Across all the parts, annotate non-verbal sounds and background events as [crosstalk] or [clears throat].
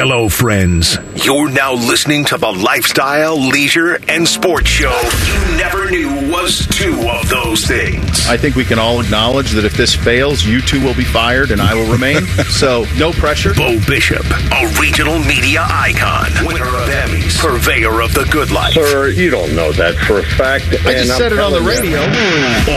Hello, friends. You're now listening to the lifestyle, leisure, and sports show you never knew was two of those things. I think we can all acknowledge that if this fails, you two will be fired and I will remain. [laughs] so, no pressure. Bo Bishop, a regional media icon, winner of Emmys, purveyor of the good life. Sir, you don't know that for a fact. I just said it on the radio.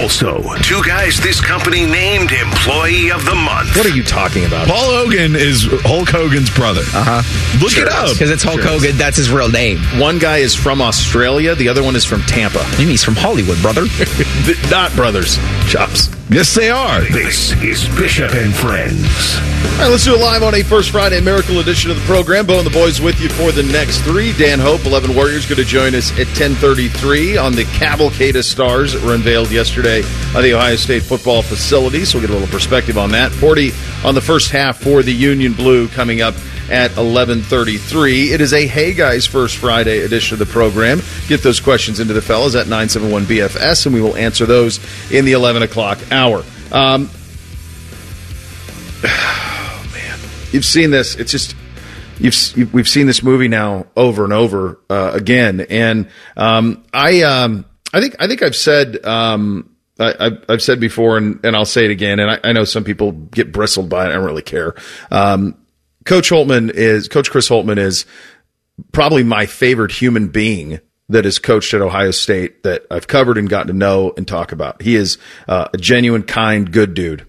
Also, two guys this company named Employee of the Month. What are you talking about? Paul Hogan is Hulk Hogan's brother. Uh Uh-huh. huh. Look it up. Because it's Hulk Hogan. That's his real name. One guy is from Australia, the other one is from Tampa. You mean he's from Hollywood, brother? [laughs] Not brothers. Chops. Yes, they are. This is Bishop and Friends. All right, let's do it live on a First Friday Miracle edition of the program. Bo and the boys with you for the next three. Dan Hope, 11 Warriors, going to join us at 1033 on the Cavalcade of Stars that were unveiled yesterday on the Ohio State football facility. So we'll get a little perspective on that. 40 on the first half for the Union Blue coming up at 11:33. It is a Hey Guys First Friday edition of the program. Get those questions into the fellas at 971 BFS, and we will answer those in the 11 o'clock hour. Um, [sighs] oh man, you've seen this. It's just you've, we've seen this movie now over and over uh, again, and um, I um, I think I think I've said. Um, I, I've, I've said before, and, and I'll say it again. And I, I know some people get bristled by it. I don't really care. Um, Coach Holtmann is Coach Chris Holtmann is probably my favorite human being that has coached at Ohio State that I've covered and gotten to know and talk about. He is uh, a genuine, kind, good dude.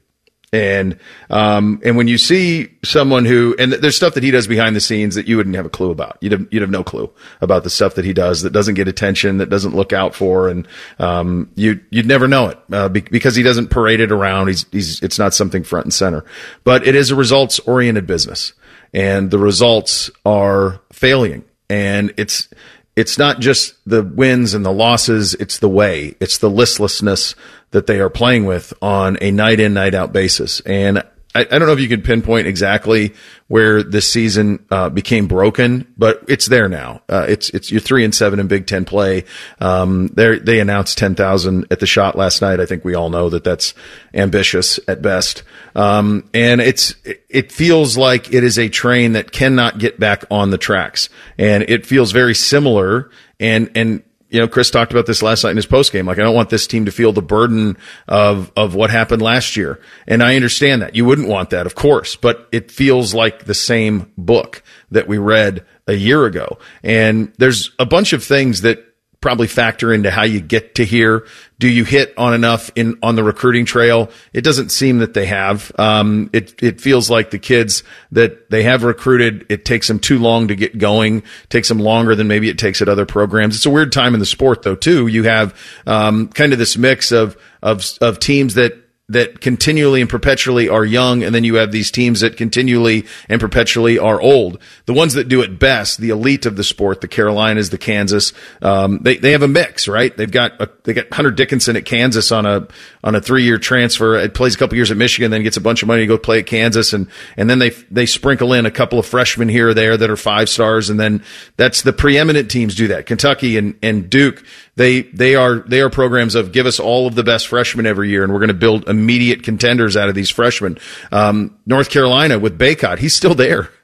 And um, and when you see someone who and there's stuff that he does behind the scenes that you wouldn't have a clue about. You'd have you'd have no clue about the stuff that he does that doesn't get attention, that doesn't look out for, and um, you you'd never know it uh, be- because he doesn't parade it around. He's he's it's not something front and center, but it is a results oriented business, and the results are failing, and it's it's not just the wins and the losses, it's the way, it's the listlessness that they are playing with on a night in, night out basis. And I, I don't know if you can pinpoint exactly where this season uh, became broken, but it's there now. Uh, it's it's you're three and seven in Big Ten play. Um, they they announced ten thousand at the Schott last night. I think we all know that that's ambitious at best. Um, and it's it feels like it is a train that cannot get back on the tracks, and it feels very similar. And and you know, Chris talked about this last night in his post game. Like, I don't want this team to feel the burden of, of what happened last year. And I understand that. You wouldn't want that, of course, but it feels like the same book that we read a year ago. And there's a bunch of things that probably factor into how you get to here. Do you hit on enough in on the recruiting trail? It doesn't seem that they have. Um, it it feels like the kids that they have recruited, it takes them too long to get going. Takes them longer than maybe it takes at other programs. It's a weird time in the sport though too. You have um, kind of this mix of of of teams that that continually and perpetually are young, and then you have these teams that continually and perpetually are old. The ones that do it best, the elite of the sport, the Carolinas, the Kansas, um, they they have a mix, right? They've got a, they got Hunter Dickinson at Kansas on a on a three year transfer. It plays a couple years at Michigan, then gets a bunch of money to go play at Kansas, and and then they they sprinkle in a couple of freshmen here or there that are five stars, and then that's the preeminent teams do that. Kentucky and and Duke they they are they are programs of give us all of the best freshmen every year, and we're going to build immediate contenders out of these freshmen. Um, North Carolina with Bacot, he's still there. [laughs]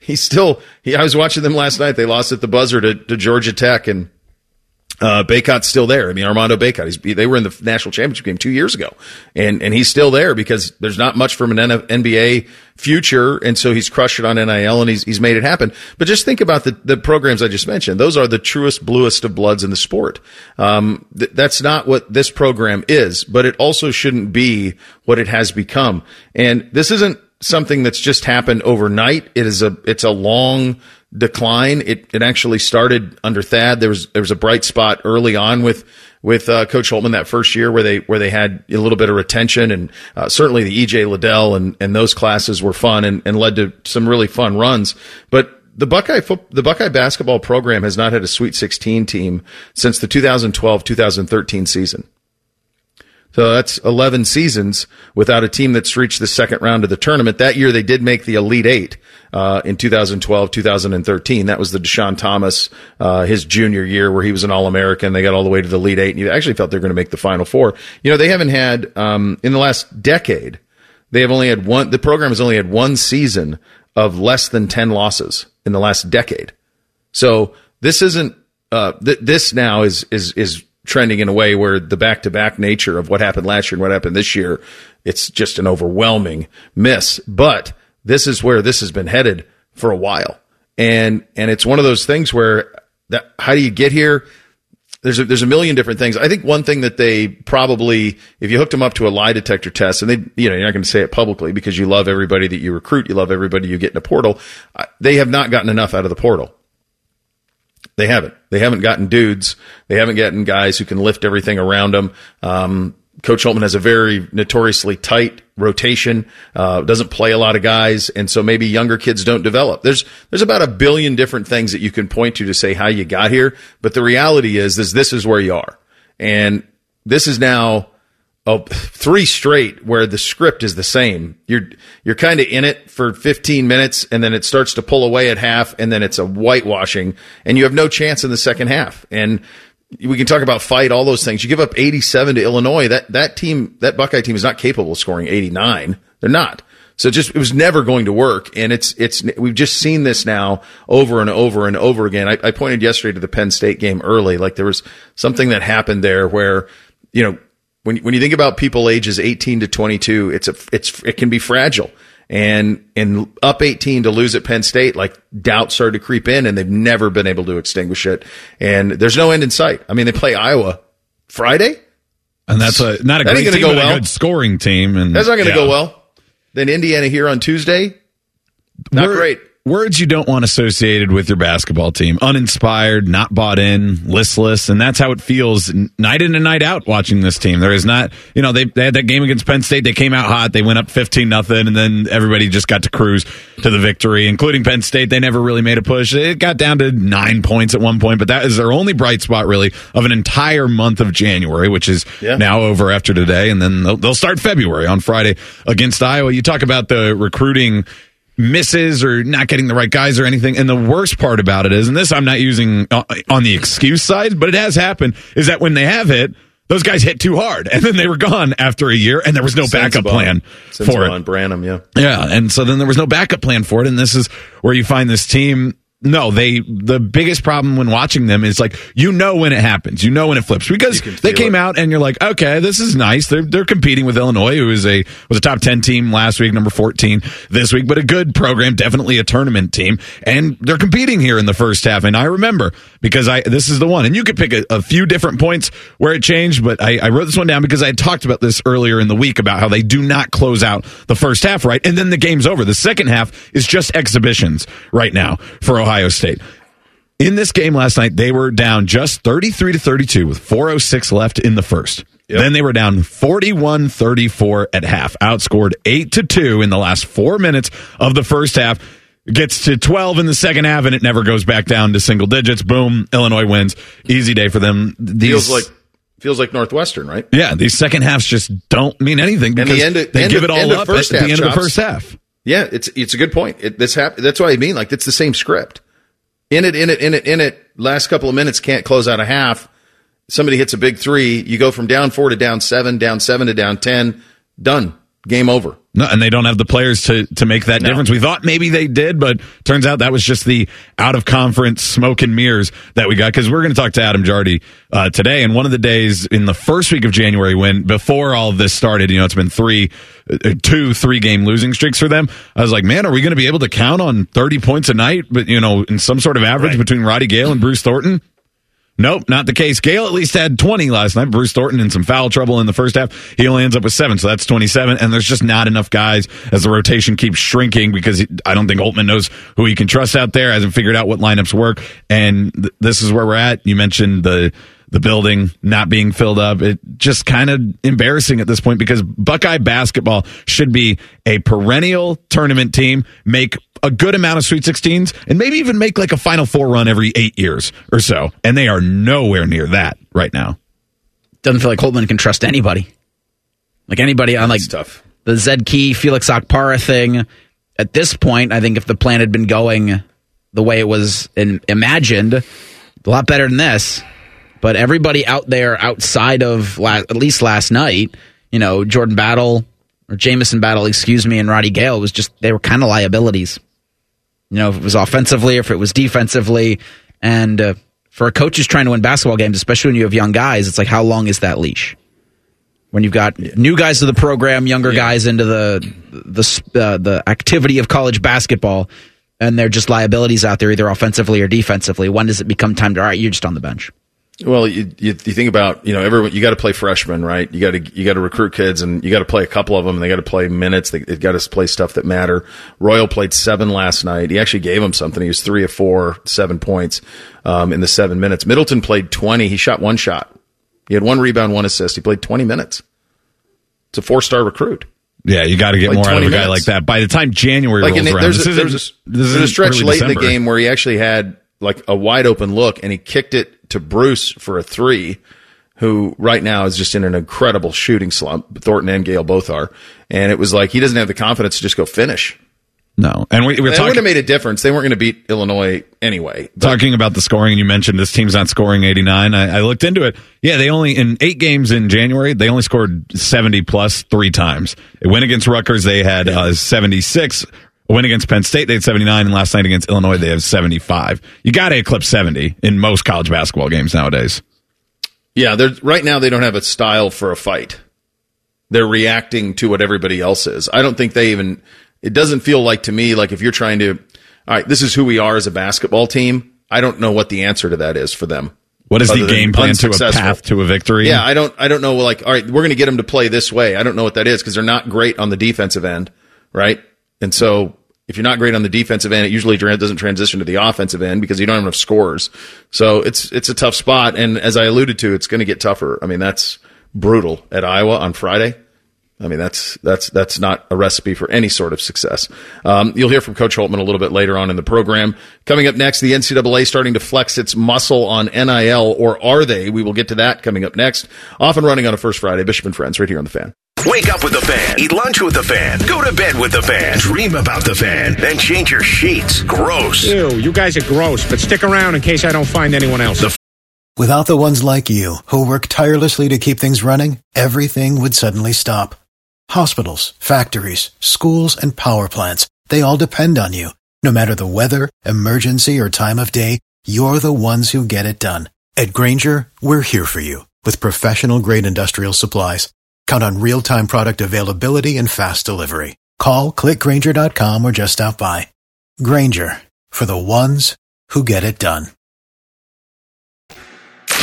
He's still. He, I was watching them last night. They lost at the buzzer to, to Georgia Tech, and uh, Bacot's still there. I mean, Armando Bacot. He's, they were in the national championship game two years ago, and and he's still there because there's not much from an NBA future, and so he's crushed it on NIL and he's he's made it happen. But just think about the the programs I just mentioned. Those are the truest, bluest of bloods in the sport. Um, th- that's not what this program is, but it also shouldn't be what it has become. And this isn't something that's just happened overnight. It is a it's a long decline. It it actually started under Thad. There was there was a bright spot early on with with uh, Coach Holtmann that first year, where they where they had a little bit of retention, and uh, certainly the EJ Liddell and and those classes were fun and, and led to some really fun runs. But the Buckeye the Buckeye basketball program has not had a Sweet 16 team since the 2012-2013 season. So that's 11 seasons without a team that's reached the second round of the tournament. That year they did make the Elite Eight uh, in 2012, 2013. That was the Deshaun Thomas, uh, his junior year where he was an All American. They got all the way to the Elite Eight and you actually felt they were going to make the Final Four. You know, they haven't had, um, in the last decade, they have only had one, the program has only had one season of less than 10 losses in the last decade. So this isn't, uh, th- this now is, is, is trending in a way where the back to back nature of what happened last year and what happened this year, it's just an overwhelming miss. But this is where this has been headed for a while. And, and it's one of those things where that, how do you get here? There's a, there's a million different things. I think one thing that they probably, if you hooked them up to a lie detector test, and they, you know, you're not going to say it publicly because you love everybody that you recruit, you love everybody you get in a portal. They have not gotten enough out of the portal. They haven't. They haven't gotten dudes. They haven't gotten guys who can lift everything around them. Um, Coach Holtman has a very notoriously tight rotation, uh, doesn't play a lot of guys, and so maybe younger kids don't develop. There's there's about a billion different things that you can point to to say how you got here, but the reality is, is this is where you are, and this is now oh, three straight where the script is the same. You're you're kind of in it for 15 minutes, and then it starts to pull away at half, and then it's a whitewashing, and you have no chance in the second half. And we can talk about fight, all those things. You give up 87 to Illinois. That that team, that Buckeye team, is not capable of scoring 89. They're not. So just it was never going to work, and it's it's we've just seen this now over and over and over again. I, I pointed yesterday to the Penn State game early, like there was something that happened there where you know when when you think about people ages 18 to 22, it's a it's it can be fragile. And and up 18 to lose at Penn State, like doubt started to creep in, and they've never been able to extinguish it. And there's no end in sight. I mean, they play Iowa Friday, and that's a not a that great team, go well. a good scoring team. And That's not going to yeah. go well. Then Indiana here on Tuesday, not Word- great. Words you don't want associated with your basketball team. Uninspired, not bought in, listless. And that's how it feels night in and night out watching this team. There is not, you know, they, they had that game against Penn State. They came out hot. They went up 15 nothing. And then everybody just got to cruise to the victory, including Penn State. They never really made a push. It got down to nine points at one point, but that is their only bright spot really of an entire month of January, which is Yeah. now over after today. And then they'll, they'll start February on Friday against Iowa. You talk about the recruiting misses or not getting the right guys or anything. And the worst part about it is, and this I'm not using uh, on the excuse side, but it has happened, is that when they have hit, those guys hit too hard [laughs] and then they were gone after a year and there was no backup plan for it. Branham, yeah. Yeah, and so then there was no backup plan for it, and this is where you find this team. No, they the biggest problem when watching them is like you know when it happens, you know when it flips because they came it. out and you're like, okay, this is nice. They're they're competing with Illinois, who is a was a top ten team last week, number fourteen this week, but a good program, definitely a tournament team, and they're competing here in the first half. And I remember because I this is the one, and you could pick a, a few different points where it changed, but I, I wrote this one down because I had talked about this earlier in the week about how they do not close out the first half right, and then the game's over. The second half is just exhibitions right now for Ohio State. In this game last night, they were down just 33 to 32 with 406 left in the first. Then they were down 41-34 at half, outscored 8 to 2 in the last 4 minutes of the first half. Gets to 12 in the second half and it never goes back down to single digits. Boom, Illinois wins. Easy day for them. These, Feels like feels like Northwestern, right? yeah, these second halves just don't mean anything because the end of- they give of- it all up at the end of the first half. Yeah, it's it's a good point. It, this hap- That's what I mean. Like it's the same script. In it, in it, in it, in it. Last couple of minutes can't close out a half. Somebody hits a big three. You go from down four to down seven, down seven to down ten. Done. Game over. No, and they don't have the players to to make that No. difference. We thought maybe they did, but turns out that was just the out of conference smoke and mirrors that we got. Because we're going to talk to Adam Jardy uh, today, and one of the days in the first week of January, when before all this started, you know, it's been three, uh, two, three game losing streaks for them. I was like, man, are we going to be able to count on thirty points a night? But you know, in some sort of average Right. between Roddy Gayle and Bruce Thornton. Nope, not the case. Gayle at least had 20 last night. Bruce Thornton in some foul trouble in the first half. He only ends up with seven, so that's 27. And there's just not enough guys as the rotation keeps shrinking because he, I don't think Holtmann knows who he can trust out there. Hasn't figured out what lineups work. And th- this is where we're at. You mentioned the the building not being filled up. It just kind of embarrassing at this point because Buckeye basketball should be a perennial tournament team, make a good amount of Sweet 16s, and maybe even make like a Final Four run every eight years or so. And they are nowhere near that right now. Doesn't feel like Holtmann can trust anybody. Like anybody on like That's tough. the Zed Key, Felix Okpara thing. At this point, I think if the plan had been going the way it was in, imagined, a lot better than this. But everybody out there outside of la- at least last night, you know, Jordan Battle or Jamison Battle, excuse me, and Roddy Gayle was just they were kind of liabilities. You know, if it was offensively if it was defensively, and uh, for a coach who's trying to win basketball games, especially when you have young guys, it's like how long is that leash? when you've got new guys to the program, younger guys into the the uh, the activity of college basketball, and they're just liabilities out there, either offensively or defensively. When does it become time to all right? You're just on the bench. Well, you, you, you think about you know everyone you got to play freshmen, right? You got to you got to recruit kids, and you got to play a couple of them. And they got to play minutes. They, they got to play stuff that matter. Royal played seven last night. He actually gave him something. He was three of four, seven points um, in the seven minutes. Middleton played twenty. He shot one shot. He had one rebound, one assist. He played twenty minutes. It's a four star recruit. Yeah, you got to get Like more out of a 20 guy like that. By the time January Like rolls in, around, there's this a, there's a, there's a stretch late in the game where he actually had like a wide open look and he kicked it to Bruce for a three, who right now is just in an incredible shooting slump. Thornton and Gayle both are, and it was like he doesn't have the confidence to just go finish. No, and we, we're That would talking have made a difference. They weren't going to beat Illinois anyway. But talking about the scoring, and you mentioned this team's not scoring 89. I, I looked into it. Yeah, they only in eight games in January they only scored 70 plus three times. It went against Rutgers, they had uh, 76. A win against Penn State, they had 79, and last night against Illinois, they have 75. You got to eclipse 70 in most college basketball games nowadays. yeah, they're right now they don't have a style for a fight. They're reacting to what everybody else is. I don't think they even. It doesn't feel like to me like if you're trying to. All right, this is who we are as a basketball team. I don't know what the answer to that is for them. What is the game plan to a path to a victory? Yeah, I don't. I don't know. Like, all right, we're going to get them to play this way. I don't know what that is because they're not great on the defensive end, right? And so, if you're not great on the defensive end, it usually doesn't transition to the offensive end because you don't have enough scores. So it's it's a tough spot. And as I alluded to, it's going to get tougher. I mean, that's brutal at Iowa on Friday. I mean, that's that's that's not a recipe for any sort of success. Um, you'll hear from Coach Holtmann a little bit later on in the program. Coming up next, the NCAA starting to flex its muscle on NIL, or are they? We will get to that coming up next. Off and running on a first Friday. Bishop and Friends, right here on the Fan. Wake up with the fan. Eat lunch with the fan. Go to bed with the fan. Dream about the fan. Then change your sheets. Gross. Ew, you guys are gross, but stick around in case I don't find anyone else. Without the ones like you, who work tirelessly to keep things running, everything would suddenly stop. Hospitals, factories, schools, and power plants, they all depend on you. No matter the weather, emergency, or time of day, you're the ones who get it done. At Grainger, we're here for you with professional grade industrial supplies. Count on real time product availability and fast delivery. Call clickgrainger.com or just stop by. Grainger for the ones who get it done.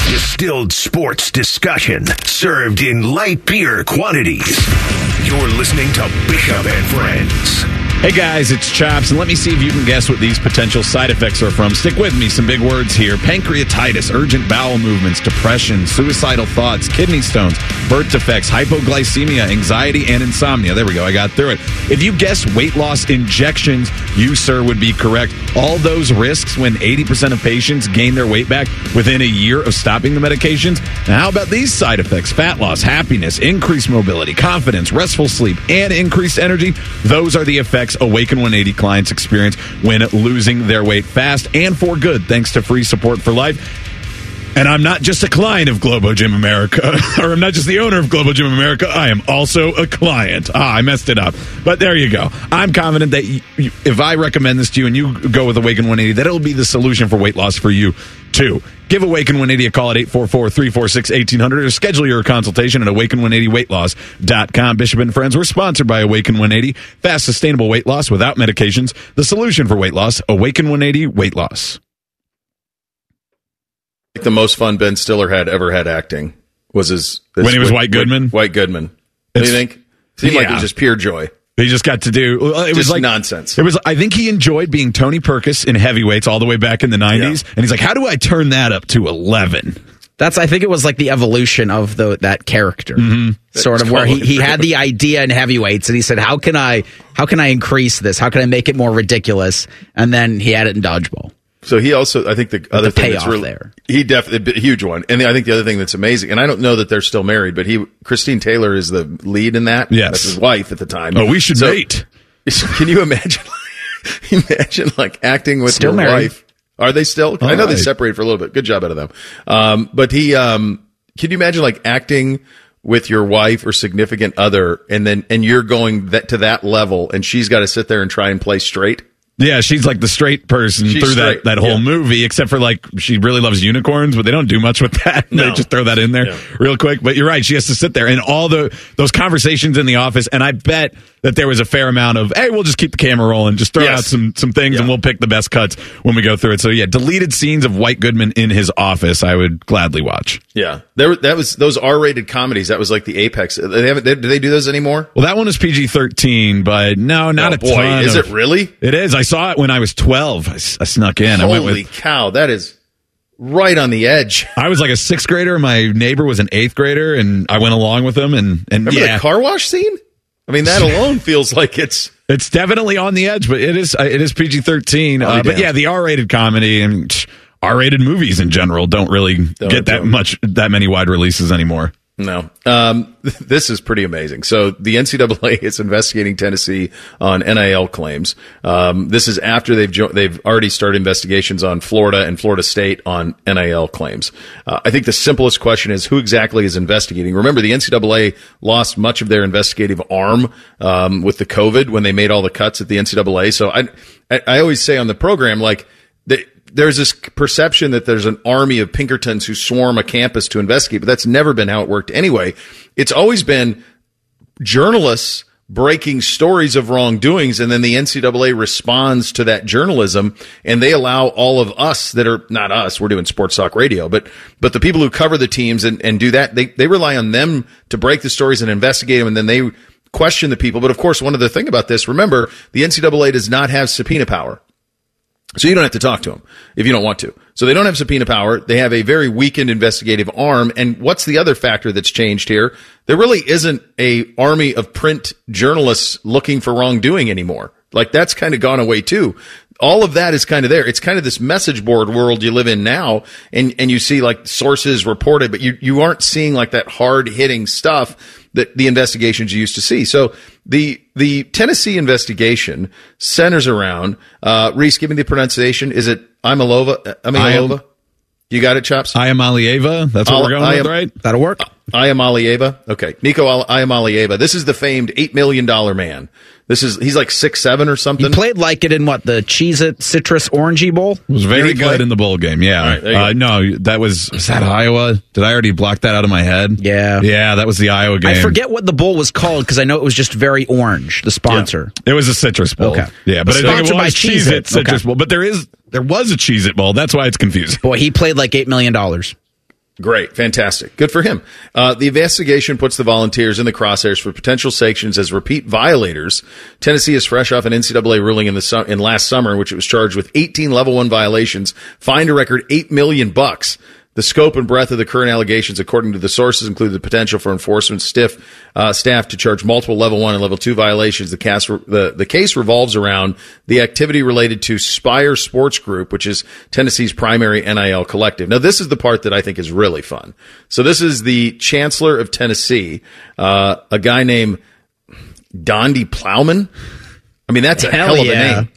Distilled sports discussion served in light beer quantities. You're listening to Bishop and Friends. Hey guys, it's Chops, and let me see if you can guess what these potential side effects are from. Stick with me, some big words here pancreatitis, urgent bowel movements, depression, suicidal thoughts, kidney stones, birth defects, hypoglycemia, anxiety, and insomnia. There we go, I got through it. If you guessed weight loss injections, you, sir, would be correct. All those risks when 80% of patients gain their weight back within a year of stopping the medications. Now, how about these side effects? Fat loss, happiness, increased mobility, confidence, restful sleep, and increased energy. Those are the effects Awaken 180 clients experience when losing their weight fast and for good, thanks to free support for life. And I'm not just a client of Globo Gym America, [laughs] or I'm not just the owner of Globo Gym America. I am also a client. Ah, I messed it up. But there you go. I'm confident that you, if I recommend this to you and you go with Awaken 180, that it'll be the solution for weight loss for you, too. Give Awaken 180 a call at 844-346-1800 or schedule your consultation at awaken180weightloss.com. Bishop and Friends, we're sponsored by Awaken 180. Fast, sustainable weight loss without medications. The solution for weight loss, Awaken 180 Weight Loss. The most fun Ben Stiller had ever had acting was his, his When he was White Goodman? White Goodman. What do you think? Seemed like it was just pure joy. He just got to do it was Just like nonsense. It was I think he enjoyed being Tony Perkis in heavyweights all the way back in the 90s Yeah. and he's like how do I turn that up to 11? That's I think it was like the evolution of the that character, Mm-hmm. sort of where he, he had the idea in heavyweights and he said, "How can I how can I increase this? How can I make it more ridiculous?" And then he had it in dodgeball. So he also, I think the other the thing that's payoff really there. he definitely a huge one, and I think the other thing that's amazing, and I don't know that they're still married, but he Christine Taylor is the lead in that. Yes. that's his wife at the time. Oh, we should So- mate. [laughs] Can you imagine? [laughs] imagine like acting with Still your married. wife. Are they still? I All know they separated for a little bit. Good job out of them. Um, but he, um, can you imagine like acting with your wife or significant other, and then and you're going that to that level, and she's got to sit there and try and play straight. Yeah, she's like the straight person She's through straight, that, that whole yeah. movie, except for like she really loves unicorns, but they don't do much with that. [laughs] No. They just throw that in there Yeah. real quick. But you're right, she has to sit there and all the those conversations in the office, and I bet that there was a fair amount of, hey, we'll just keep the camera rolling, just throw Yes. out some some things, and we'll pick the best cuts when we go through it. So yeah, deleted scenes of White Goodman in his office, I would gladly watch. Yeah, there that was those R-rated comedies. That was like the apex. They haven't. They, do they do those anymore? Well, that one is PG thirteen, but no, not Oh, a boy, ton. is of- it really? It is. I saw it when I was twelve. I snuck in. I went Holy with cow, that is right on the edge. [laughs] I was like a sixth grader. My neighbor was an eighth grader, and I went along with him. And and Remember yeah, the car wash scene? I mean, that [laughs] alone feels like it's it's definitely on the edge, but it is uh, it is PG thirteen. Oh, Uh, but yeah, the R rated comedy and R rated movies in general don't really get that don't. much that many wide releases anymore. No. Um, [laughs] this is pretty amazing. So the NCAA is investigating Tennessee on NIL claims. Um, this is after they've jo- they've already started investigations on Florida and Florida State on NIL claims. Uh, I think the simplest question is who exactly is investigating. Remember, the NCAA lost much of their investigative arm um, with the COVID when they made all the cuts at the NCAA. So I I, I always say on the program like. There's this perception that there's an army of Pinkertons who swarm a campus to investigate, but that's never been how it worked anyway. It's always been journalists breaking stories of wrongdoings, and then the NCAA responds to that journalism, and they allow all of us that are not us, we're doing sports talk radio, but but the people who cover the teams and, and do that, they they rely on them to break the stories and investigate them, and then they question the people. But of course, one of the thing about this, remember, the NCAA does not have subpoena power. So you don't have to talk to them if you don't want to. So they don't have subpoena power. They have a very weakened investigative arm. And what's the other factor that's changed here? There really isn't a army of print journalists looking for wrongdoing anymore. Like that's kind of gone away too. All of that is kind of there. It's kind of this message board world you live in now. And, and you see like sources reported, but you, you aren't seeing like that hard hitting stuff that the investigations you used to see. So the the Tennessee investigation centers around uh, Reese. Give me the pronunciation. Is it Imalova? Imalova? You got it, chops. Iamaleava, that's what I'll- we're going I with, am- right? That'll work. Iamaleava. Okay, Nico Al- Iamaleava. This is the famed eight million dollar man. This is he's like six seven or something. He something. played like it in what the Cheez It Citrus Orangey Bowl. It was very Did he play? good in the bowl game. Yeah. right, there uh, no, that was was that Iowa? Did I already block that out of my head? Yeah. Yeah, that was the Iowa game. I forget what the bowl was called because I know it was just very orange. The sponsor. It was a citrus bowl. Okay. Yeah, but I think it Sponsored by was Cheez Cheez-It. It citrus Okay. bowl. But there is there was a Cheez It bowl. That's why it's confusing. Boy, he played like eight million dollars. Great, fantastic, good for him. Uh, the investigation puts the volunteers in the crosshairs for potential sanctions as repeat violators. Tennessee is fresh off an NCAA ruling in the su- in last summer, in which it was charged with 18 level one violations, fined a record eight million bucks. The scope and breadth of the current allegations, according to the sources, include the potential for enforcement stiff uh, staff to charge multiple level one and level two violations. The, cast, the, the case revolves around the activity related to Spyre Sports Group, which is Tennessee's primary NIL collective. Now, this is the part that I think is really fun. So, this is the Chancellor of Tennessee, uh, a guy named Donde Plowman. I mean, that's a Hell hell, of yeah. a name.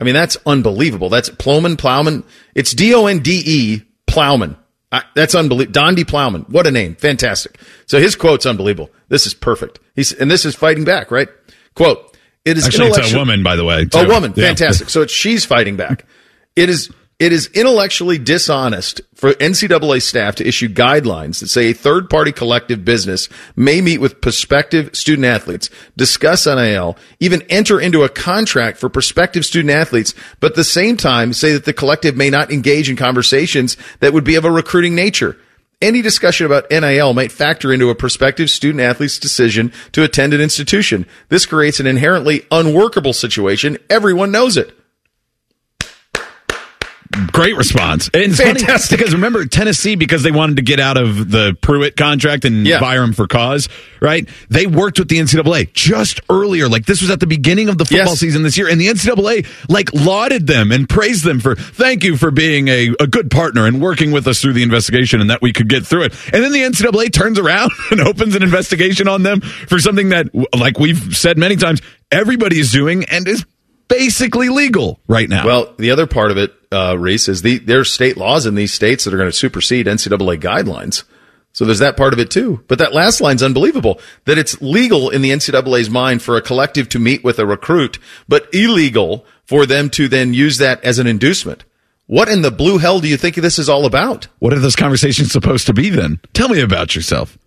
I mean, that's unbelievable. That's Plowman, Plowman. It's D O N D E Plowman. I, that's unbelievable. Donde Plowman. What a name. Fantastic. So his quote's unbelievable. This is perfect. He's, and this is fighting back, right? Quote, it is Actually, it's a woman, by the way. a woman. Yeah. Fantastic. So it's she's fighting back. It is it is intellectually dishonest for NCAA staff to issue guidelines that say a third party collective business may meet with prospective student athletes, discuss NIL, even enter into a contract for prospective student athletes, but at the same time say that the collective may not engage in conversations that would be of a recruiting nature. Any discussion about NIL might factor into a prospective student athlete's decision to attend an institution. This creates an inherently unworkable situation. Everyone knows it. Great response. And it's funny Fantastic. because remember Tennessee because they wanted to get out of the Pruitt contract and Yeah. fire him for cause, right? They worked with the NCAA just earlier. Like this was at the beginning of the football Yes. season this year, and the NCAA like lauded them and praised them for thank you for being a, a good partner and working with us through the investigation and that we could get through it. And then the NCAA turns around [laughs] and opens an investigation on them for something that, like we've said many times, everybody is doing and is basically legal right now. Well, the other part of it, uh, Reese, is the there's state laws in these states that are going to supersede NCAA guidelines. So there's that part of it too. But that last line's unbelievable. That it's legal in the NCAA's mind for a collective to meet with a recruit, but illegal for them to then use that as an inducement. What in the blue hell do you think this is all about? What are those conversations supposed to be then? Tell me about yourself.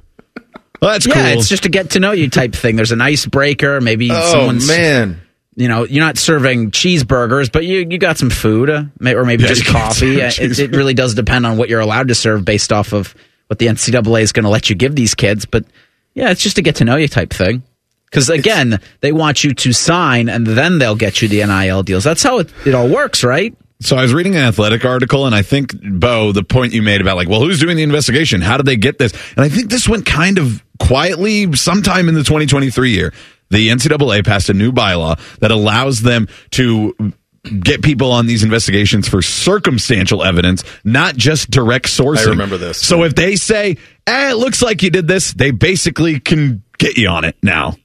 Well, that's Yeah, cool. it's just a get to know you type thing. There's an icebreaker. Maybe Oh someone's man. You know, you're not serving cheeseburgers, but you you got some food, uh, may- or maybe Yeah, just coffee. [laughs] It, it really does depend on what you're allowed to serve based off of what the NCAA is going to let you give these kids. But yeah, it's just a get to know you type thing. Because again, they want you to sign, and then they'll get you the NIL deals. That's how it, it all works, right? So I was reading an athletic article, and I think Bo, the point you made about like, well, who's doing the investigation? How did they get this? And I think this went kind of quietly sometime in the 2023 year. The NCAA passed a new bylaw that allows them to get people on these investigations for circumstantial evidence, not just direct sourcing. I remember this. So if they say, eh, it looks like you did this, they basically can get you on it now.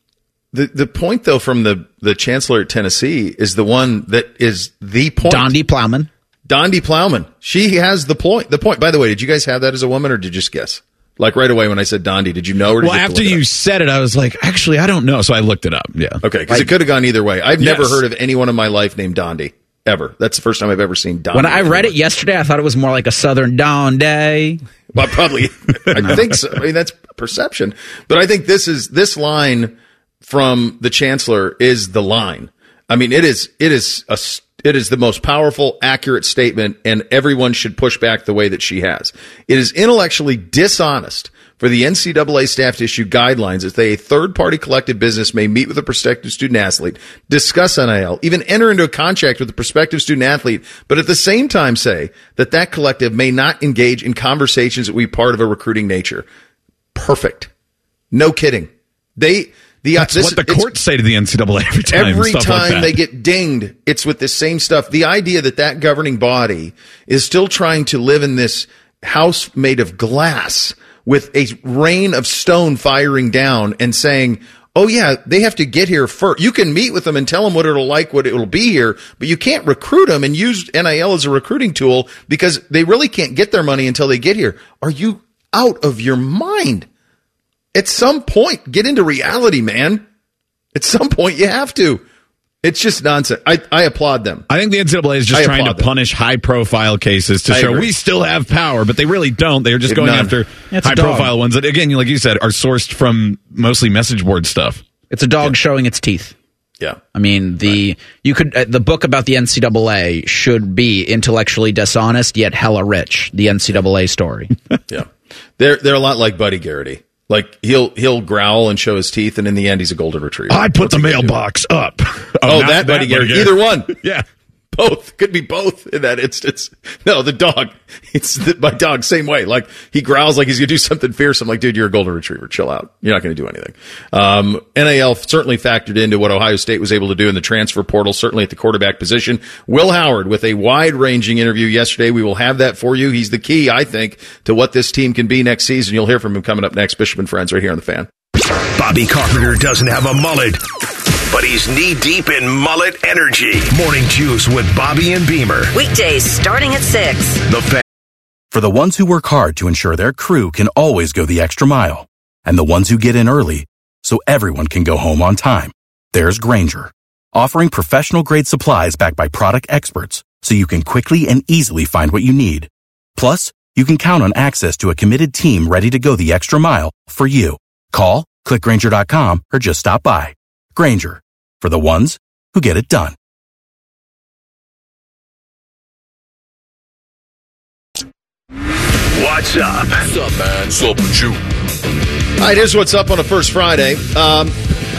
The the point though from the the chancellor at Tennessee is the one that is the point. Donde Plowman. Donde Plowman. She has the point. The point. By the way, did you guys have that as a woman, or did you just guess? Like right away when I said Donde, did you know? Or did Well, you after you up? said it, I was like, actually, I don't know. So I looked it up. Yeah. okay, because it could have gone either way. I've never heard of anyone in my life named Donde ever. That's the first time I've ever seen Donde. When I read it yesterday, I thought it was more like a Southern Dawn Day. Well, probably. I think so. I mean, that's perception. But I think this is this line from the chancellor is the line. I mean, it is it is a s- it is the most powerful, accurate statement, and everyone should push back the way that she has. It is intellectually dishonest for the NCAA staff to issue guidelines that they a third party collective business may meet with a prospective student athlete, discuss NIL, even enter into a contract with a prospective student athlete, but at the same time say that that collective may not engage in conversations that we part of a recruiting nature. Perfect. No kidding. They the uh, That's this- what the courts say to the NCAA every time. Every stuff like that. they get dinged, it's with the same stuff. The idea that that governing body is still trying to live in this house made of glass with a rain of stone firing down and saying, Oh yeah, they have to get here first. You can meet with them and tell them what it'll like, what it'll be here, but you can't recruit them and use NIL as a recruiting tool because they really can't get their money until they get here. Are you out of your mind? At some point, get into reality, man. At some point, you have to. It's just nonsense. I, I applaud them. I think the NCAA is just I trying to them. punish high profile cases to I show agree. we still have power, but they really don't. They're just They've going none. after It's high profile ones that, again, like you said, are sourced from mostly message board stuff. It's a dog showing its teeth. Yeah. I mean, the you could uh, the book about the NCAA should be intellectually dishonest yet hella rich. The NCAA story. [laughs] Yeah. They're, they're a lot like Buddy Garrity. Like he'll, he'll growl and show his teeth and in the end, he's a golden retriever. I put What's the mailbox up. [laughs] Oh, oh, not that Buddy Garrity. Garrett. Either one. [laughs] Yeah. Both could be both in that instance. [laughs] No, the dog. It's the, my dog. Same way. Like he growls like he's gonna do something fierce. I'm like, dude, you're a golden retriever. Chill out. You're not gonna do anything. Um, NIL certainly factored into what Ohio State was able to do in the transfer portal. Certainly at the quarterback position. Will Howard with a wide ranging interview yesterday. We will have that for you. He's the key, I think, to what this team can be next season. You'll hear from him coming up next. Bishop and friends right here on the fan. Bobby Carpenter doesn't have a mullet, but he's knee deep in mullet energy. Morning juice with Bobby and Beamer. Weekdays starting at 6. The fan. For the ones who work hard to ensure their crew can always go the extra mile, and the ones who get in early so everyone can go home on time, there's Grainger, offering professional grade supplies backed by product experts so you can quickly and easily find what you need. Plus, you can count on access to a committed team ready to go the extra mile for you. Call, clickgrainger.com, or just stop by. Grainger, for the ones who get it done. What's up? What's up, man? What's up with All right, here's what's up on a first Friday. Um,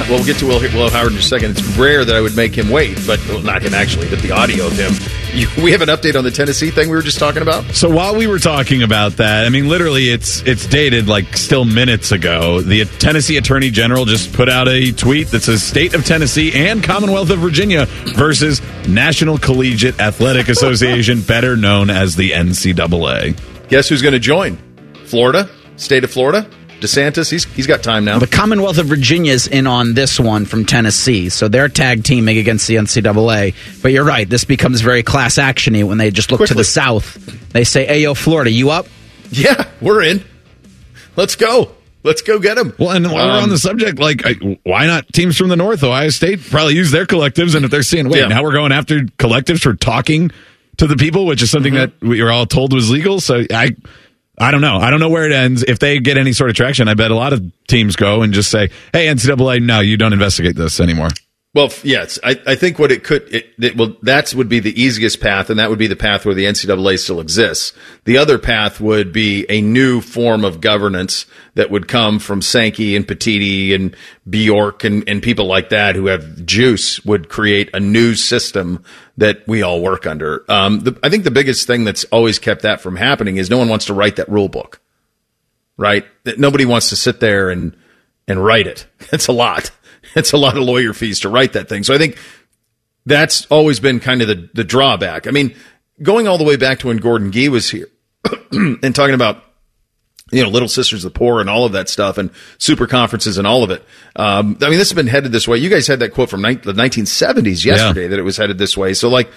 well, we'll get to Will, Will Howard in a second. It's rare that I would make him wait, but well, not him actually, but the audio of him. [laughs] You, we have an update on the Tennessee thing we were just talking about. So while we were talking about that, I mean, literally, it's it's dated like still minutes ago. The Tennessee Attorney General just put out a tweet that says "State of Tennessee and Commonwealth of Virginia versus National Collegiate Athletic Association, [laughs] better known as the NCAA." Guess who's going to join? Florida, state of Florida. DeSantis, he's he's got time now. The Commonwealth of Virginia is in on this one from Tennessee, so they're tag teaming against the NCAA. But you're right, this becomes very class actiony when they just look Quickly. to the south. They say, "Hey, yo, Florida, you up?" Yeah, we're in. Let's go. Let's go get them. Well, and while we're on the subject, like, I- why not teams from the North? Ohio State probably use their collectives, and if they're seeing, "Wait, Yeah. now we're going after collectives for talking to the people," which is something Mm-hmm. that we were all told was legal, so I. I don't know. I don't know where it ends. If they get any sort of traction, I bet a lot of teams go and just say, "Hey, NCAA, no, you don't investigate this anymore." Well, yes, I, I think what it could, it, it, well, that would be the easiest path, and that would be the path where the NCAA still exists. The other path would be a new form of governance that would come from Sankey and Petitti and Bjork and, and people like that who have juice would create a new system that we all work under. Um, the, I think the biggest thing that's always kept that from happening is no one wants to write that rule book, right? That nobody wants to sit there and and write it. [laughs] It's a lot. It's a lot of lawyer fees to write that thing. So I think that's always been kind of the, the drawback. I mean, going all the way back to when Gordon Gee was here [clears throat] and talking about you know, Little Sisters of the Poor and all of that stuff and super conferences and all of it. Um, I mean, this has been headed this way. You guys had that quote from ni- the 1970s yesterday that it was headed this way. So like,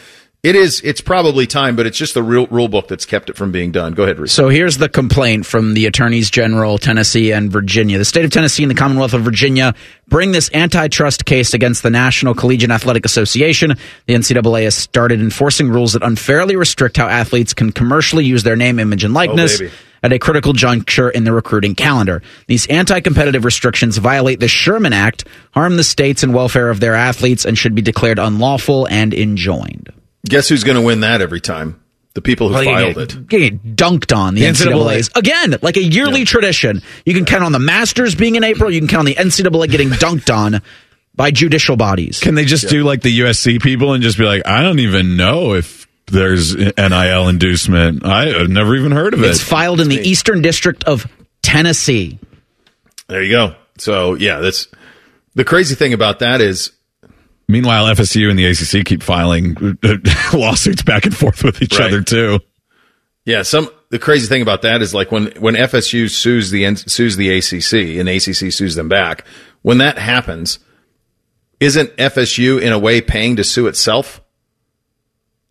it is, it's probably time, but it's just the real rule book that's kept it from being done. Go ahead, Reese. So here's the complaint from the attorneys general, Tennessee and Virginia. The state of Tennessee and the Commonwealth of Virginia bring this antitrust case against the National Collegiate Athletic Association. The NCAA has started enforcing rules that unfairly restrict how athletes can commercially use their name, image, and likeness. Oh, baby. at a critical juncture in the recruiting calendar. These anti competitive restrictions violate the Sherman Act, harm the states and welfare of their athletes, and should be declared unlawful and enjoined. Guess who's going to win that every time? The people who Well, filed get- it. get dunked on the, The NCAA. NCAA's again, like a yearly tradition. You can count on the Masters being in April. You can count on the NCAA getting [laughs] dunked on by judicial bodies. Can they just do like the USC people and just be like, I don't even know if there's NIL inducement. I, I've never even heard of It's it. It's filed in the Eastern District of Tennessee. There you go. So yeah, that's the crazy thing about that is Meanwhile, FSU and the ACC keep filing uh, [laughs] lawsuits back and forth with each Right. other too. Yeah, some the crazy thing about that is like when when FSU sues the sues the ACC and ACC sues them back. When that happens, isn't FSU in a way paying to sue itself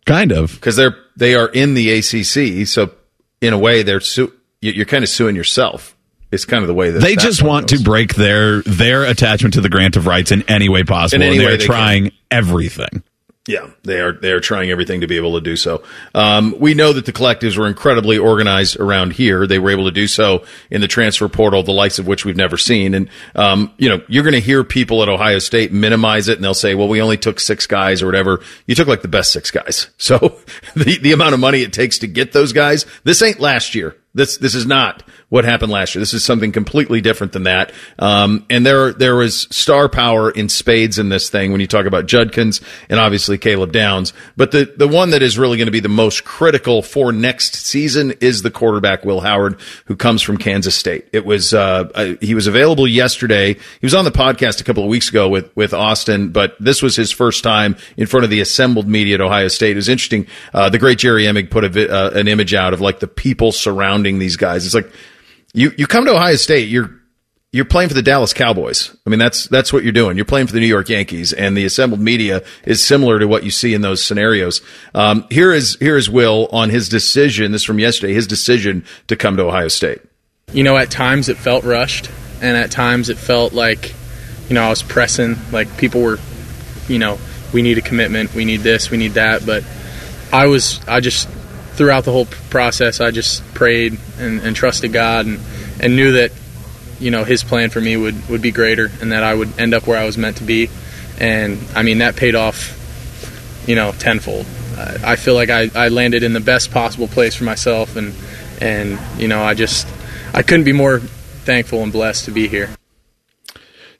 Kind of. because they're they are in the ACC? So in a way, they're su- you're kind of suing yourself. It's kind of the way that They that just want goes. to break their their attachment to the grant of rights in any way possible. Any and they trying everything. Yeah, they are. They are trying everything to be able to do so. Um, we know that the collectives were incredibly organized around here. They were able to do so in the transfer portal, the likes of which we've never seen. And um, you know, you're going to hear people at Ohio State minimize it, and they'll say, "Well, we only took six guys or whatever." You took like the best six guys. [laughs] So [laughs] the the amount of money it takes to get those guys, this ain't last year. This this is not what happened last year. This is something completely different than that. Um, and there there was star power in spades in this thing when you talk about Judkins and obviously Caleb Downs. But the the one that is really going to be the most critical for next season is the quarterback Will Howard, who comes from Kansas State. It was uh, uh, he was available yesterday. He was on the podcast a couple of weeks ago with with Austin, but this was his first time in front of the assembled media at Ohio State. It was interesting. Uh, the great Jerry Emig put a, uh, an image out of like the people surrounding these guys. It's like you you come to Ohio State, you're you're playing for the Dallas Cowboys. I mean, that's that's what you're doing. You're playing for the New York Yankees, and the assembled media is similar to what you see in those scenarios. Um, here is here is Will on his decision. This is from yesterday. His decision to come to Ohio State. you know, at times it felt rushed, and at times it felt like, you know, I was pressing, like people were, you know, we need a commitment, we need this, we need that. But I was, I just, throughout the whole process, I just prayed and, and trusted God and, and knew that, you know, His plan for me would, would be greater and that I would end up where I was meant to be. And I mean, that paid off, you know, tenfold. I I feel like I, I landed in the best possible place for myself, and and you know, I just I couldn't be more thankful and blessed to be here.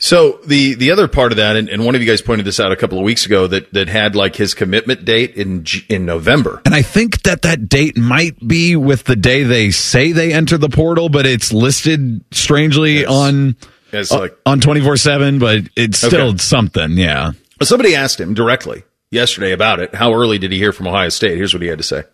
So the the other part of that, and, and one of you guys pointed this out a couple of weeks ago, that that had like his commitment date in in November. And I think that that date might be with the day they say they enter the portal, but it's listed strangely on As uh, like on twenty four seven. But it's still Okay. something. Yeah. somebody asked him directly yesterday about it. How early did he hear from Ohio State? Here's what he had to say.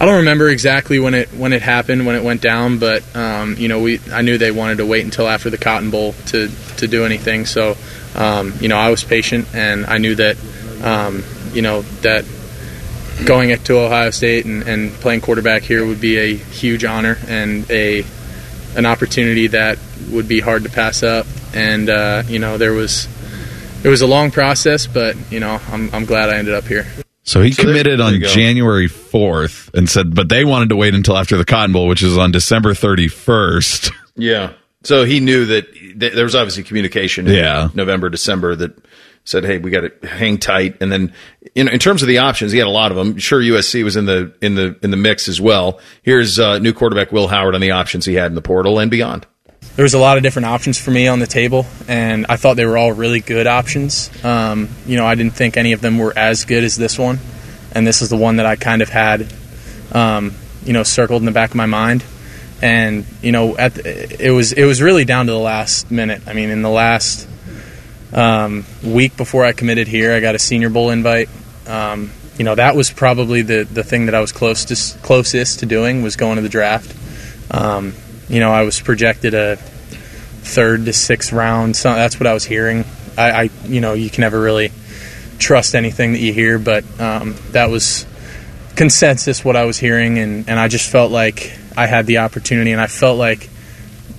I don't remember exactly when it when it happened when it went down, but um, you know we I knew they wanted to wait until after the Cotton Bowl to to do anything. So um, you know I was patient and I knew that um, you know that going to Ohio State and, and playing quarterback here would be a huge honor and a an opportunity that would be hard to pass up. And uh, you know there was it was a long process, but you know I'm I'm glad I ended up here. So he So committed there on. January 4th and said, but they wanted to wait until after the Cotton Bowl, which is on December 31st. [laughs] Yeah. So he knew that th- there was obviously communication in Yeah. November, December that said, "Hey, we got to hang tight." And then, in, in terms of the options, he had a lot of them. Sure, USC was in the in the in the mix as well. Here's uh, new quarterback Will Howard on the options he had in the portal and beyond. There was a lot of different options for me on the table, and I thought they were all really good options. Um, you know, I didn't think any of them were as good as this one, and this is the one that I kind of had, um, you know, circled in the back of my mind. And you know, at the, it was it was really down to the last minute. I mean, in the last um, week before I committed here, I got a Senior Bowl invite. Um, you know, that was probably the the thing that I was closest closest to doing was going to the draft. You know, I was projected a third to sixth round. So that's what I was hearing. I, I you know, you can never really trust anything that you hear, but um, that was consensus what I was hearing, and, and I just felt like I had the opportunity, and I felt like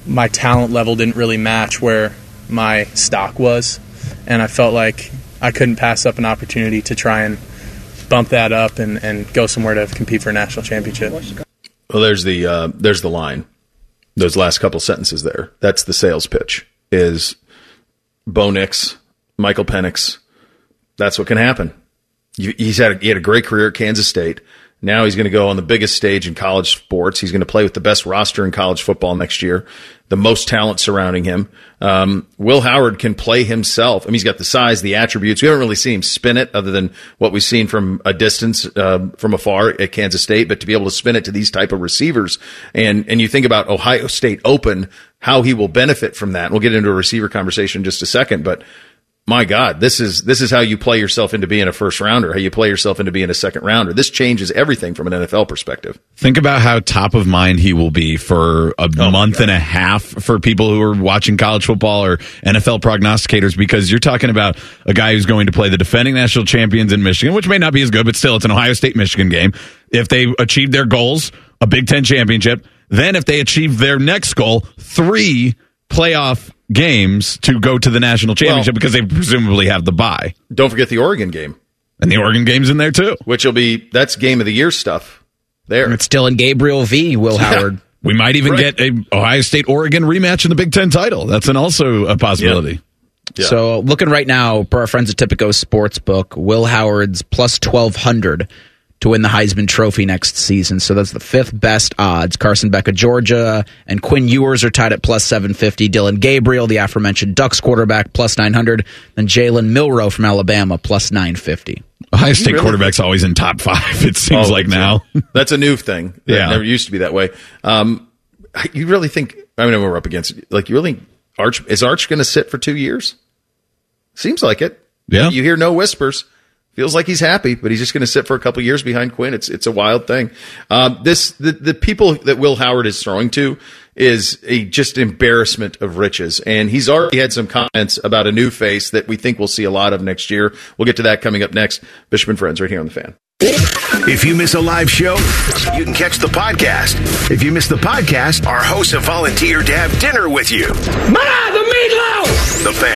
my talent level didn't really match where my stock was, and I felt like I couldn't pass up an opportunity to try and bump that up and, and go somewhere to compete for a national championship. Well, there's the uh, there's the line. Those last couple sentences there. That's the sales pitch. Is Bo Nix, Michael Penix. That's what can happen. He's had a, he had a great career at Kansas State. Now he's going to go on the biggest stage in college sports. He's going to play with the best roster in college football next year, the most talent surrounding him. Um, Will Howard can play himself. I mean, he's got the size, the attributes. We haven't really seen him spin it other than what we've seen from a distance, uh, from afar at Kansas State, but to be able to spin it to these type of receivers and, and you think about Ohio State open, how he will benefit from that. We'll get into a receiver conversation in just a second, but my God, this is this is how you play yourself into being a first rounder, how you play yourself into being a second rounder. This changes everything from an NFL perspective. Think about how top of mind he will be for a Oh month and a half for people who are watching college football or NFL prognosticators because you're talking about a guy who's going to play the defending national champions in Michigan, which may not be as good, but still it's an Ohio State Michigan game. If they achieve their goals, a Big Ten championship, then if they achieve their next goal, three playoff games to go to the national championship because they presumably have the bye. Don't forget the Oregon game, And the Oregon game's in there too. which will be that's game of the year stuff. There, It's still in Gabriel v. Will Howard. [laughs] We might even Right. get a Ohio State Oregon rematch in the Big Ten title. That's an also a possibility. Yeah. So looking right now, per our friends at Tipico Sportsbook, Will Howard's plus twelve hundred to win the Heisman Trophy next season. So that's the fifth best odds. Carson Beck of Georgia and Quinn Ewers are tied at plus seven fifty. Dillon Gabriel, the aforementioned Ducks quarterback, plus nine hundred. Then Jalen Milroe from Alabama, plus nine fifty. Ohio State Really? quarterback's always in top five. It seems Oh, like it's a- now. [laughs] that's a new thing. That Yeah. never used to be that way. Um, you really think? I mean, we're up against it. Like, you really Arch is Arch going to sit for two years? Seems like it. Yeah. You hear no whispers. Feels like he's happy, but he's just going to sit for a couple years behind Quinn. It's it's a wild thing. Um, this the the people that Will Howard is throwing to is a just embarrassment of riches, and he's already had some comments about a new face that we think we'll see a lot of next year. We'll get to that coming up next. Bishop and Friends, right here on the Fan. If you miss a live show, you can catch the podcast. If you miss the podcast, our hosts have volunteered to have dinner with you. Ma, the meatloaf! The fan.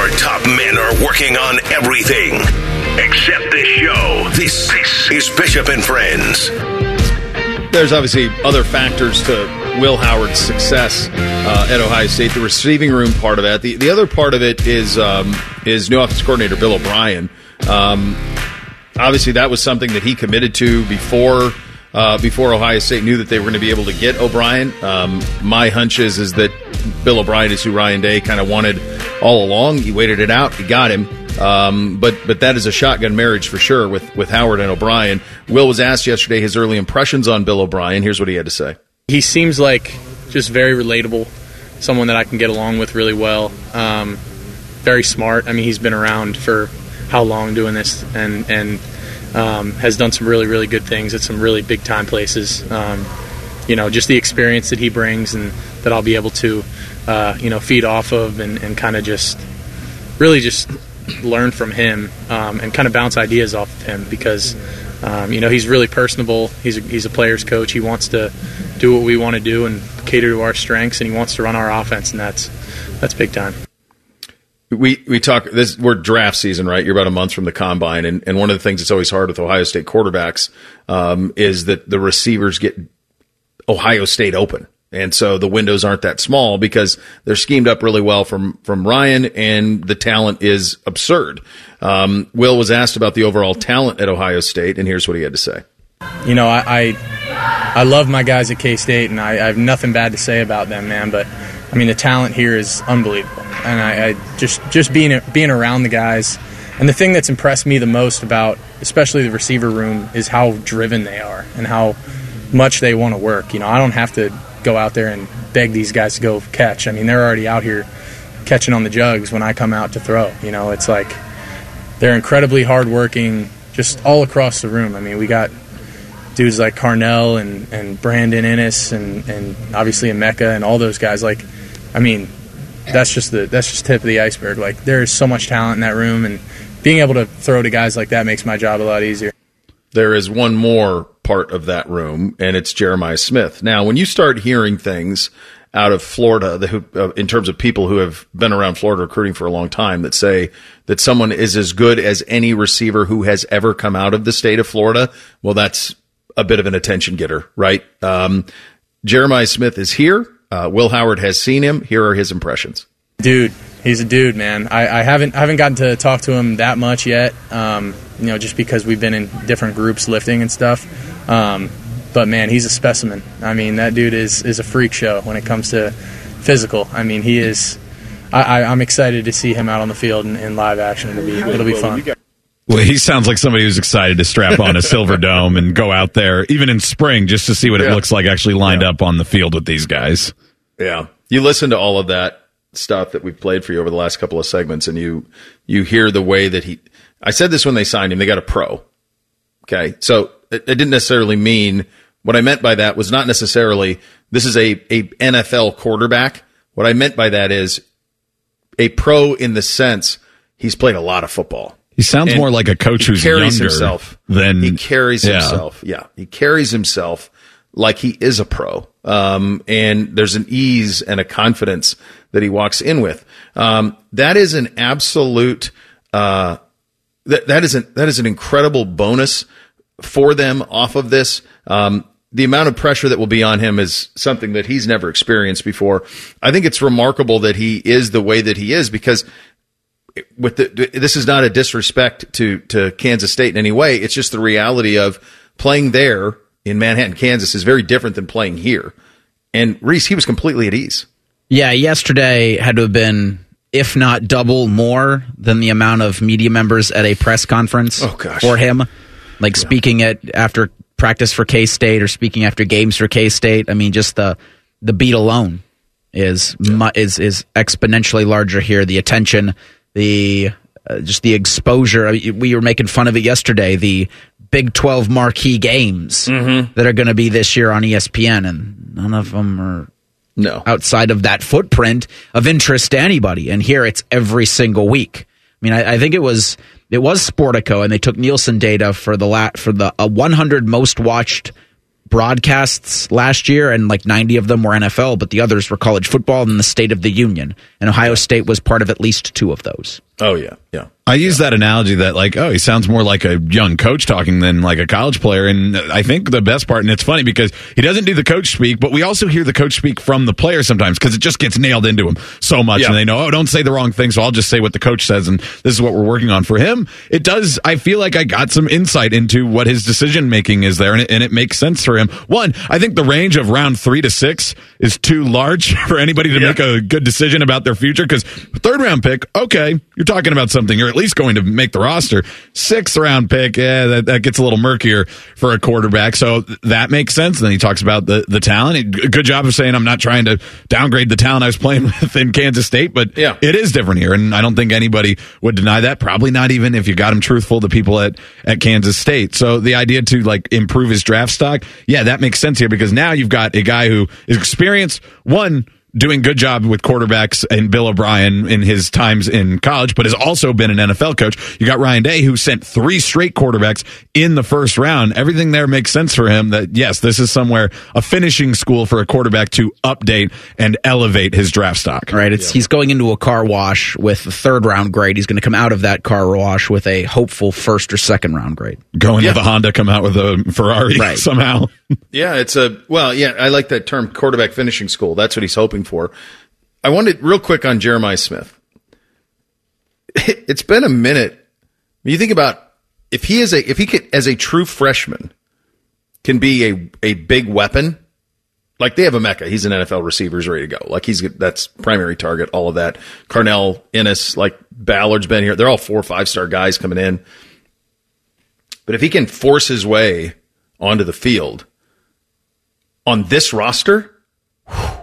Our top men are working on everything except this show. This, this is Bishop and Friends. There's obviously other factors to Will Howard's success uh, at Ohio State. The receiving room part of that. The the other part of it is um, is new offensive coordinator Bill O'Brien. Um, obviously, that was something that he committed to before. Uh, before Ohio State knew that they were going to be able to get O'Brien, um, my hunch is is that Bill O'Brien is who Ryan Day kind of wanted all along. He waited it out, he got him, um, but but that is a shotgun marriage for sure with with Howard and O'Brien. Will was asked yesterday his early impressions on Bill O'Brien. Here's what he had to say. He seems like just very relatable, someone that I can get along with really well. Um, very smart. I mean, he's been around for how long doing this, and and um, has done some really really good things at some really big time places. Um, you know, just the experience that he brings and that I'll be able to, uh, you know, feed off of and, and kind of just really just learn from him um, and kind of bounce ideas off of him because, um, you know, he's really personable. He's a, he's a player's coach. He wants to do what we want to do and cater to our strengths, and he wants to run our offense, and that's that's big time. We we talk this we're draft season, right? You're about a month from the combine, and, and one of the things that's always hard with Ohio State quarterbacks um, is that the receivers get Ohio State open. And so the windows aren't that small because they're schemed up really well from, from Ryan and the talent is absurd. Um, Will was asked about the overall talent at Ohio State and here's what he had to say. You know, I, I, I love my guys at K State and I, I, have nothing bad to say about them, man, but I mean, the talent here is unbelievable. And I, I just, just being, being around the guys and the thing that's impressed me the most about, especially the receiver room, is how driven they are and how much they want to work. You know, I don't have to go out there and beg these guys to go catch. I mean, they're already out here catching on the jugs when I come out to throw. You know, it's like they're incredibly hardworking just all across the room. I mean, we got dudes like Carnell and, and Brandon Inniss and, and obviously Emeka and all those guys. Like, I mean, that's just the that's just tip of the iceberg. Like, there's so much talent in that room, and being able to throw to guys like that makes my job a lot easier. There is one more part of that room, and it's Jeremiah Smith. Now, when you start hearing things out of Florida, the, uh, in terms of people who have been around Florida recruiting for a long time, that say that someone is as good as any receiver who has ever come out of the state of Florida, well, that's a bit of an attention getter, right? Um, Jeremiah Smith is here. Uh, Will Howard has seen him. Here are his impressions. Dude, he's a dude, man. I, I haven't I haven't gotten to talk to him that much yet. Um, you know, just because we've been in different groups lifting and stuff. Um, but man, he's a specimen. I mean, that dude is is a freak show when it comes to physical. I mean, he is. I, am excited to see him out on the field in, in live action. It'll be it'll be fun. Well, he sounds like somebody who's excited to strap on a silver [laughs] dome and go out there, even in spring, just to see what yeah. it looks like actually lined yeah. up on the field with these guys. Yeah, you listen to all of that stuff that we've played for you over the last couple of segments, and you you hear the way that he. I said this when they signed him. They got a pro. Okay, so it, it didn't necessarily mean what I meant by that was not necessarily this is a, a NFL quarterback. What I meant by that is a pro in the sense he's played a lot of football. He sounds and more like a coach who's carries younger himself. Than he carries yeah. himself. Yeah, he carries himself like he is a pro. Um, and there's an ease and a confidence that he walks in with. Um, that is an absolute. Uh, that that is an that is an incredible bonus for them off of this. Um, the amount of pressure that will be on him is something that he's never experienced before. I think it's remarkable that he is the way that he is because with the, this is not a disrespect to, to Kansas State in any way. It's just the reality of playing there in Manhattan, Kansas is very different than playing here. And Reese, he was completely at ease. Yeah, yesterday had to have been, if not double more than the amount of media members at a press conference oh, for him. Like yeah. speaking at after practice for K State or speaking after games for K State. I mean, just the the beat alone is yeah. is is exponentially larger here. The attention, the uh, just the exposure. I mean, we were making fun of it yesterday. The Big Twelve marquee games mm-hmm. that are going to be this year on ESPN, and none of them are no outside of that footprint of interest to anybody. And here it's every single week. I mean, I, I think it was it was Sportico, and they took Nielsen data for the lat for the uh, 100 most watched broadcasts last year, and like 90 of them were NFL, but the others were college football and the State of the Union. And Ohio State was part of at least two of those. Oh yeah, yeah. I use that analogy that like, oh, he sounds more like a young coach talking than like a college player. And I think the best part, and it's funny because he doesn't do the coach speak, but we also hear the coach speak from the player sometimes because it just gets nailed into him so much. Yeah. And they know, oh, don't say the wrong thing. So I'll just say what the coach says. And this is what we're working on for him. It does, I feel like I got some insight into what his decision making is there. And it, and it makes sense for him. One, I think the range of round three to six is too large [laughs] for anybody to Yeah. make a good decision about their future because third round pick, okay, you're talking about something. You're at least going to make the roster. Sixth round pick, yeah, that, that gets a little murkier for a quarterback. So that makes sense. And then he talks about the, the talent. He- Good job of saying I'm not trying to downgrade the talent I was playing [laughs] with in Kansas State, but Yeah. it is different here. And I don't think anybody would deny that. Probably not even if you got him truthful, the people at, at Kansas State. So the idea to like improve his draft stock, yeah, that makes sense here because now you've got a guy who is experienced, one, doing good job with quarterbacks and Bill O'Brien in his times in college, but has also been an NFL coach. You got Ryan Day who sent three straight quarterbacks in the first round. Everything there makes sense for him that yes, this is somewhere a finishing school for a quarterback to update and elevate his draft stock. Right. It's he's going into a car wash with a third round grade. He's going to come out of that car wash with a hopeful first or second round grade. Going Yeah. to the Honda, come out with a Ferrari Right. [laughs] somehow. Yeah, it's a well, yeah, I like that term quarterback finishing school. That's what he's hoping for. I wanted real quick on Jeremiah Smith. [laughs] It's been a minute. You think about if he is a if he could as a true freshman can be a a big weapon. Like they have Emeka. He's an NFL receiver. He's ready to go. Like he's that's primary target. All of that. Carnell Inniss, like Ballard's been here. They're all four or five star guys coming in. But if he can force his way onto the field on this roster, whew,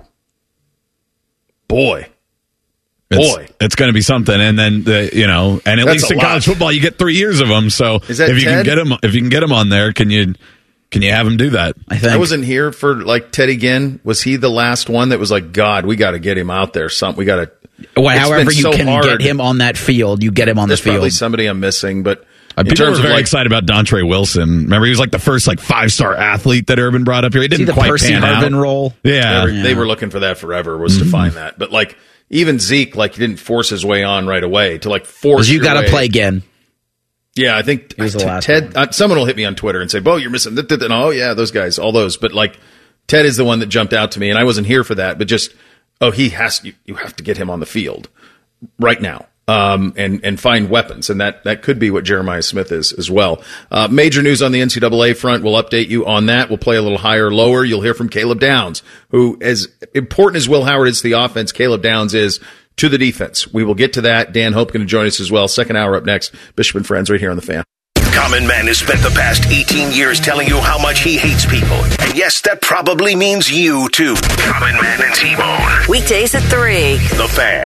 boy, It's, Boy. it's going to be something. And then the, you know, and at That's least in lot. college football, you get three years of them. So Is that if you can get him, if you can get him on there, can you can you have him do that? I think. I wasn't here for like Teddy Ginn. Was he the last one that was like, God, we got to get him out there? Something we got to. Well, however you so can hard. get him on that field, you get him on There's the field. probably somebody I'm missing, but in people terms were of very like, excited about Dontre Wilson. Remember, he was like the first like five star athlete that Urban brought up here. He didn't the quite Percy pan Harvin out. role. Yeah, they were, they were looking for that forever was to find that. But like even Zeke, like he didn't force his way on right away to like force. You got to play again. Yeah, I think was the last Ted. Uh, someone will hit me on Twitter and say, "Bo, you're missing." th- th- th-" Oh yeah, those guys, all those. But like Ted is the one that jumped out to me, and I wasn't here for that. But just oh, he has you. You have to get him on the field right now. Um, and and find weapons, and that that could be what Jeremiah Smith is as well. Uh, major news on the NCAA front. We'll update you on that. We'll play a little higher, lower. You'll hear from Caleb Downs, who as important as Will Howard is to the offense, Caleb Downs is to the defense. We will get to that. Dan Hope going to join us as well. Second hour up next. Bishop and friends, right here on the fan. Common Man has spent the past 18 years telling you how much he hates people. And yes, that probably means you too. Common Man and T-Bone. Weekdays at 3. The fan.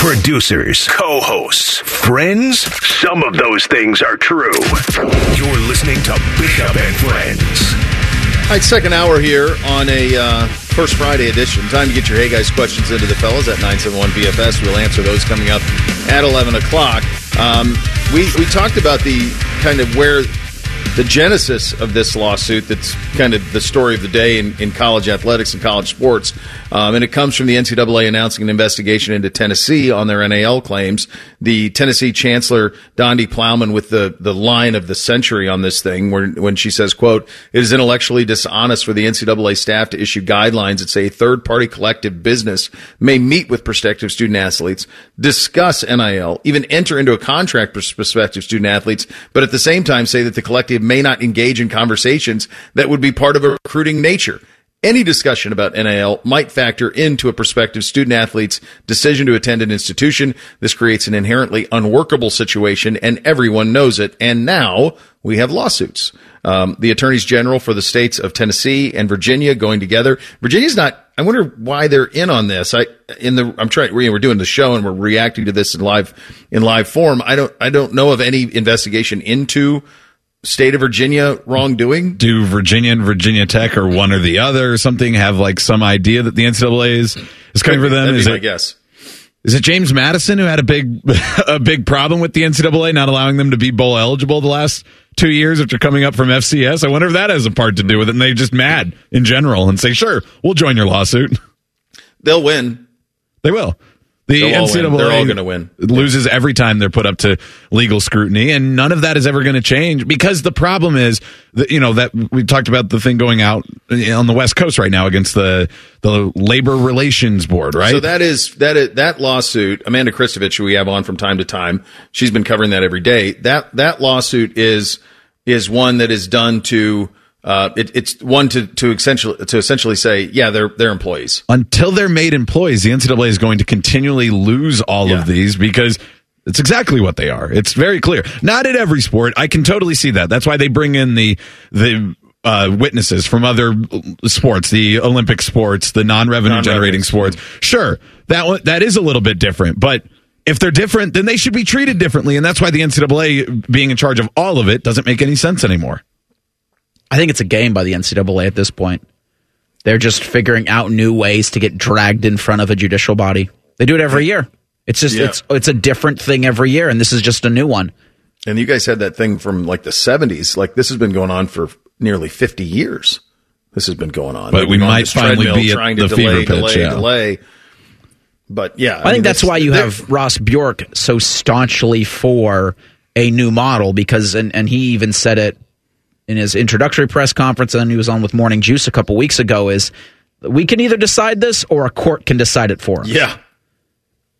Producers, co-hosts, friends. Some of those things are true. You're listening to Bishop and Friends. All right, second hour here on a uh, first Friday edition. Time to get your Hey Guys questions into the fellas at 971 BFS. We'll answer those coming up at 11 o'clock. Um, we, we talked about the kind of where the genesis of this lawsuit that's kind of the story of the day in, in college athletics and college sports. Um, and it comes from the NCAA announcing an investigation into Tennessee on their NIL claims. The Tennessee Chancellor, Donde Plowman, with the, the line of the century on this thing, where, when she says, quote, it is intellectually dishonest for the NCAA staff to issue guidelines that say third party collective business may meet with prospective student athletes, discuss NIL, even enter into a contract with prospective student athletes, but at the same time say that the collective may not engage in conversations that would be part of a recruiting nature. Any discussion about NIL might factor into a prospective student athlete's decision to attend an institution. This creates an inherently unworkable situation and everyone knows it. And now we have lawsuits. Um, the attorneys general for the states of Tennessee and Virginia going together. Virginia's not, I wonder why they're in on this. I, in the, I'm trying, we're doing the show and we're reacting to this in live, in live form. I don't, I don't know of any investigation into state of Virginia wrongdoing? Do Virginia and Virginia Tech or one or the other or something have like some idea that the NCAA is, is coming for them? Is my it, guess. is it James Madison who had a big [laughs] a big problem with the NCAA not allowing them to be bowl eligible the last two years after coming up from FCS? I wonder if that has a part to do with it. And they just mad in general and say, "Sure, we'll join your lawsuit." They'll win. They will. The They'll. NCAA They're all gonna win. loses every time they're put up to legal scrutiny, and none of that is ever going to change because the problem is that you know that we talked about the thing going out eh, on the West Coast right now against the the Labor Relations Board, right? So that is that is that lawsuit. Amanda Christovich, who we have on from time to time, she's been covering that every day. That that lawsuit is is one that is done to. Uh, it, it's one to to essentially to essentially say, yeah, they're they're employees. Until they're made employees, the NCAA is going to continually lose all Yeah. of these because. It's exactly what they are. It's very clear. Not in every sport. I can totally see that. That's why they bring in the the uh, witnesses from other sports, the Olympic sports, the non-revenue Non-revenue generating sports. Sure, that one, that is a little bit different, but if they're different, then they should be treated differently, and that's why the NCAA being in charge of all of it doesn't make any sense anymore. I think it's a game by the NCAA at this point. They're just figuring out new ways to get dragged in front of a judicial body. They do it every year. It's just Yeah. it's it's a different thing every year, and this is just a new one. And you guys had that thing from like the seventies. Like this has been going on for nearly fifty years. This has been going on. But They've we might finally be at trying to the delay, fever pitch, delay, yeah. delay. But yeah, I, think mean, that's why you have Ross Bjork so staunchly for a new model because and, and he even said it in his introductory press conference and he was on with Morning Juice a couple weeks ago is we can either decide this or a court can decide it for us. Yeah.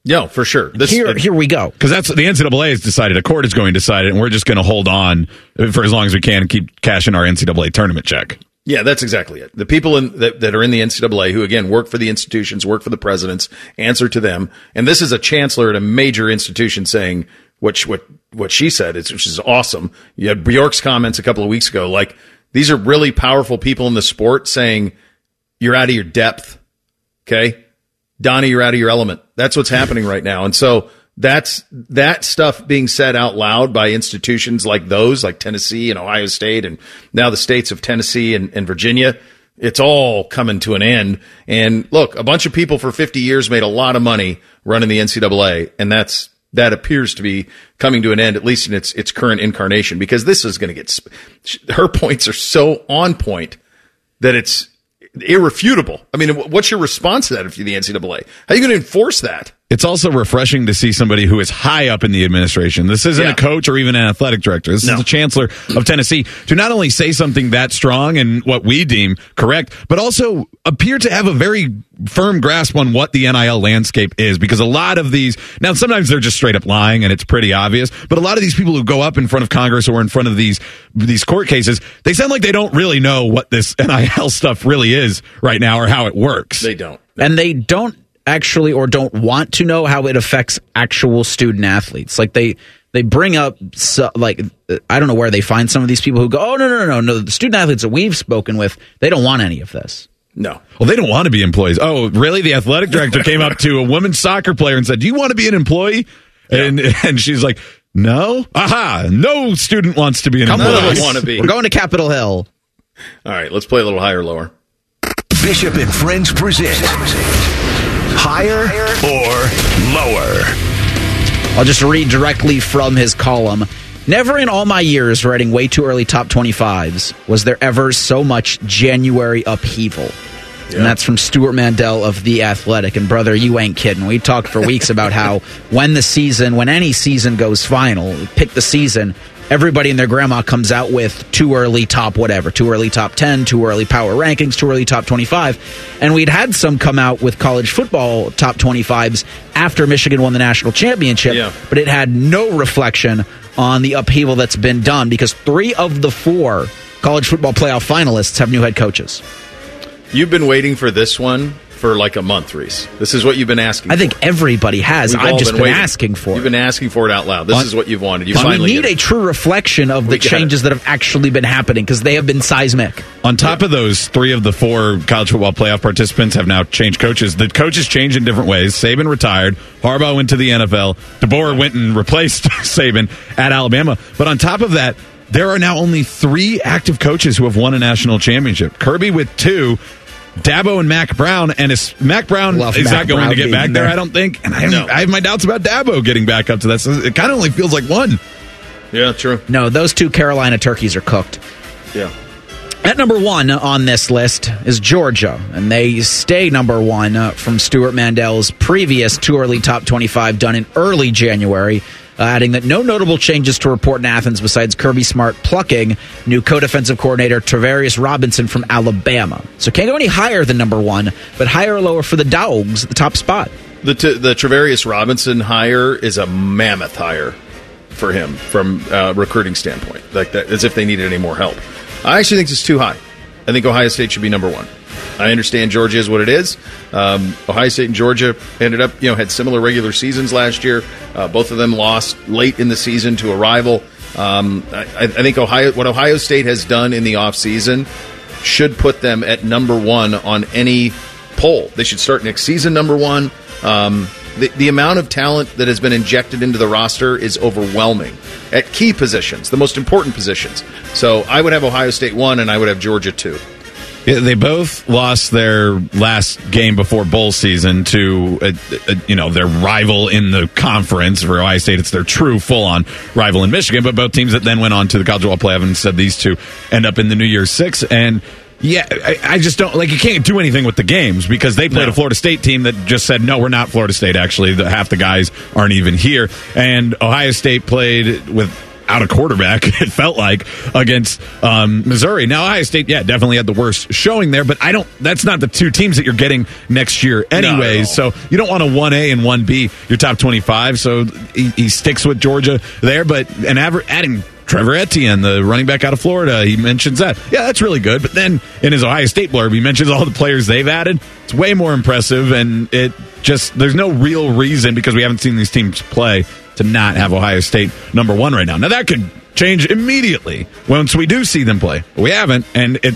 Yeah, for sure. This, here here we go. Because that's the NCAA has decided. A court is going to decide it, and we're just going to hold on for as long as we can and keep cashing our NCAA tournament check. Yeah, that's exactly it. The people in, that, that are in the NCAA who, again, work for the institutions, work for the presidents, answer to them. And this is a chancellor at a major institution saying what she, what what she said, it's, which is awesome. You had Bjork's comments a couple of weeks ago, like these are really powerful people in the sport saying you're out of your depth. Okay, Donnie, you're out of your element. That's what's happening right now, and so that's that stuff being said out loud by institutions like those, like Tennessee and Ohio State, and now the states of Tennessee and, and Virginia. It's all coming to an end. And look, a bunch of people for 50 years made a lot of money running the NCAA, and that's that appears to be coming to an end, at least in its its current incarnation, because this is going to get. sp- Her points are so on point that it's irrefutable. I mean, what's your response to that if you're the NCAA? How are you going to enforce that? It's also refreshing to see somebody who is high up in the administration. This isn't Yeah. a coach or even an athletic director. This No. is the chancellor of Tennessee to not only say something that strong and what we deem correct, but also appear to have a very firm grasp on what the NIL landscape is. Because a lot of these, now sometimes they're just straight up lying and it's pretty obvious, but a lot of these people who go up in front of Congress or in front of these, these court cases, they sound like they don't really know what this NIL stuff really is right now or how it works. They don't. and they don't actually or don't want to know how it affects actual student athletes like they they bring up so, like i don't know where they find some of these people who go oh no no no no no the student athletes that we've spoken with they don't want any of this No. Well, they don't want to be employees. Oh, really? The athletic director came up to a women's soccer player and said, "Do you want to be an employee?" And and she's like, "No." Aha! No student wants to be an None employee. of them want to be. we're going to capitol hill All right, let's play a little higher, lower. Bishop and Friends present Higher or Lower? I'll just read directly from his column. Never in all my years writing way too early top 25s was there ever so much January upheaval. And that's from Stewart Mandel of The Athletic. And brother, you ain't kidding. We talked for weeks about how when the season, when any season goes final, pick the season, everybody and their grandma comes out with too early top whatever, too early top 10, too early power rankings, too early top 25. And we'd had some come out with college football top 25s after Michigan won the national championship, Yeah. but it had no reflection on the upheaval that's been done because three of the four college football playoff finalists have new head coaches. You've been waiting for this one for like a month, Reese. This is what you've been asking. I think everybody has. We've I've just been been, asking for You've been asking for it out loud. This On- is what you've wanted. You we finally need a true reflection of We the get changes that have actually been happening because they have been seismic. On top of those, three of the four college football playoff participants have now changed coaches. The coaches change in different ways. Saban retired. Harbaugh went to the NFL. DeBoer went and replaced [laughs] Saban at Alabama. But on top of that, there are now only three active coaches who have won a national championship. Kirby with two. Dabo and Mack Brown, and is Mack Brown Love is Mac not going Brown to get back there, there. I don't think. And I have, No. I have my doubts about Dabo getting back up to that. So it kind of only feels like one. Yeah, true. No, those two Carolina turkeys are cooked. Yeah. At number one on this list is Georgia, and they stay number one uh, from Stewart Mandel's previous too early top 25 done in early January, Uh, adding that no notable changes to report in Athens besides Kirby Smart plucking new co defensive coordinator Travaris Robinson from Alabama. So can't go any higher than number one, but higher or lower for the Dogs, at the top spot. The t- the Travaris Robinson hire is a mammoth hire for him from a recruiting standpoint. Like that, as if they needed any more help. I actually think is too high. I think Ohio State should be number one. I understand Georgia is what it is. Um, Ohio State and Georgia ended up, you know, had similar regular seasons last year. Uh, both of them lost late in the season to a rival. Um, I, I think Ohio, what Ohio State has done in the offseason should put them at number one on any poll. They should start next season number one. Um, the, the amount of talent that has been injected into the roster is overwhelming at key positions, the most important positions. So I would have Ohio State one, and I would have Georgia two. They both lost their last game before bowl season to a, a, you know their rival in the conference. For Ohio State, it's their true full-on rival in Michigan. But both teams that then went on to the college football playoff and said these two end up in the New Year's Six. And yeah, I, I just don't like you can't do anything with the games because they played No. a Florida State team that just said no, we're not Florida State. Actually, the, half the guys aren't even here, and Ohio State played with out of quarterback, [laughs] it felt like, against um, Missouri. Now, Ohio State, yeah, definitely had the worst showing there, but I don't, that's not the two teams that you're getting next year anyways. so you don't want a 1A and 1B, your top 25. So he, he sticks with Georgia there, but, and aver- adding Trevor Etienne, the running back out of Florida, he mentions that. Yeah, that's really good. But then in his Ohio State blurb, he mentions all the players they've added. It's way more impressive, and it just, there's no real reason because we haven't seen these teams play to not have Ohio State number one right now. Now that could change immediately once we do see them play. We haven't, and it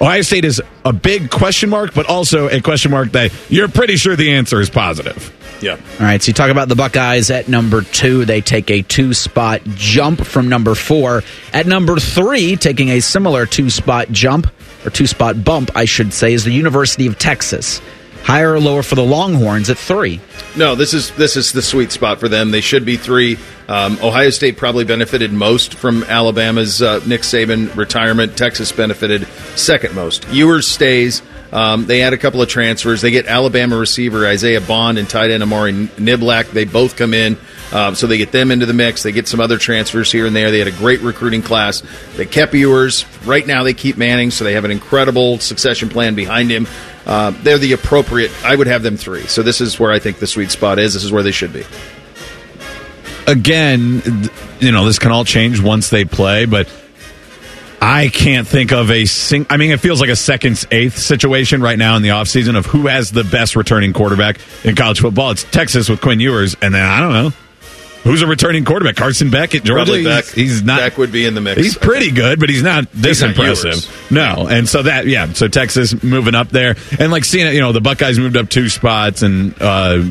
Ohio State is a big question mark, but also a question mark that you're pretty sure the answer is positive. Yeah. All right, so you talk about the Buckeyes at number two. They take a two spot jump from number four. At number three, taking a similar two spot jump, or two spot bump, I should say, is the University of Texas. Higher or lower for the Longhorns at three? No, this is this is the sweet spot for them. They should be three. Um, Ohio State probably benefited most from Alabama's uh, Nick Saban retirement. Texas benefited second most. Ewers stays. Um, they add a couple of transfers. They get Alabama receiver Isaiah Bond and tight end Amari Niblack. They both come in, um, so they get them into the mix. They get some other transfers here and there. They had a great recruiting class. They kept Ewers. Right now, they keep Manning, so they have an incredible succession plan behind him. Uh, they're the appropriate. I would have them three. So this is where I think the sweet spot is. This is where they should be. Again, you know, this can all change once they play, but I can't think of a sing. I mean, it feels like a second, eighth situation right now in the offseason of who has the best returning quarterback in college football. It's Texas with Quinn Ewers, and then I don't know. Who's a returning quarterback? Carson Beck at Georgia. Probably He's- Beck. He's, not. Beck would be in the mix. He's pretty good, but he's not this He's not impressive. Ewers. No, and so that yeah, so Texas moving up there, and like seeing it, you know, the Buckeyes moved up two spots, and uh,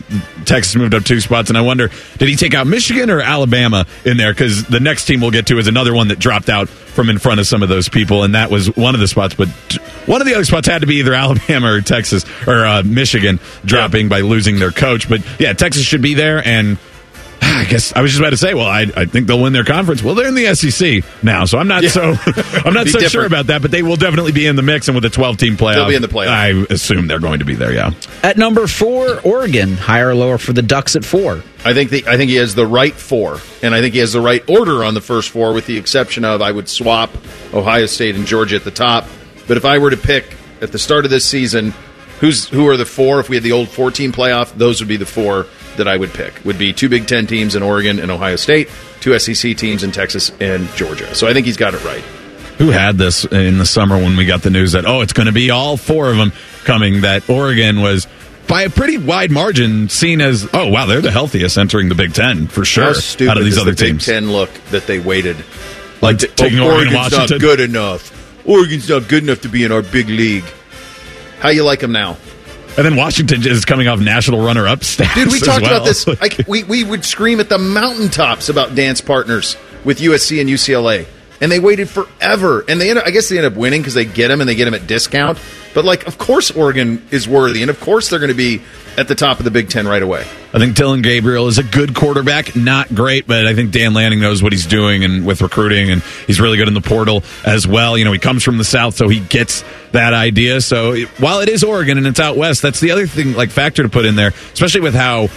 Texas moved up two spots, and I wonder did he take out Michigan or Alabama in there? Because the next team we'll get to is another one that dropped out from in front of some of those people, and that was one of the spots, but one of the other spots had to be either [laughs] Alabama or Texas or uh, Michigan dropping by losing their coach, but yeah, Texas should be there and. [sighs] I guess I was just about to say, well, I, I think they'll win their conference. Well, they're in the SEC now, so I'm not Yeah. so I'm not [laughs] Be so sure about that. But they will definitely be in the mix, and with a 12 team playoff, They'll be in the playoff. I assume they're going to be there. Yeah, At number four, Oregon. Higher or lower for the Ducks at four? I think the, I think he has the right four, and I think he has the right order on the first four, with the exception of I would swap Ohio State and Georgia at the top. But if I were to pick at the start of this season, who's who are the four? If we had the old 14 playoff, those would be the four that I would pick. Would be two Big Ten teams in Oregon and Ohio State, two SEC teams in Texas and Georgia. So I think he's got it right. Who had this in the summer when we got the news that oh, it's going to be all four of them coming? That Oregon was by a pretty wide margin seen as oh wow, they're the healthiest entering the Big Ten for sure How stupid out of these other the Big teams. Ten look that they waited. Like the- taking oh, Oregon Oregon's Washington? not good enough. Oregon's not good enough to be in our big league. How you like them now? And then Washington is coming off national runner-up status. Dude, we talked well. about this. [laughs] Like, we, we would scream at the mountaintops about dance partners with USC and UCLA. And they waited forever. And they end up, I guess they end up winning because they get them and they get them at discount. But, like, of course Oregon is worthy. And of course they're going to be at the top of the Big Ten right away. I think Dillon Gabriel is a good quarterback, not great, but I think Dan Lanning knows what he's doing and with recruiting, and he's really good in the portal as well. You know, he comes from the South, so he gets that idea. So while it is Oregon and it's out west, that's the other thing, like factor to put in there, especially with how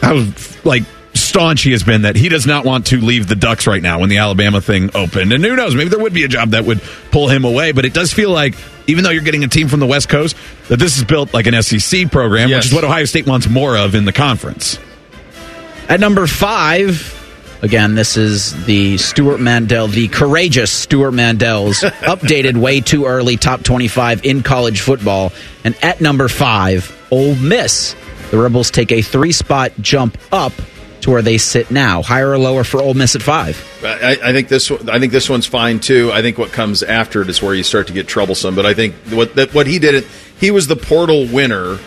how like staunch he has been that he does not want to leave the Ducks right now when the Alabama thing opened. And who knows, maybe there would be a job that would pull him away, but it does feel like even though you're getting a team from the West Coast, that this is built like an SEC program, Yes. which is what Ohio State wants more of in the conference. At number five, again, this is the Stewart Mandel, the courageous Stewart Mandel's [laughs] updated way too early top 25 in college football. And at number five, Ole Miss. The Rebels take a three spot jump up to where they sit now. Higher or lower for Ole Miss at five? I, I think this. I think this one's fine too. I think what comes after it is where you start to get troublesome. But I think what that what he did it. He was the portal winner,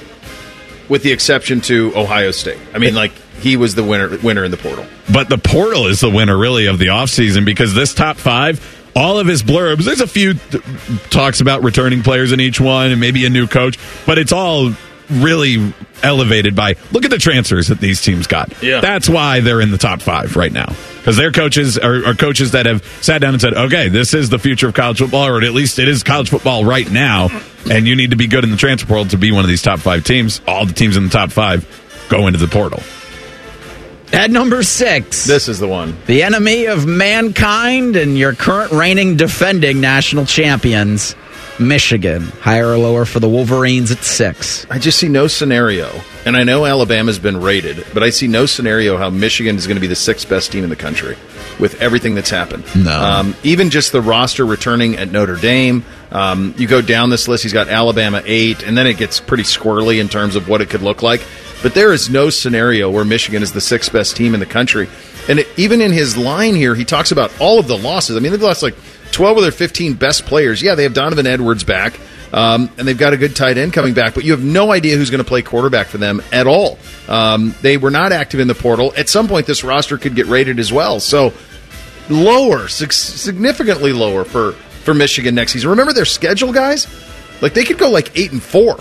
with the exception to Ohio State. I mean, like he was the winner winner in the portal. But the portal is the winner, really, of the offseason because this top five, all of his blurbs, there's a few th- talks about returning players in each one and maybe a new coach, but it's all really elevated by look at the transfers that these teams got. Yeah. That's why they're in the top five right now. Because their coaches are, are coaches that have sat down and said, okay, this is the future of college football, or at least it is college football right now, and you need to be good in the transfer portal to be one of these top five teams. All the teams in the top five go into the portal. At number six, This is the one. the enemy of mankind and your current reigning defending national champions, Michigan. Higher or lower for the Wolverines at six? I just see no scenario, and I know Alabama's been rated, but I see no scenario how Michigan is going to be the sixth best team in the country with everything that's happened. No. Um, even just the roster returning at Notre Dame. Um, you go down this list, he's got Alabama eight, and then it gets pretty squirrely in terms of what it could look like. But there is no scenario where Michigan is the sixth best team in the country. And it, even in his line here, he talks about all of the losses. I mean, they've lost like 12 of their 15 best players. Yeah, they have Donovan Edwards back, um, and they've got a good tight end coming back, but you have no idea who's going to play quarterback for them at all. Um, they were not active in the portal. At some point, this roster could get rated as well. So lower, sig- significantly lower for, for Michigan next season. Remember their schedule, guys? Like they could go like eight and four.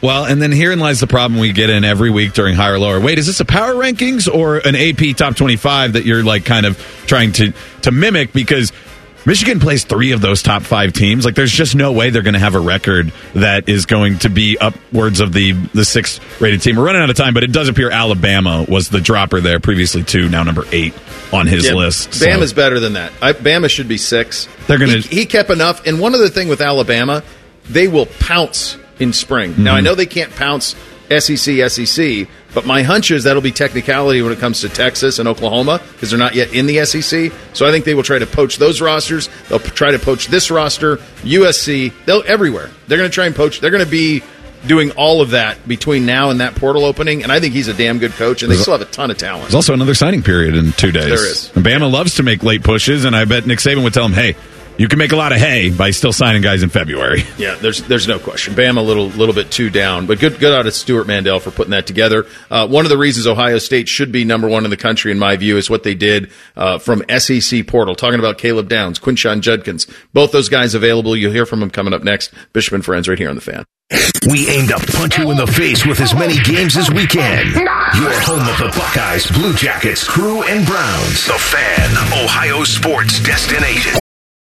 Well, and then herein lies the problem we get in every week during higher lower. Wait, is this a power rankings or an AP top 25 that you're like kind of trying to to mimic because Michigan plays 3 of those top 5 teams. Like there's just no way they're going to have a record that is going to be upwards of the the 6th rated team. We're running out of time, but it does appear Alabama was the dropper there previously 2, now number 8 on his Yeah, list. So- Bama's better than that. I, Bama should be six. They're gonna- He, he kept enough. And one other thing with Alabama, they will pounce in spring. Now Mm-hmm. I know they can't pounce SEC, SEC, but my hunch is that'll be technicality when it comes to Texas and Oklahoma because they're not yet in the SEC. So I think they will try to poach those rosters. They'll try to poach this roster, USC. They'll everywhere. They're going to try and poach. They're going to be doing all of that between now and that portal opening. And I think he's a damn good coach, and they still have a ton of talent. There's also another signing period in two days. There is. And Bama loves to make late pushes, and I bet Nick Saban would tell him, hey, you can make a lot of hay by still signing guys in February. [laughs] Yeah, there's there's no question. Bam a little little bit too down, but good good out of Stewart Mandel for putting that together. Uh, one of the reasons Ohio State should be number one in the country, in my view, is what they did uh, from SEC portal. Talking about Caleb Downs, Quinshon Judkins, both those guys available. You'll hear from them coming up next. Bishop and Friends, right here on the Fan. We aim to punch you in the face with as many games as we can. Your home of the Buckeyes, Blue Jackets, Crew, and Browns. The Fan, Ohio sports destination.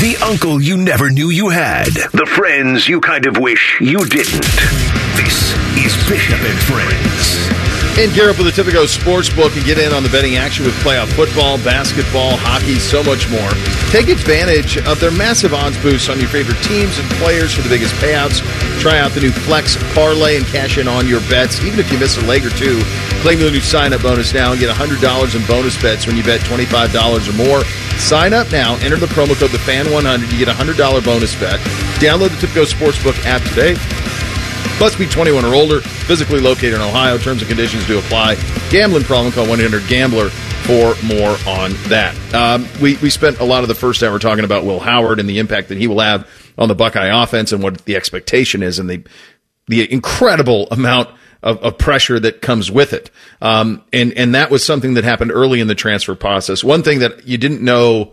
The uncle you never knew you had. The friends you kind of wish you didn't. This is Bishop and Friends. And gear up with the Tipico Sportsbook and get in on the betting action with playoff football, basketball, hockey, so much more. Take advantage of their massive odds boosts on your favorite teams and players for the biggest payouts. Try out the new Flex Parlay and cash in on your bets. Even if you miss a leg or two, claim the new sign up bonus now and get $100 in bonus bets when you bet $25 or more. Sign up now, enter the promo code TheFan100, you get a $100 bonus bet. Download the Tipico Sportsbook app today. Must be 21 or older, physically located in Ohio. Terms and conditions do apply. Gambling problem, call 1 800 Gambler for more on that. Um, we, we spent a lot of the first hour talking about Will Howard and the impact that he will have on the Buckeye offense and what the expectation is and the, the incredible amount of, of pressure that comes with it. Um, and, and that was something that happened early in the transfer process. One thing that you didn't know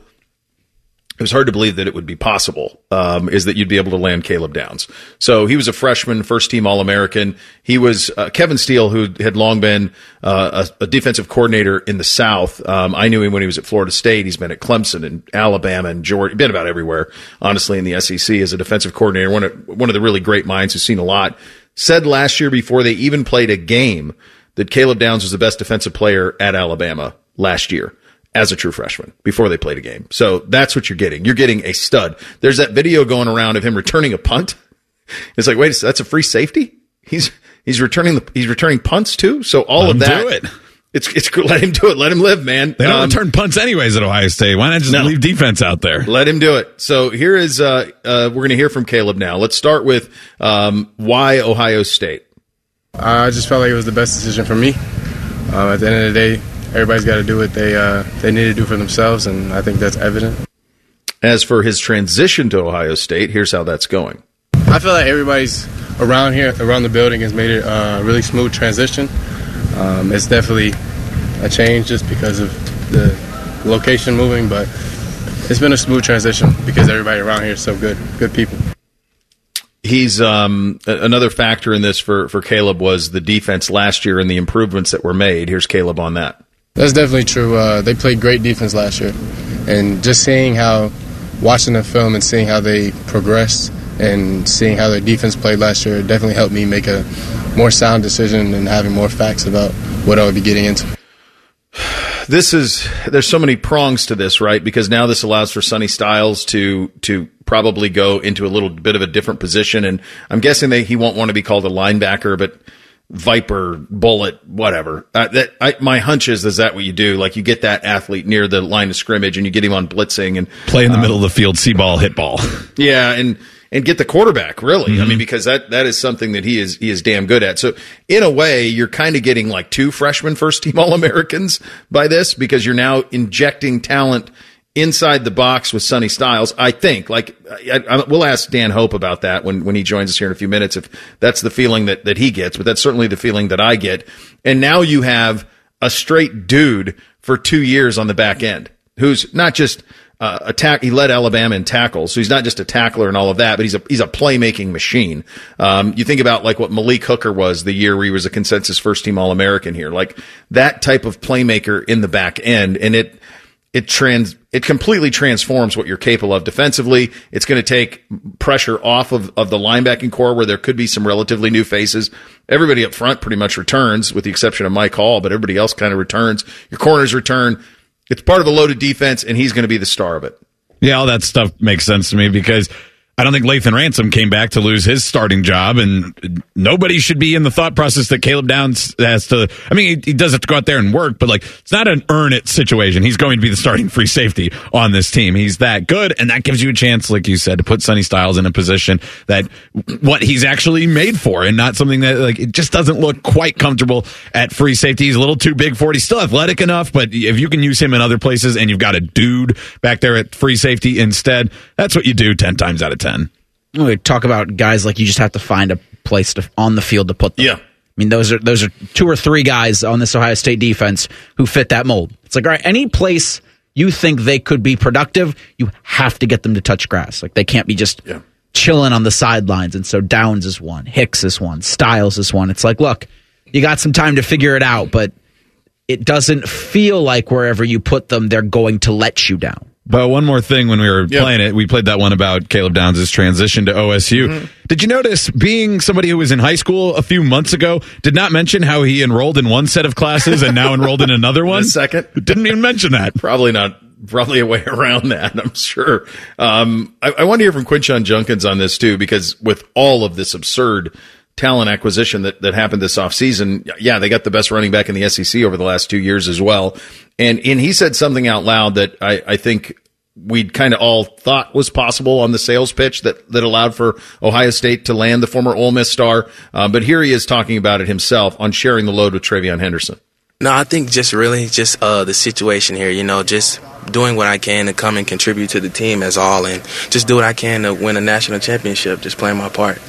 it was hard to believe that it would be possible um, is that you'd be able to land Caleb Downs. So he was a freshman, first team All American. He was uh, Kevin Steele, who had long been uh, a, a, defensive coordinator in the South. Um, I knew him when he was at Florida State. He's been at Clemson and Alabama and Georgia. Been about everywhere, honestly, in the SEC as a defensive coordinator. One of one of the really great minds who's seen a lot. Said last year before they even played a game that Caleb Downs was the best defensive player at Alabama last year as a true freshman before they played a game. So that's what you're getting. You're getting a stud. There's that video going around of him returning a punt. It's like, wait, that's a free safety. He's he's returning the he's returning punts too. So all Let of that. do it. It's it's let him do it. Let him live, man. They don't Um, return punts anyways at Ohio State. Why not just No. leave defense out there? Let him do it. So here is uh, uh, we're going to hear from Caleb now. Let's start with um, why Ohio State. I just felt like it was the best decision for me. Uh, at the end of the day, everybody's got to do what they uh, they need to do for themselves, and I think that's evident. As for his transition to Ohio State, here's how that's going. I feel like everybody's around here, around the building, has made it a really smooth transition. Um, it's definitely a change just because of the location moving, but it's been a smooth transition because everybody around here is so good, good people. He's um, another factor in this for, for Caleb was the defense last year and the improvements that were made. Here's Caleb on that. That's definitely true. Uh, they played great defense last year, and just seeing how, watching the film and seeing how they progressed and seeing how their defense played last year definitely helped me make a more sound decision and having more facts about what I would be getting into. [sighs] this is there's so many prongs to this, right? Because now this allows for Sonny Styles to to probably go into a little bit of a different position, and I'm guessing that he won't want to be called a linebacker, but Viper, Bullet, whatever. Uh, that I, my hunch is is that what you do? Like you get that athlete near the line of scrimmage, and you get him on blitzing and Play in the middle of the field, see ball, hit ball. [laughs] yeah, and and get the quarterback really. I mean, because that that is something that he is he is damn good at. So in a way, you're kind of getting like two freshman first team [laughs] All Americans by this because you're now injecting talent inside the box with Sonny Styles. I think like I, I, we'll ask Dan Hope about that when when he joins us here in a few minutes if that's the feeling that that he gets, but that's certainly the feeling that I get. And now you have a straight dude for two years on the back end who's not just uh, attack. He led Alabama in tackles, so he's not just a tackler and all of that, but he's a he's a playmaking machine. Um, you think about like what Malik Hooker was the year where he was a consensus first team All American here, like that type of playmaker in the back end, and it it trans it completely transforms what you're capable of defensively. It's going to take pressure off of, of the linebacking core where there could be some relatively new faces. Everybody up front pretty much returns with the exception of Mike Hall, but everybody else kind of returns. Your corners return. It's part of a loaded defense and he's going to be the star of it. Yeah, all that stuff makes sense to me because I don't think Lathan Ransom came back to lose his starting job, and nobody should be in the thought process that Caleb Downs has to. I mean, he, he does have to go out there and work, but like it's not an earn it situation. He's going to be the starting free safety on this team. He's that good, and that gives you a chance, like you said, to put Sonny Styles in a position that what he's actually made for, and not something that like it just doesn't look quite comfortable at free safety. He's a little too big for it. He's still athletic enough, but if you can use him in other places, and you've got a dude back there at free safety instead, that's what you do ten times out of ten. We talk about guys like you just have to find a place to on the field to put them. Yeah. I mean, those are those are two or three guys on this Ohio State defense who fit that mold. It's like, all right, any place you think they could be productive, you have to get them to touch grass. Like they can't be just Yeah. chilling on the sidelines. And so Downs is one, Hicks is one, Styles is one. It's like, look, you got some time to figure it out, but it doesn't feel like wherever you put them, they're going to let you down. But one more thing when we were playing it, we played that one about Caleb Downs' transition to OSU. Mm-hmm. Did you notice being somebody who was in high school a few months ago did not mention how he enrolled in one set of classes and now enrolled in another [laughs] one? second. Didn't even mention that. Probably not. Probably a way [laughs] around that, I'm sure. Um, I, I want to hear from Quinshon Judkins on this too, because with all of this absurd talent acquisition that, that happened this offseason, yeah, they got the best running back in the SEC over the last two years as well. And, and he said something out loud that I, I think we'd kind of all thought was possible on the sales pitch that, that allowed for Ohio State to land the former Ole Miss star. Uh, but here he is talking about it himself on sharing the load with TreVeyon Henderson. No, I think just really just uh, the situation here. You know, just doing what I can to come and contribute to the team as all, and just do what I can to win a national championship. Just playing my part.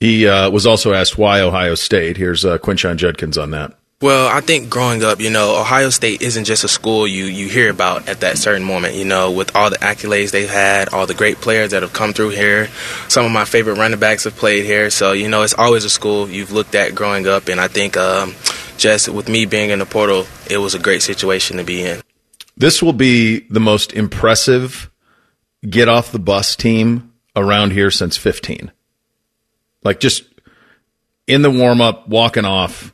He uh, was also asked why Ohio State. Here's uh, Quinshon Judkins on that. Well, I think growing up, you know, Ohio State isn't just a school you, you hear about at that certain moment, you know, with all the accolades they've had, all the great players that have come through here. Some of my favorite running backs have played here. So, you know, it's always a school you've looked at growing up. And I think um, just with me being in the portal, it was a great situation to be in. This will be the most impressive get off the bus team around here since 15. Like just in the warm up, walking off,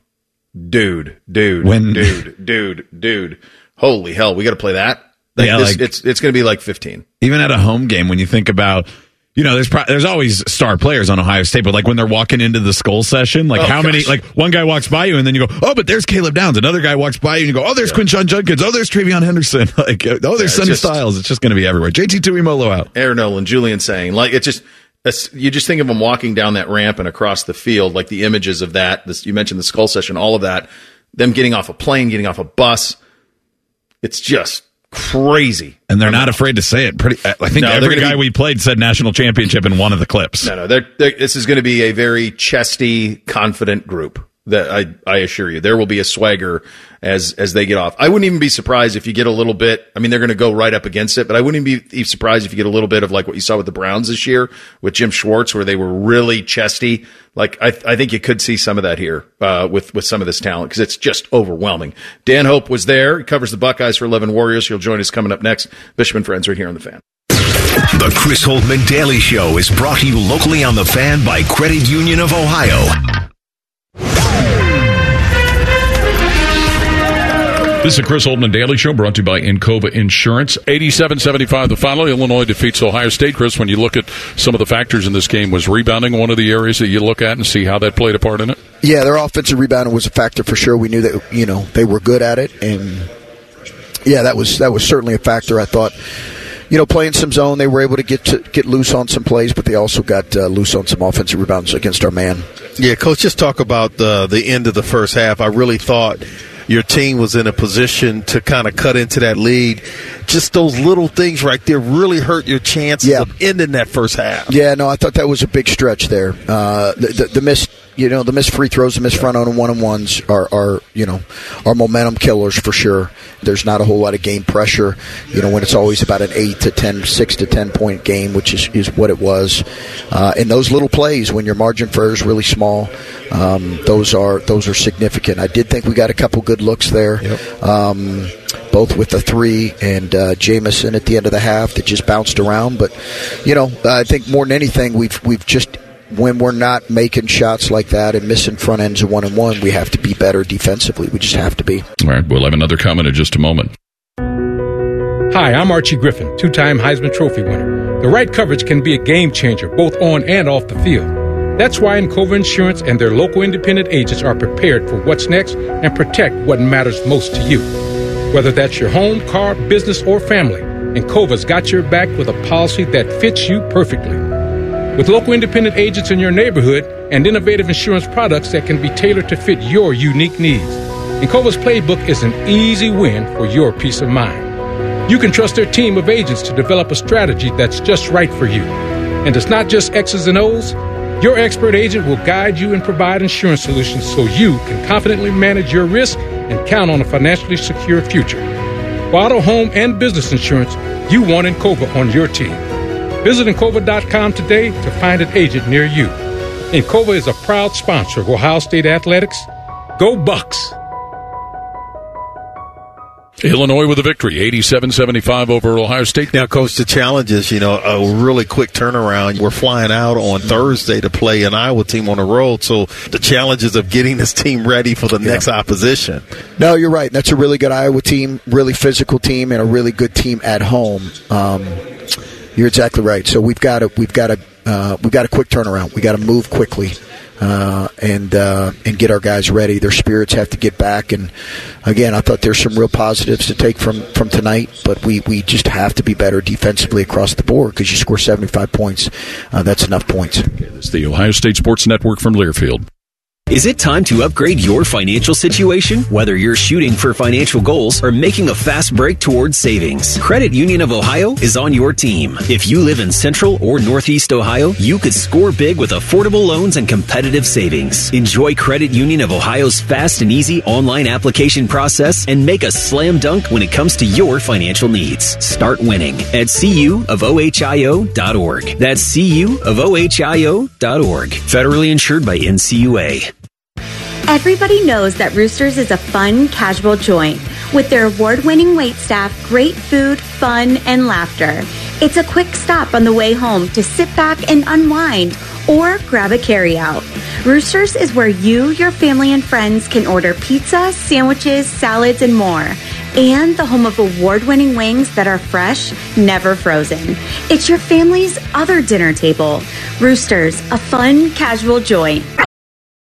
dude, dude, When- dude, [laughs] dude, dude. Holy hell, we got to play that. Like Yeah, this, like- it's it's going to be like 15. Even at a home game, when you think about, you know, there's pro- there's always star players on Ohio State, but like when they're walking into the skull session, like Oh, how many, like one guy walks by you and then you go, oh, but there's Caleb Downs. Another guy walks by you and you go, oh, there's Quinshon Judkins. Oh, there's TreVeyon Henderson. [laughs] Like, oh, there's Sonny Styles. It's just going to be everywhere. JT Tuimolo out. Air Noland, Julian Sayin, like it's just you just think of them walking down that ramp and across the field, like the images of that. This, you mentioned the skull session, all of that. Them getting off a plane, getting off a bus. It's just crazy. And they're not afraid to say it. Pretty, I think No, every guy be- we played said national championship in one of the clips. No, no, they're, they're, this is going to be a very chesty, confident group. That I, I assure you, there will be a swagger as as they get off. I wouldn't even be surprised if you get a little bit. I mean, they're going to go right up against it, but I wouldn't even be surprised if you get a little bit of like what you saw with the Browns this year with Jim Schwartz, where they were really chesty. Like I, I think you could see some of that here uh, with with some of this talent because it's just overwhelming. Dan Hope was there. He covers the Buckeyes for Eleven Warriors. He'll join us coming up next. Bishop friends right here on the Fan. The Chris Holtmann Daily Show is brought to you locally on the fan by Credit Union of Ohio. This is a Chris Holtmann Daily Show brought to you by Encova Insurance. 87-75 the final. Illinois defeats Ohio State. Chris, when you look at some of the factors in this game, was rebounding one of the areas that you look at and see how that played a part in it? Yeah, their offensive rebounding was a factor for sure. We knew that you know they were good at it, and yeah, that was that was certainly a factor. I thought, you know, playing some zone, they were able to get to get loose on some plays, but they also got uh, loose on some offensive rebounds against our man. Yeah, coach, just talk about the the end of the first half. I really thought your team was in a position to kind of cut into that lead. Just those little things right there really hurt your chances Yeah. of ending that first half. Yeah, no, I thought that was a big stretch there. Uh, the, the, the missed, you know, the missed free throws, the missed front on one on ones are, are, you know, are momentum killers for sure. There's not a whole lot of game pressure, you know, when it's always about an eight to 10, six to ten point game, which is, is what it was. Uh, and those little plays when your margin for error is really small, um, those are those are significant. I did think we got a couple good looks there. Um, both with the three and uh, Jamison at the end of the half that just bounced around. But you know, I think more than anything, we've we've just when we're not making shots like that and missing front ends of one and one, we have to be better defensively. We just have to be. All right, we'll have another comment in just a moment. Hi, I'm Archie Griffin, two time Heisman Trophy winner. The right coverage can be a game changer, both on and off the field. That's why Encova Insurance and their local independent agents are prepared for what's next and protect what matters most to you. Whether that's your home, car, business, or family, Encova's got your back with a policy that fits you perfectly. With local independent agents in your neighborhood and innovative insurance products that can be tailored to fit your unique needs, Encova's playbook is an easy win for your peace of mind. You can trust their team of agents to develop a strategy that's just right for you. And it's not just X's and O's. Your expert agent will guide you and provide insurance solutions so you can confidently manage your risk and count on a financially secure future. For auto, home, and business insurance, you want Encova on your team. Visit Encova.com today to find an agent near you. Encova is a proud sponsor of Ohio State Athletics. Go Bucks! Illinois with a victory, 87-75 over Ohio State. Now, Coach, the challenge is, you know, a really quick turnaround. We're flying out on Thursday to play an Iowa team on the road, so the challenges of getting this team ready for the yeah. next opposition. No, you're right. That's a really good Iowa team, really physical team, and a really good team at home. Um, you're exactly right. So we've got to we've got to uh, we've got a quick turnaround. We got to move quickly uh, and uh, and get our guys ready. Their spirits have to get back. And again, I thought there's some real positives to take from from tonight, but we we just have to be better defensively across the board because you score 75 points, uh, that's enough points. It's the Ohio State Sports Network from Learfield. Is it time to upgrade your financial situation? Whether you're shooting for financial goals or making a fast break towards savings, Credit Union of Ohio is on your team. If you live in Central or Northeast Ohio, you could score big with affordable loans and competitive savings. Enjoy Credit Union of Ohio's fast and easy online application process and make a slam dunk when it comes to your financial needs. Start winning at cuofohio.org. That's cuofohio.org. Federally insured by NCUA. Everybody knows that Roosters is a fun, casual joint with their award winning wait staff, great food, fun, and laughter. It's a quick stop on the way home to sit back and unwind or grab a carryout. Roosters is where you, your family, and friends can order pizza, sandwiches, salads, and more. And the home of award winning wings that are fresh, never frozen. It's your family's other dinner table. Roosters, a fun, casual joint.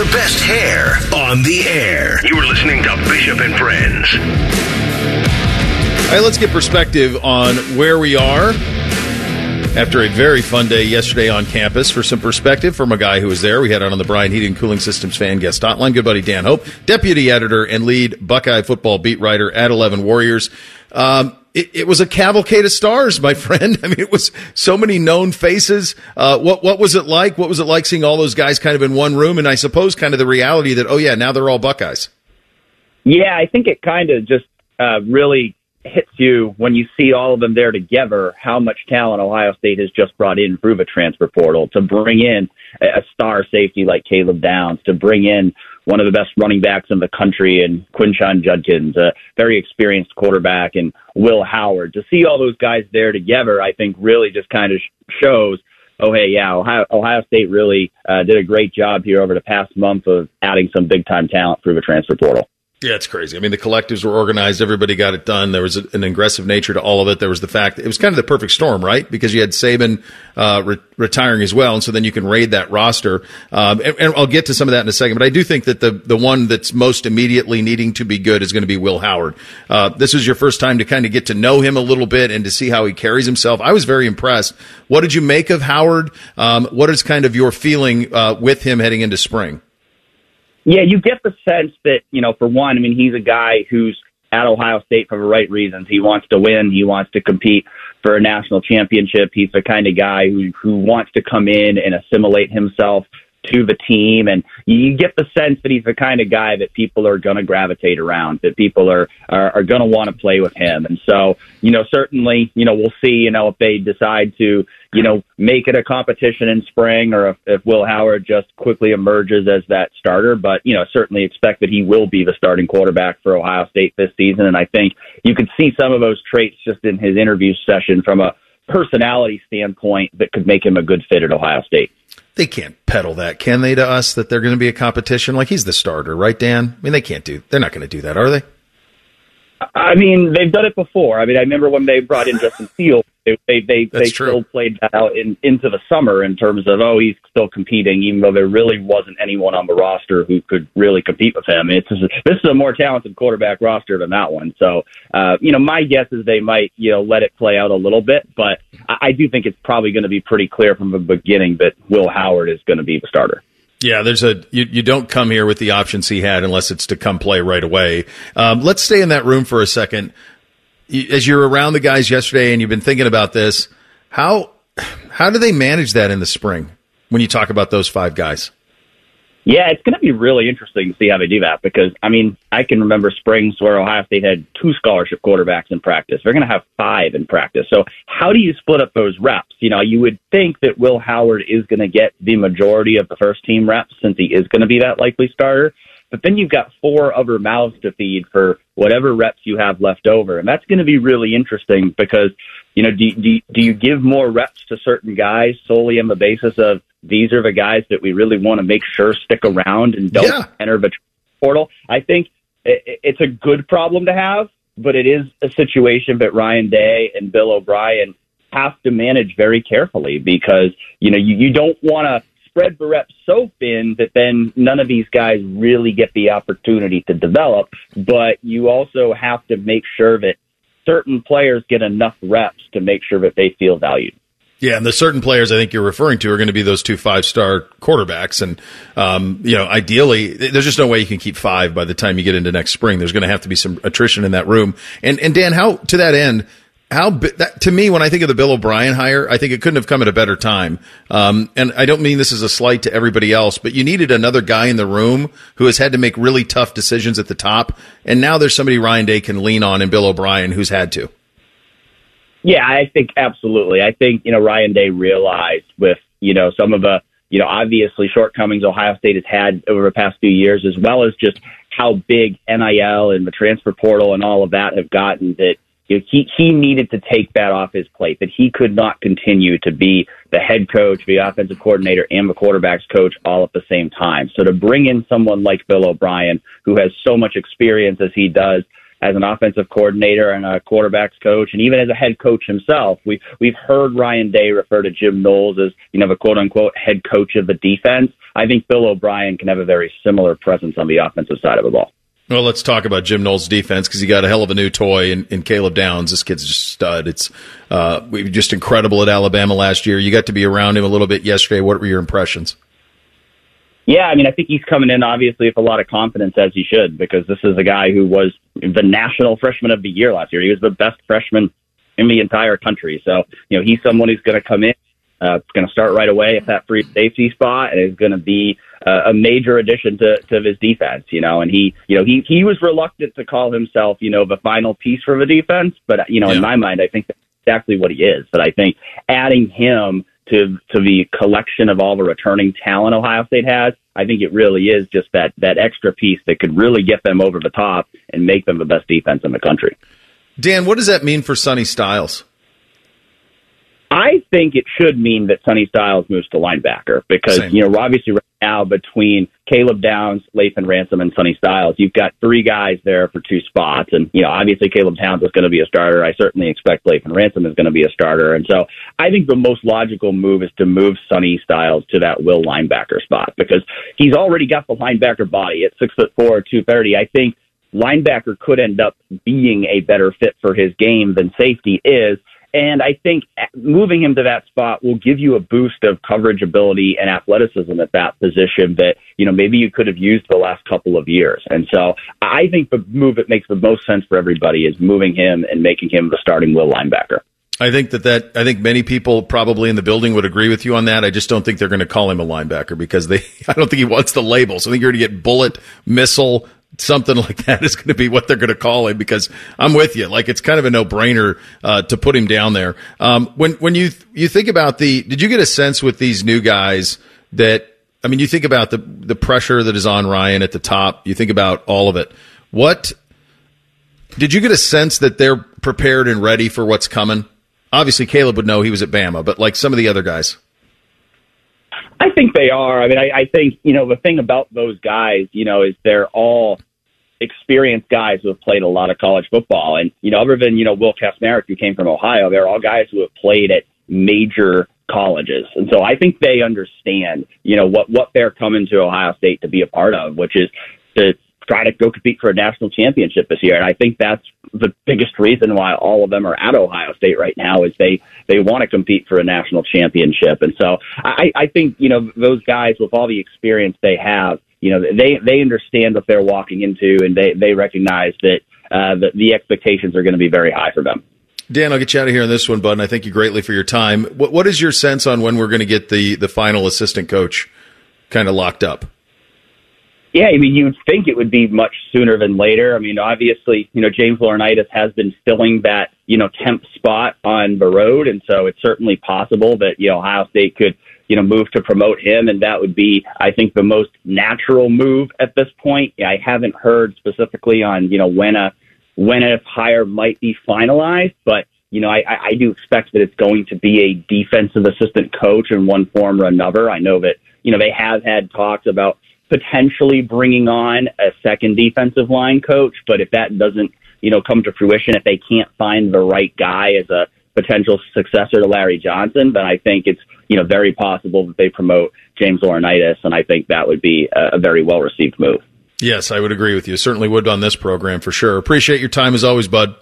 The best hair on the air. You are listening to Bishop and Friends. All right, let's get perspective on where we are after a very fun day yesterday on campus. For some perspective from a guy who was there, we had on the Brian Heating Cooling Systems fan guest hotline. Good buddy Dan Hope, deputy editor and lead Buckeye football beat writer at Eleven Warriors. Um, it, it, was a cavalcade of stars, my [laughs] friend. I mean, it was so many known faces. Uh, what what was it like? What was it like seeing all those guys kind of in one room? And I suppose kind of the reality that oh yeah, now they're all Buckeyes. Yeah, I think it kind of just uh, really hits you when you see all of them there together. How much talent Ohio State has just brought in through the transfer portal to bring in a star safety like Caleb Downs, to bring in one of the best running backs in the country and Quinshon Judkins, a very experienced quarterback, and Will Howard. To see all those guys there together, I think really just kind of shows, oh, hey, yeah, Ohio, Ohio State really uh, did a great job here over the past month of adding some big time talent through the transfer portal. Yeah, it's crazy. I mean, the collectives were organized. Everybody got it done. There was an aggressive nature to all of it. There was the fact it was kind of the perfect storm, right? Because you had Saban uh, re- retiring as well, and so then you can raid that roster. Um, and, and, I'll get to some of that in a second. But I do think that the the one that's most immediately needing to be good is going to be Will Howard. Uh, this is your first time to kind of get to know him a little bit and to see how he carries himself. I was very impressed. What did you make of Howard? Um, what is kind of your feeling uh, with him heading into spring? Yeah, you get the sense that, you know, for one, I mean, he's a guy who's at Ohio State for the right reasons. He wants to win. He wants to compete for a national championship. He's the kind of guy who, who wants to come in and assimilate himself to the team. And you get the sense that he's the kind of guy that people are going to gravitate around, that people are, are, are going to want to play with him. And so, you know, certainly, you know, we'll see, you know, if they decide to, you know, make it a competition in spring or if, if Will Howard just quickly emerges as that starter. But, you know, certainly expect that he will be the starting quarterback for Ohio State this season. And I think you could see some of those traits just in his interview session from a personality standpoint that could make him a good fit at Ohio State they can't peddle that, can they, to us that they're going to be a competition? Like he's the starter, right, Dan? I mean, they can't do. They're not going to do that, are they? I mean, they've done it before. I mean, I remember when they brought in Justin Fields, they they they, they still played that out in, into the summer in terms of oh he's still competing, even though there really wasn't anyone on the roster who could really compete with him. It's just, this is a more talented quarterback roster than that one. So, uh, you know, my guess is they might you know let it play out a little bit, but I, I do think it's probably going to be pretty clear from the beginning that Will Howard is going to be the starter. Yeah, there's a you, you don't come here with the options he had unless it's to come play right away. Um, let's stay in that room for a second. As you're around the guys yesterday and you've been thinking about this, how how do they manage that in the spring when you talk about those five guys? Yeah, it's going to be really interesting to see how they do that because, I mean, I can remember springs where Ohio State had two scholarship quarterbacks in practice. They're going to have five in practice. So, how do you split up those reps? You know, you would think that Will Howard is going to get the majority of the first team reps since he is going to be that likely starter. But then you've got four other mouths to feed for whatever reps you have left over. And that's going to be really interesting because, you know, do, do, do you give more reps to certain guys solely on the basis of these are the guys that we really want to make sure stick around and don't yeah. enter the portal? I think it's a good problem to have, but it is a situation that Ryan Day and Bill O'Brien have to manage very carefully because, you know, you, you don't want to spread reps so thin that then none of these guys really get the opportunity to develop. But you also have to make sure that certain players get enough reps to make sure that they feel valued. Yeah, and the certain players I think you're referring to are going to be those two five star quarterbacks, and um, you know, ideally, there's just no way you can keep five by the time you get into next spring. There's going to have to be some attrition in that room. And and Dan, how to that end, how that, to me when I think of the Bill O'Brien hire, I think it couldn't have come at a better time. Um, and I don't mean this as a slight to everybody else, but you needed another guy in the room who has had to make really tough decisions at the top, and now there's somebody Ryan Day can lean on in Bill O'Brien who's had to. Yeah, I think absolutely. I think you know Ryan Day realized with you know some of the you know obviously shortcomings Ohio State has had over the past few years, as well as just how big NIL and the transfer portal and all of that have gotten that you know, he he needed to take that off his plate. That he could not continue to be the head coach, the offensive coordinator, and the quarterbacks coach all at the same time. So to bring in someone like Bill O'Brien, who has so much experience as he does as an offensive coordinator and a quarterbacks coach, and even as a head coach himself, we we've heard Ryan Day refer to Jim Knowles as you know the quote unquote head coach of the defense. I think Bill O'Brien can have a very similar presence on the offensive side of the ball. Well, let's talk about Jim Knowles' defense because he got a hell of a new toy in, in Caleb Downs. This kid's just stud. It's uh, just incredible at Alabama last year. You got to be around him a little bit yesterday. What were your impressions? Yeah, I mean, I think he's coming in obviously with a lot of confidence as he should because this is a guy who was the national freshman of the year last year. He was the best freshman in the entire country. So, you know, he's someone who's going to come in uh, going to start right away at that free safety spot, and is going to be a major addition to, to his defense. You know, and he, you know, he he was reluctant to call himself, you know, the final piece for the defense, but you know, yeah. in my mind, I think that's exactly what he is. But I think adding him to to the collection of all the returning talent Ohio State has, I think it really is just that that extra piece that could really get them over the top and make them the best defense in the country. Dan, what does that mean for Sonny Styles? I think it should mean that Sonny Styles moves to linebacker because, Same. you know, obviously right now between Caleb Downs, Lathan Ransom, and Sonny Styles, you've got three guys there for two spots. And, you know, obviously Caleb Downs is going to be a starter. I certainly expect Lathan Ransom is going to be a starter. And so I think the most logical move is to move Sonny Styles to that will linebacker spot because he's already got the linebacker body at six foot four, 230. I think linebacker could end up being a better fit for his game than safety is and I think uh, moving him to that spot will give you a boost of coverage ability and athleticism at that position that, you know, maybe you could have used the last couple of years. And so I think the move that makes the most sense for everybody is moving him and making him the starting will linebacker. I think that that I think many people probably in the building would agree with you on that. I just don't think they're going to call him a linebacker because they [laughs] I don't think he wants the label. So I think you're going to get bullet, missile, something like that is going to be what they're going to call him because I'm with you. Like it's kind of a no brainer uh, to put him down there. Um, when when you you think about the, did you get a sense with these new guys that I mean, you think about the the pressure that is on Ryan at the top. You think about all of it. What did you get a sense that they're prepared and ready for what's coming? Obviously, Caleb would know he was at Bama, but like some of the other guys. I think they are. I mean, I, I think you know the thing about those guys, you know, is they're all experienced guys who have played a lot of college football, and you know, other than you know Will Kacmarek, who came from Ohio, they're all guys who have played at major colleges, and so I think they understand, you know, what what they're coming to Ohio State to be a part of, which is to try to go compete for a national championship this year. And I think that's the biggest reason why all of them are at Ohio State right now is they they want to compete for a national championship. And so I, I think you know those guys with all the experience they have, you know, they they understand what they're walking into, and they they recognize that uh, the, the expectations are going to be very high for them. Dan, I'll get you out of here on this one, bud, and I thank you greatly for your time. What, what is your sense on when we're going to get the, the final assistant coach kind of locked up? Yeah, I mean, you'd think it would be much sooner than later. I mean, obviously, you know, James Laurinaitis has been filling that, you know, temp spot on the road, and so it's certainly possible that, you know, Ohio State could, you know, move to promote him, and that would be, I think, the most natural move at this point. I haven't heard specifically on, you know, when a when a hire might be finalized, but you know, I, I do expect that it's going to be a defensive assistant coach in one form or another. I know that, you know, they have had talks about potentially bringing on a second defensive line coach, but if that doesn't, you know, come to fruition, if they can't find the right guy as a potential successor to Larry Johnson, then I think it's, you know, very possible that they promote James Laurinaitis, and I think that would be a, a very well received move. Yes, I would agree with you. Certainly would on this program for sure. Appreciate your time as always, bud.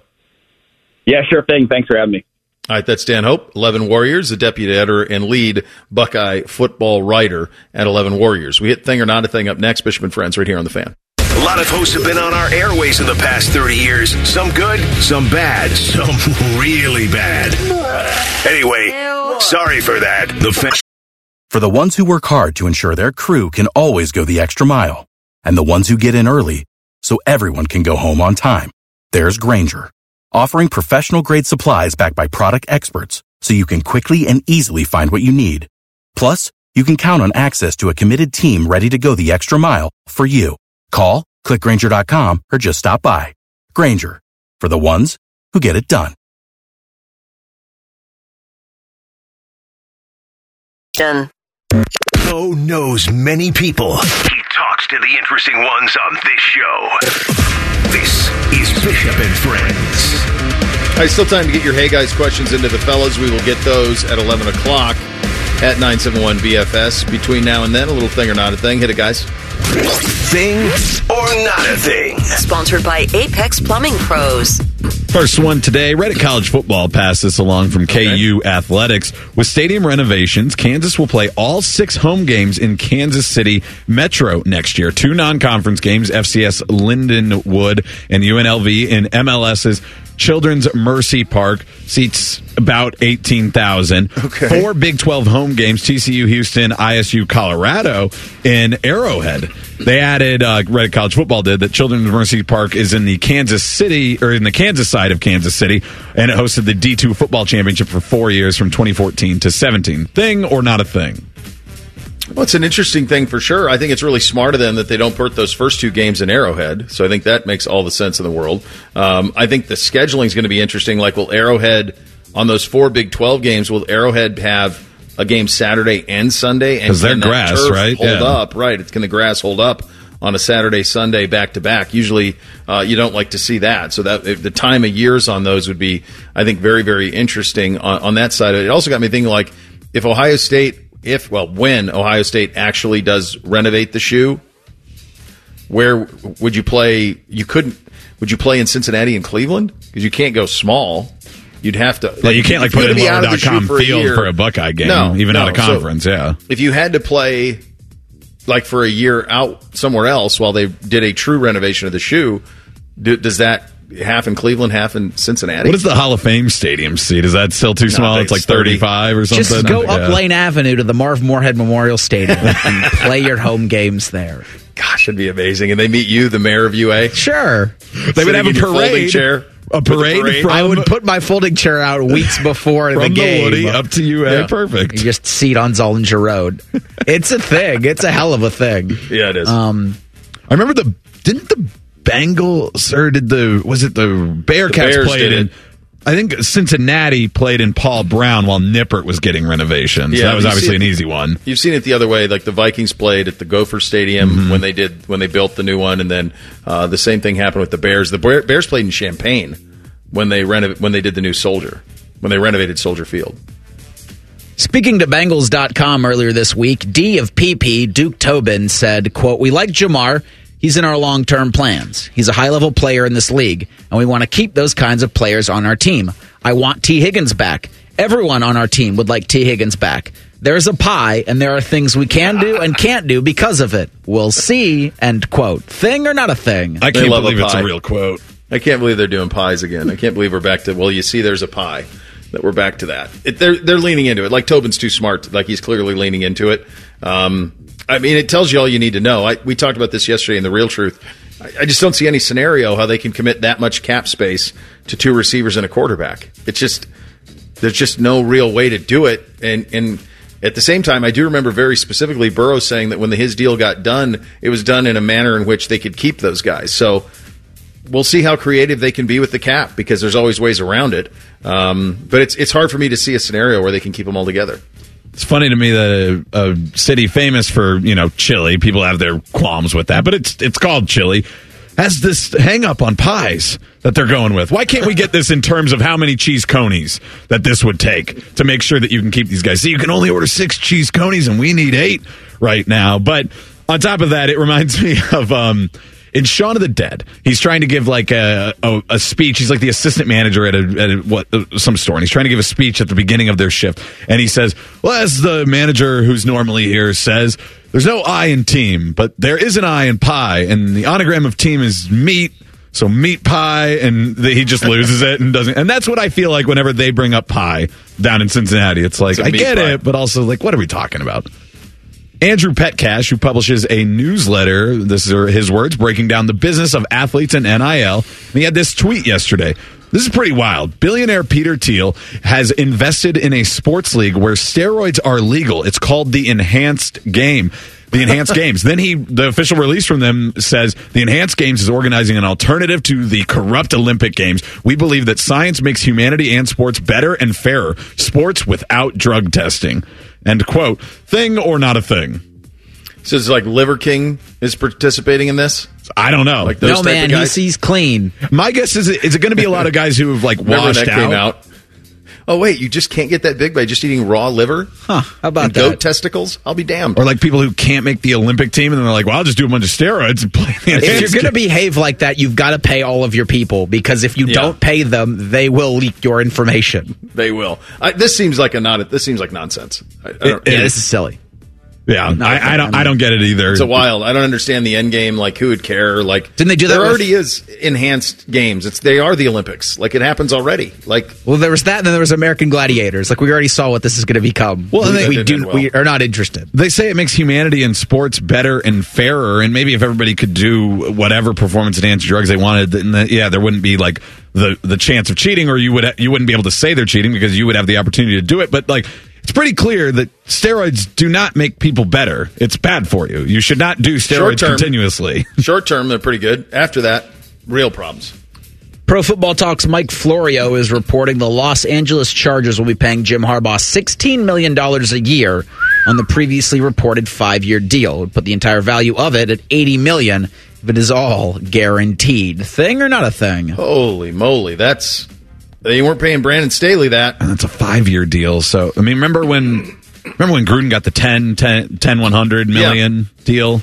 Yeah, sure thing. Thanks for having me. All right, that's Dan Hope, 11 Warriors, the deputy editor and lead Buckeye football writer at 11 Warriors. We hit Thing or Not a Thing up next, Bishop and Friends, right here on The Fan. A lot of hosts have been on our airways in the past 30 years. Some good, some bad, some [laughs] really bad. Anyway, sorry for that. The fan. For the ones who work hard to ensure their crew can always go the extra mile, and the ones who get in early so everyone can go home on time, there's Grainger, offering professional grade supplies backed by product experts so you can quickly and easily find what you need. Plus, you can count on access to a committed team ready to go the extra mile for you. Call, clickgrainger.com, or just stop by. Grainger, for the ones who get it done. Done. Bo knows many people. He talks to the interesting ones on this show. This is Bishop and Friends. All right, still time to get your Hey Guys questions into the fellas. We will get those at 11 o'clock at 971 BFS. Between now and then, a little thing or not a thing. Hit it, guys. Thing or not a thing? Sponsored by Apex Plumbing Pros. First one today. Reddit College Football passed this along from KU Athletics. With stadium renovations, Kansas will play all six home games in Kansas City Metro next year. Two non conference games, FCS Lindenwood and UNLV in MLS's Children's Mercy Park seats about 18,000. Okay. Four Big 12 home games, TCU Houston, ISU Colorado in Arrowhead. They added, uh, Reddit College Football did, that Children's Mercy Park is in the Kansas City, or in the Kansas side of Kansas City, and it hosted the D2 football championship for four years from 2014 to 17. Thing or not a thing? Well, it's an interesting thing for sure. I think it's really smart of them that they don't put those first two games in Arrowhead. So I think that makes all the sense in the world. Um, I think the scheduling is going to be interesting. Like, will Arrowhead on those four Big Twelve games? Will Arrowhead have a game Saturday and Sunday? Because they're grass, right? Hold Yeah. up, right? It's can the grass hold up on a Saturday, Sunday, back to back? Usually, uh, you don't like to see that. So that the time of years on those would be, I think, very very interesting on, on that side. It also got me thinking like if Ohio State if well when Ohio State actually does renovate the shoe, where would you play? You couldn't. Would you play in Cincinnati and Cleveland? Because you can't go small. You'd have to. Yeah, you can't like you put it in the lower.com for a field year- for a Buckeye game, No, even no. out of So conference. yeah. If you had to play like for a year out somewhere else while they did a true renovation of the shoe, do, does that half in Cleveland, half in Cincinnati? What is the Hall of Fame stadium seat? Is that still too small? think It's like it's 30. 35 or something? Just go up Yeah. Lane Avenue to the Marv Moorhead Memorial Stadium and [laughs] play your home games there. Gosh, it'd be amazing. And they meet you, the mayor of UA. Sure. They would have a parade. chair. A parade, parade. from, I would put my folding chair out weeks [laughs] before the from the game. Woody up to UA. Yeah. Perfect. You just seat on Zollinger Road. [laughs] It's a thing. It's a hell of a thing. Yeah, it is. Um, I remember the didn't the Bengals or did the was it the Bearcats Bears played in? I think Cincinnati played in Paul Brown while Nippert was getting renovations. Yeah, that was obviously see- an easy one. You've seen it the other way, like the Vikings played at the Gopher Stadium Mm-hmm. when they did when they built the new one, and then uh, the same thing happened with the Bears. The Bears played in Champaign when they renov- when they did the new Soldier when they renovated Soldier Field. Speaking to Bengals.com earlier this week, D of PP, Duke Tobin, said, quote, We like Ja'Marr. He's in our long term plans. He's a high level player in this league, and we want to keep those kinds of players on our team. I want Tee Higgins back. Everyone on our team would like Tee Higgins back. There's a pie, and there are things we can do and can't do because of it. We'll see. End quote. Thing or not a thing? I can't love believe it's a real quote. I can't believe they're doing pies again. I can't believe we're back to well, you see, there's a pie. That we're back to that. It, they're they're leaning into it. Like Tobin's too smart. Like he's clearly leaning into it. Um, I mean, it tells you all you need to know. I, we talked about this yesterday in the Real Truth. I, I just don't see any scenario how they can commit that much cap space to two receivers and a quarterback. It's just there's just no real way to do it. And and at the same time, I do remember very specifically Burrow saying that when the, his deal got done, it was done in a manner in which they could keep those guys. So we'll see how creative they can be with the cap because there's always ways around it. Um, but it's it's hard for me to see a scenario where they can keep them all together. It's funny to me that a, a city famous for you know chili, people have their qualms with that, but it's it's called chili. Has this hang up on pies that they're going with? Why can't we get this in terms of how many cheese conies that this would take to make sure that you can keep these guys? See, you can only order six cheese conies, and we need eight right now. But on top of that, it reminds [laughs] me of um, in Shaun of the Dead. He's trying to give like a, a, a speech. He's like the assistant manager at, a, at a, what some store, and he's trying to give a speech at the beginning of their shift. And he says, "Well, as the manager who's normally here says, there's no I in team, but there is an I in pie, and the anagram of team is meat." So meat pie, and the, he just loses it and doesn't. And that's what I feel like whenever they bring up pie down in Cincinnati. It's like It's I get pie. it, but also like, what are we talking about? Andrew Petcash, who publishes a newsletter, this are his words, breaking down the business of athletes and NIL. And he had this tweet yesterday. This is pretty wild. Billionaire Peter Thiel has invested in a sports league where steroids are legal. It's called the Enhanced Game. The Enhanced [laughs] Games. Then he, the official release from them says the Enhanced Games is organizing an alternative to the corrupt Olympic Games. We believe that science makes humanity and sports better and fairer. Sports without drug testing. End quote. Thing or not a thing? So it's like Liver King is participating in this. I don't know. Like those no type man, of he sees clean. My guess is is it going to be a lot of guys who have like washed that out? came out. Oh wait, you just can't get that big by just eating raw liver? Huh? How about and that? goat testicles? I'll be damned. Or like people who can't make the Olympic team, and then they're like, "Well, I'll just do a bunch of steroids and play." The If you're going to behave like that, you've got to pay all of your people because if you Yeah. don't pay them, they will leak your information. They will. I, this seems like a not. This seems like nonsense. I, I don't, yeah, this is silly. Yeah, No, I, I don't, I I don't get it either. It's a wild. I don't understand the end game. Like who would care? Like Didn't they do that There with- already is enhanced games. It's they are the Olympics. Like it happens already. Like Well, there was that, and then there was American Gladiators. Like we already saw what this is going to become. Well, we, they- we do. well. We are not interested. They say it makes humanity and sports better and fairer, and maybe if everybody could do whatever performance enhancing drugs they wanted, then the, yeah, there wouldn't be like the the chance of cheating, or you would you wouldn't be able to say they're cheating because you would have the opportunity to do it. But like, it's pretty clear that steroids do not make people better. It's bad for you. You should not do Short steroids term. continuously. [laughs] short term, they're pretty good. After that, real problems. Pro Football Talk's Mike Florio is reporting the Los Angeles Chargers will be paying Jim Harbaugh $16 million a year on the previously reported five-year deal. It would put the entire value of it at 80 million if it is all guaranteed. Thing or not a thing? Holy moly, that's they weren't paying Brandon Staley that. and it's a five year deal. So I mean, remember when remember when Gruden got the 10, 10, 10 100 million deal?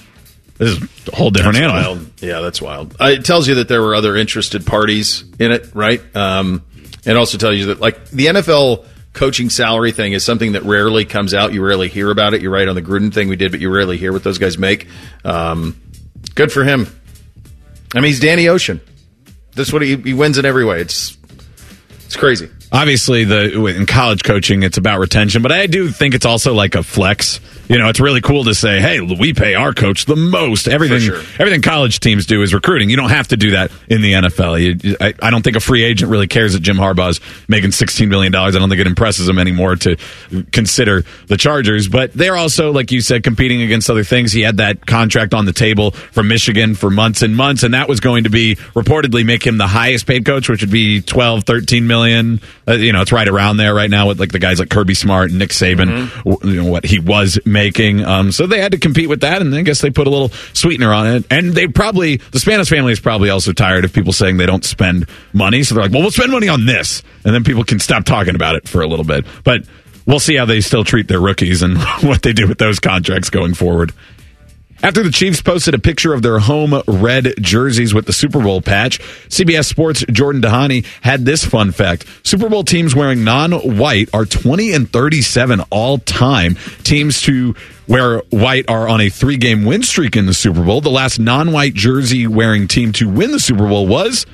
This is a whole different That's animal. wild. Yeah, that's wild. Uh, it tells you that there were other interested parties in it, right? Um, it also tells you that like the NFL coaching salary thing is something that rarely comes out. You rarely hear about it. You're right on the Gruden thing we did, but you rarely hear what those guys make. Um, good for him. I mean, he's Danny Ocean. That's what he, he wins in every way. It's it's crazy. Obviously, the in college coaching, it's about retention, but I do think it's also like a flex. You know, it's really cool to say, "Hey, we pay our coach the most." Everything, sure. everything college teams do is recruiting. You don't have to do that in the NFL. You, I, I don't think a free agent really cares that Jim Harbaugh's making sixteen million dollars. I don't think it impresses him anymore to consider the Chargers. But they're also, like you said, competing against other things. He had that contract on the table from Michigan for months and months, and that was going to be reportedly make him the highest paid coach, which would be 12, 13 million. Uh, you know, it's right around there right now with like the guys like Kirby Smart and Nick Saban, w- you know, what he was making. Um, so they had to compete with that, and I guess they put a little sweetener on it. And they probably, the Spanos family is probably also tired of people saying they don't spend money. So they're like, well, we'll spend money on this. And then people can stop talking about it for a little bit. But we'll see how they still treat their rookies and [laughs] what they do with those contracts going forward. After the Chiefs posted a picture of their home red jerseys with the Super Bowl patch, CBS Sports' Jordan Dajani had this fun fact. Super Bowl teams wearing non-white are 20 and 37 all time. Teams to wear white are on a three-game win streak in the Super Bowl. The last non-white jersey wearing team to win the Super Bowl was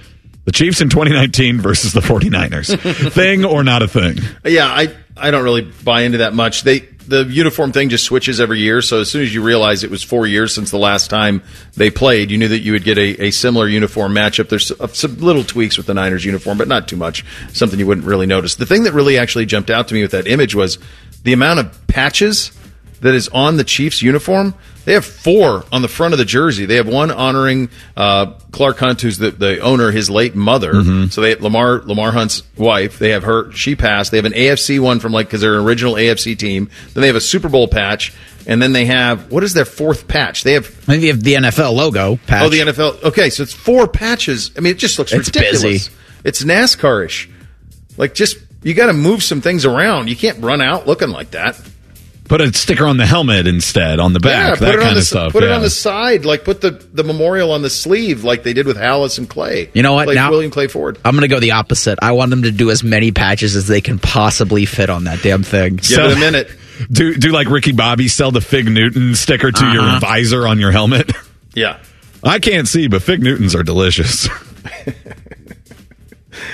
the Chiefs in 2019 versus the 49ers. [laughs] thing or not a thing? Yeah, I I don't really buy into that much. They the uniform thing just switches every year. So as soon as you realize it was four years since the last time they played, you knew that you would get a, a similar uniform matchup. There's some little tweaks with the Niners uniform, but not too much. Something you wouldn't really notice. The thing that really actually jumped out to me with that image was the amount of patches that is on the Chiefs uniform. They have four on the front of the jersey. They have one honoring uh, Clark Hunt, who's the, the owner, his late mother. Mm-hmm. So they have Lamar Lamar Hunt's wife. They have her. She passed. They have an AFC one from like because they're an original AFC team. Then they have a Super Bowl patch, and then they have what is their fourth patch? They have Maybe have the NFL logo patch. oh the NFL. Okay, so it's four patches. I mean, it just looks It's ridiculous. busy. It's NASCAR-ish. Like just you got to move some things around. You can't run out looking like that. Put a sticker on the helmet instead, on the back, Yeah, that put it on kind the of stuff. put it on the side, like put the, the memorial on the sleeve, like they did with Hallis and Clay. You know what? Like now William Clay Ford. I'm going to go the opposite. I want them to do as many patches as they can possibly fit on that damn thing. Give it a minute. [laughs] Do do like Ricky Bobby sell the Fig Newton sticker to your Uh-huh. visor on your helmet? Yeah. I can't see, but Fig Newtons are delicious. [laughs]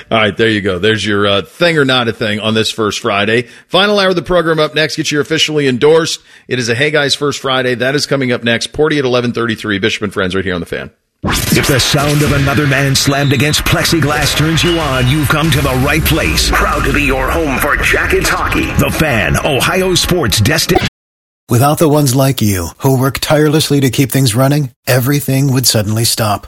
All right, there you go. There's your uh, thing or not a thing on this first Friday. Final hour of the program up next. Get your officially endorsed. It is a Hey Guys First Friday. That is coming up next. Porty at 1133. Bishop and Friends right here on the fan. If the sound of another man slammed against plexiglass turns you on, you've come to the right place. Proud to be your home for Jackets hockey. The Fan, Ohio sports destination. Without the ones like you, who work tirelessly to keep things running, everything would suddenly stop.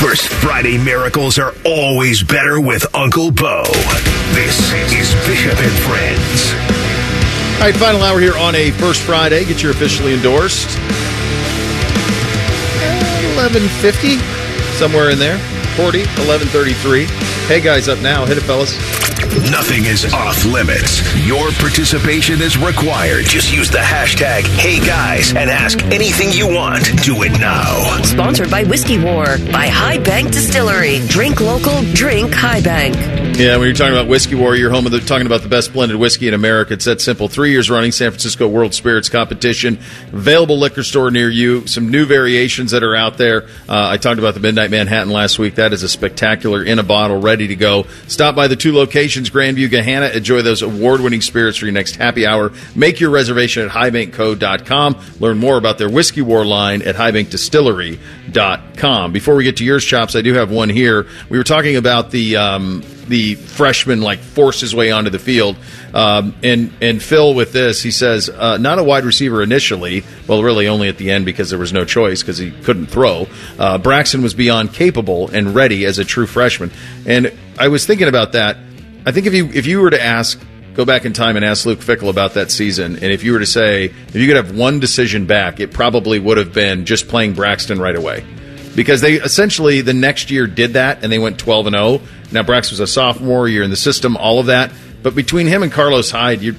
First Friday miracles are always better with Uncle Bo. This is Bishop and Friends. All right, final hour here on a First Friday. Get your officially endorsed. 1150, somewhere in there. 40, 1133. Hey guys, up now. Hit it, fellas. Nothing is off limits. Your participation is required. Just use the hashtag HeyGuys and ask anything you want. Do it now. Sponsored by Whiskey War by High Bank Distillery. Drink local, drink High Bank. Yeah, when you're talking about Whiskey War, you're home of the, talking about the best blended whiskey in America. It's that simple. Three years running, San Francisco World Spirits Competition. Available liquor store near you. Some new variations that are out there. Uh, I talked about the Midnight Manhattan last week. That is a spectacular in a bottle, ready to go. Stop by the two locations, Grandview, Gahanna. Enjoy those award-winning spirits for your next happy hour. Make your reservation at highbankco.com. Learn more about their Whiskey War line at highbankdistillery.com. Before we get to yours, Chops, I do have one here. We were talking about the um, the freshman like force his way onto the field. Um, and and Phil with this, he says uh, not a wide receiver initially. Well, really only at the end because there was no choice because he couldn't throw. Uh, Braxton was beyond capable and ready as a true freshman. And I was thinking about that. I think if you if you were to ask. Go back in time and ask Luke Fickell about that season. And if you were to say, if you could have one decision back, it probably would have been just playing Braxton right away because they essentially the next year did that and they went 12 and 0. Now Brax was a sophomore, you're in the system, all of that. But between him and Carlos Hyde, you're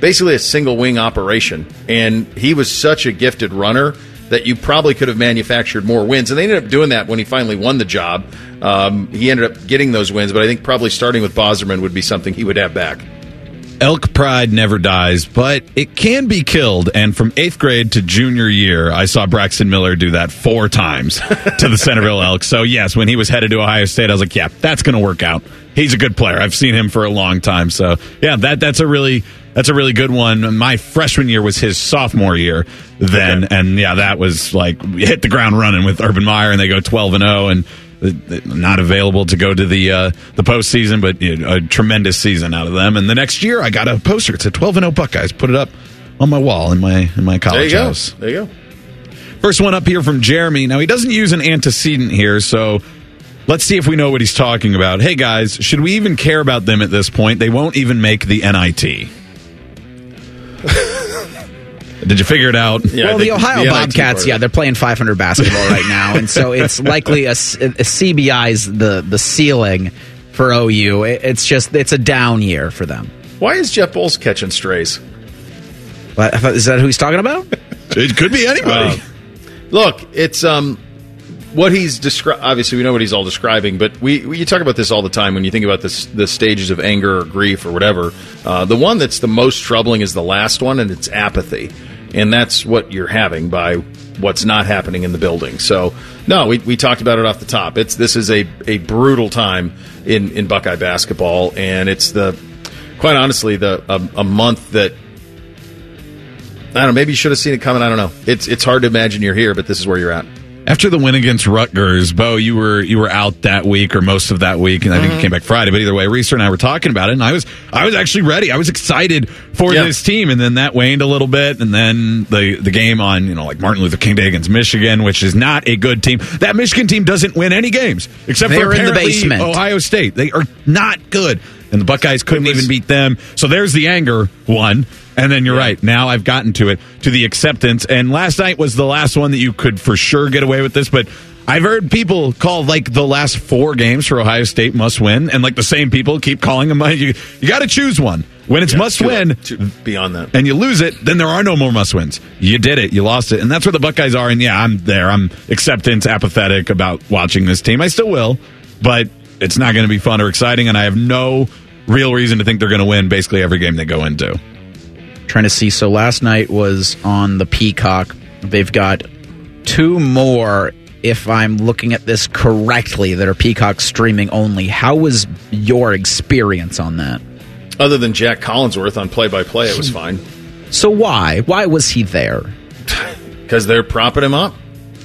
basically a single wing operation. And he was such a gifted runner that you probably could have manufactured more wins. And they ended up doing that when he finally won the job. Um, he ended up getting those wins, but I think probably starting with Bauserman would be something he would have back. Elk pride never dies, but it can be killed. And from eighth grade to junior year, I saw Braxton Miller do that four times [laughs] to the Centerville Elk. So, yes, when he was headed to Ohio State, I was like, yeah, that's going to work out. He's a good player. I've seen him for a long time. So, yeah, that that's a really that's a really good one. My freshman year was his sophomore year then, and yeah, that was like hit the ground running with Urban Meyer, and they go twelve and zero, and uh, not available to go to the uh, the postseason, but you know, a tremendous season out of them. And the next year, I got a poster. It's a twelve and zero Buckeyes. Put it up on my wall in my in my college There go. house. There you go. First one up here from Jeremy. Now he doesn't use an antecedent here, so Let's see if we know what he's talking about. Hey guys, should we even care about them at this point? They won't even make the NIT. Did you figure it out? well, the Ohio Bobcats, yeah, they're playing 500 basketball right now, and so it's [laughs] likely a, a CBI's the the ceiling for OU. It- It's just it's a down year for them. Why is Jeff Boals catching strays? What, is that who he's talking about? [laughs] it could be anybody. Uh, look, it's um, what he's describing. Obviously, we know what he's all describing, but we, we you talk about this all the time when you think about this the stages of anger or grief or whatever. Uh, the one that's the most troubling is the last one, and it's apathy, and that's what you're having by what's not happening in the building. So, no, we, we talked about it off the top. It's this is a, a brutal time in in Buckeye basketball, and it's the quite honestly the a, a month that I don't know. Maybe you should have seen it coming. I don't know. It's it's hard to imagine you're here, but this is where you're at. After the win against Rutgers, Bo, you were you were out that week or most of that week, and I think Mm-hmm. you came back Friday. But either way, Reeser and I were talking about it, and I was I was actually ready. I was excited for Yeah. this team, and then that waned a little bit, and then the the game on you know like Martin Luther King Day against Michigan, which is not a good team. That Michigan team doesn't win any games except They're for in the apparently. Ohio State. They are not good, and the Buckeyes couldn't even beat them. So there's the anger one. And then you're right. Now I've gotten to it, to the acceptance. And last night was the last one that you could for sure get away with this. But I've heard people call like the last four games for Ohio State must win. And like the same people keep calling them. You, you got to choose one. When it's Yeah, must win beyond that. and you lose it, then there are no more must wins. You did it. You lost it. And that's where the Buckeyes are. And yeah, I'm there. I'm acceptance, apathetic about watching this team. I still will, but it's not going to be fun or exciting. And I have no real reason to think they're going to win basically every game they go into. Trying to see. So last night was on the Peacock. They've got two more. If I'm looking at this correctly, that are Peacock streaming only. How was your experience on that? Other than Jac Collinsworth on play by play, it was hmm. fine So why? Why was he there? [laughs] because they're propping him up.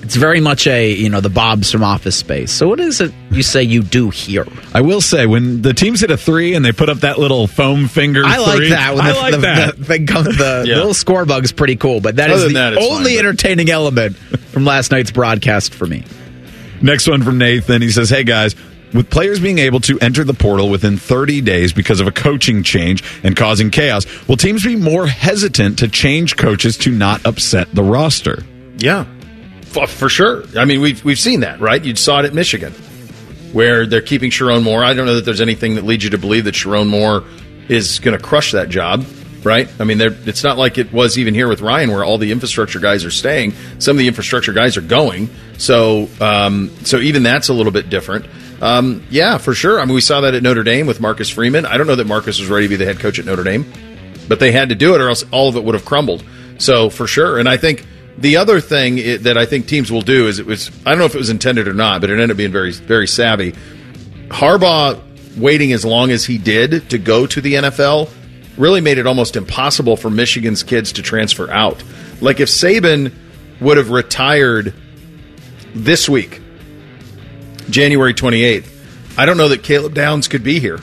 It's very much a you know the Bob's from Office Space. So what is it you say you do here? I will say when the teams hit a three and they put up that little foam finger, I like three, that. When I the, like the, that. The, thing comes, the, Yeah. little score bug's pretty cool, but that is Other the that, only fine, but- entertaining element from last night's broadcast for me. Next one from Nathan. He says, Hey guys, with players being able to enter the portal within 30 days because of a coaching change and causing chaos, will teams be more hesitant to change coaches to not upset the roster? Yeah, for, for sure. I mean, we've we've seen that, right? You saw it at Michigan, where they're keeping Sherrone Moore. I don't know that there's anything that leads you to believe that Sherrone Moore is going to crush that job, right? I mean, it's not like it was even here with Ryan, where all the infrastructure guys are staying. Some of the infrastructure guys are going, so um, so even that's a little bit different. Um, yeah, for sure. I mean, we saw that at Notre Dame with Marcus Freeman. I don't know that Marcus was ready to be the head coach at Notre Dame but they had to do it or else all of it would have crumbled. So for sure, and I think the other thing that I think teams will do is it was I don't know if it was intended or not, but it ended up being very very savvy. Harbaugh waiting as long as he did to go to the NFL really made it almost impossible for Michigan's kids to transfer out. Like if Saban would have retired this week, January 28th, I don't know that Caleb Downs could be here.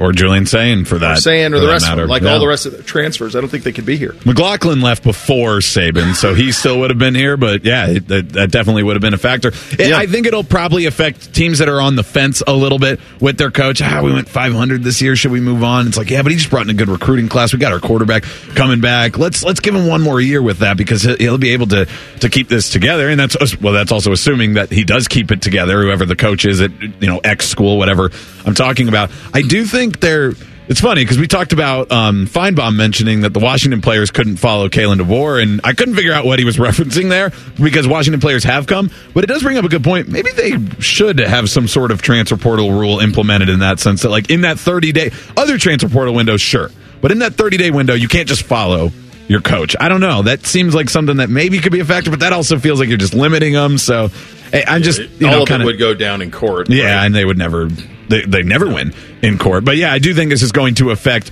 Or Julian Sayin for that. Sayin or the rest of them, like Yeah. all the rest of the transfers, I don't think they could be here. McLaughlin left before Saban, so he still would have been here. But yeah, it, that, that definitely would have been a factor. It- I think it'll probably affect teams that are on the fence a little bit with their coach. Ah, we went 500 this year. Should we move on? It's like, yeah, but he just brought in a good recruiting class. We got our quarterback coming back. Let's let's give him one more year with that because he'll, he'll be able to to keep this together. And that's well, that's also assuming that he does keep it together. Whoever the coach is at you know X school, whatever I'm talking about. I do think they're. It's funny because we talked about um, Finebaum mentioning that the Washington players couldn't follow Kalen DeBoer, and I couldn't figure out what he was [laughs] referencing there because Washington players have come. But it does bring up a good point. Maybe they should have some sort of transfer portal rule implemented in that sense that, like, in that 30 day, other transfer portal windows, sure. But in that 30 day window, you can't just follow your coach. I don't know. That seems like something that maybe could be a factor, but that also feels like you're just limiting them. So I'm just, you all know, of kind it would go down in court. Yeah, right? and they would never they they never win in court. But yeah, I do think this is going to affect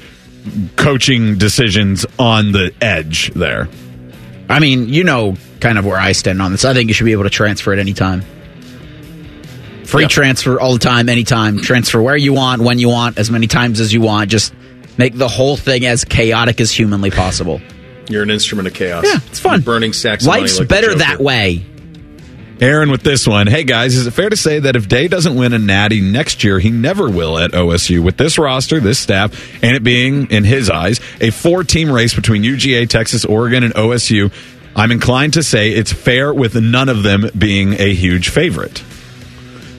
coaching decisions on the edge there. I mean, you know, kind of where I stand on this. I think you should be able to transfer at any time. Free Yeah. transfer all the time, anytime. Transfer where you want, when you want, as many times as you want. Just make the whole thing as chaotic as humanly possible. You're an instrument of chaos. Yeah, it's fun. Burning stacks. Life's like better that way. Aaron with this one. Hey guys, is it fair to say that if Day doesn't win a natty next year, he never will at OSU? With this roster, this staff, and it being, in his eyes, a four team race between UGA, Texas, Oregon, and OSU, I'm inclined to say it's fair with none of them being a huge favorite.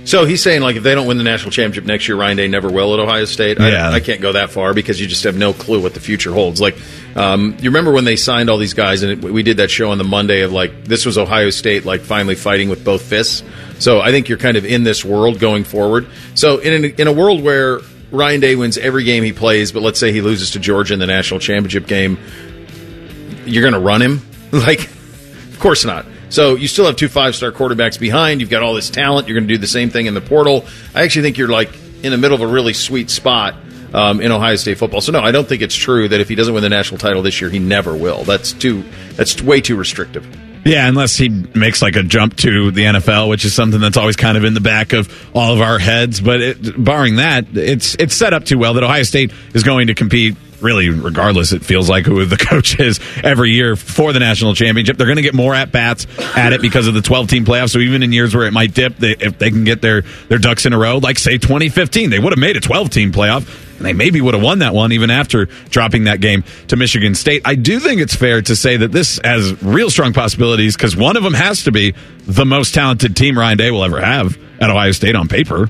So he's saying like if they don't win the national championship next year, Ryan Day never will at Ohio State. I, Yeah. I can't go that far because you just have no clue what the future holds. Like, um, you remember when they signed all these guys, and it, we did that show on the Monday of like this was Ohio State like finally fighting with both fists. So I think you're kind of in this world going forward. So in a, in a world where Ryan Day wins every game he plays, but let's say he loses to Georgia in the national championship game, you're going to run him? [laughs] Like, of course not. So you still have two five star quarterbacks behind. You've got all this talent. You're going to do the same thing in the portal. I actually think you're like in the middle of a really sweet spot um, in Ohio State football. So no, I don't think it's true that if he doesn't win the national title this year, he never will. That's too. That's way too restrictive. Yeah, unless he makes like a jump to the NFL, which is something that's always kind of in the back of all of our heads. But it, barring that, it's it's set up too well that Ohio State is going to compete. Really, regardless, it feels like who the [laughs] coach is every year for the national championship. They're going to get more at bats at it because of the 12 team playoffs. So even in years where it might dip, they, if they can get their their ducks in a row, like say 2015, they would have made a 12 team playoff. And they maybe would have won that one even after dropping that game to Michigan State. I do think it's fair to say that this has real strong possibilities because one of them has to be the most talented team Ryan Day will ever have at Ohio State on paper.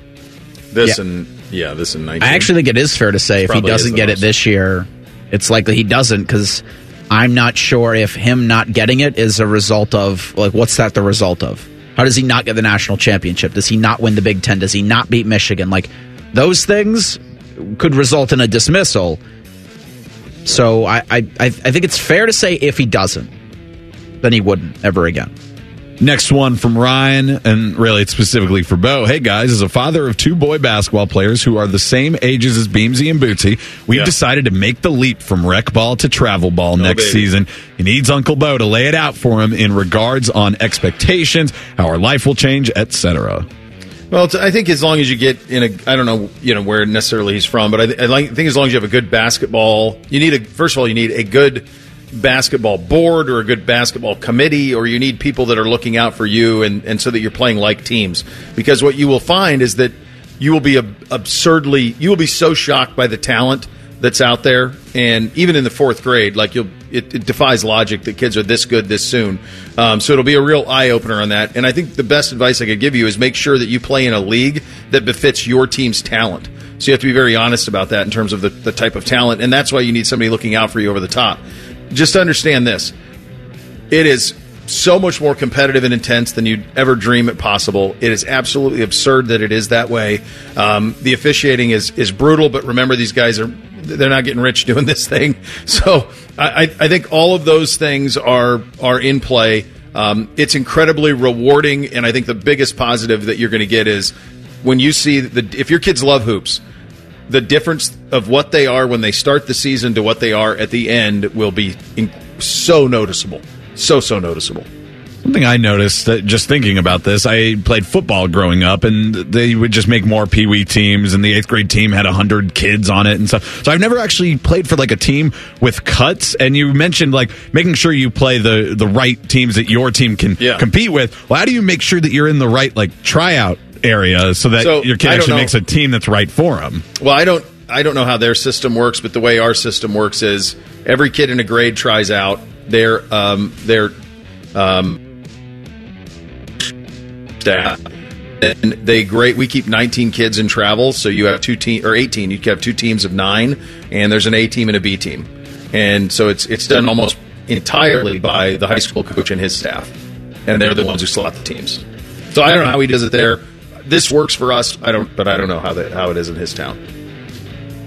This Yeah. and yeah, this and 19. I actually think it is fair to say if he Probably is doesn't the get most. it this year, it's likely he doesn't because I'm not sure if him not getting it is a result of like what's that the result of? How does he not get the national championship? Does he not win the Big Ten? Does he not beat Michigan? Like those things could result in a dismissal. So I I I I think it's fair to say if he doesn't, then he wouldn't ever again. Next one from Ryan, and really it's specifically for Bo. Hey guys, as a father of two boy basketball players who are the same ages as Beamsy and Bootsy, we've Yeah. decided to make the leap from rec ball to travel ball next baby. season. He needs Uncle Bo to lay it out for him in regards on expectations, how our life will change, etc. Well, I think as long as you get in a, I don't know, you know where necessarily he's from, but I, th- I think as long as you have a good basketball, you need a first of all you need a good basketball board or a good basketball committee, or you need people that are looking out for you, and and so that you're playing like teams. Because what you will find is that you will be ab- absurdly, you will be so shocked by the talent that's out there, and even in the fourth grade, like you'll, it, it defies logic that kids are this good this soon. Um, so it'll be a real eye opener on that. And I think the best advice I could give you is make sure that you play in a league that befits your team's talent. So you have to be very honest about that in terms of the, the type of talent, and that's why you need somebody looking out for you over the top. Just understand this: it is so much more competitive and intense than you'd ever dream it possible. It is absolutely absurd that it is that way. Um, the officiating is is brutal, but remember these guys are they're not getting rich [laughs] doing this thing. So I, I think all of those things are are in play. Um, it's incredibly rewarding, and I think the biggest positive that you're going to get is when you see the if your kids love hoops the difference of what they are when they start the season to what they are at the end will be in- so noticeable. So, so noticeable. Something I noticed that just thinking about this, I played football growing up, and they would just make more pee wee teams, and the eighth grade team had hundred kids on it and stuff. So I've never actually played for like a team with cuts. And you mentioned like making sure you play the the right teams that your team can yeah. compete with. Well, how do you make sure that you're in the right like tryout area so that So, your kid actually makes a team that's right for them? Well, I don't I don't know how their system works, but the way our system works is every kid in a grade tries out. Their um, their um, staff. And they great. We keep 19 kids in travel, so you have two team or 18. You have two teams of nine, and there's an A team and a B team, and so it's it's done almost entirely by the high school coach and his staff, and they're the ones who slot the teams. So I don't know how he does it there. This works for us. I don't, but I don't know how that how it is in his town.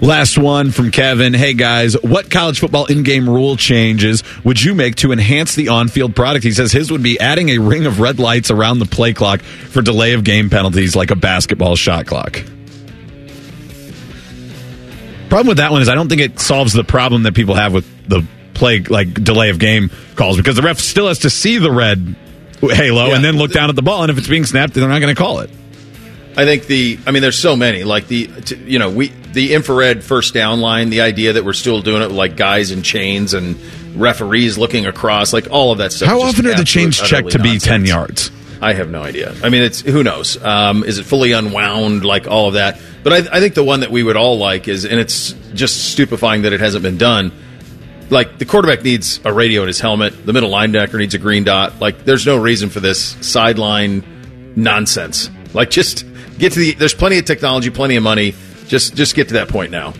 Last one from Kevin. Hey guys, what college football in-game rule changes would you make to enhance the on-field product? He says his would be adding a ring of red lights around the play clock for delay of game penalties like a basketball shot clock. Problem with that one is I don't think it solves the problem that people have with the play like delay of game calls because the ref still has to see the red halo and then look down at the ball and if it's being snapped they're not going to call it. I think the, I mean, there's so many. Like the, t- you know, we the infrared first down line. The idea that we're still doing it with like guys in chains and referees looking across, like all of that stuff. How often are the chains checked to be nonsense. 10 yards? I have no idea. I mean, it's who knows? Um, is it fully unwound, like all of that? But I, I think the one that we would all like is, and it's just stupefying that it hasn't been done. Like the quarterback needs a radio in his helmet, the middle linebacker needs a green dot. Like, there's no reason for this sideline nonsense. Like, just get to the. There's plenty of technology, plenty of money. Just, just get to that point now.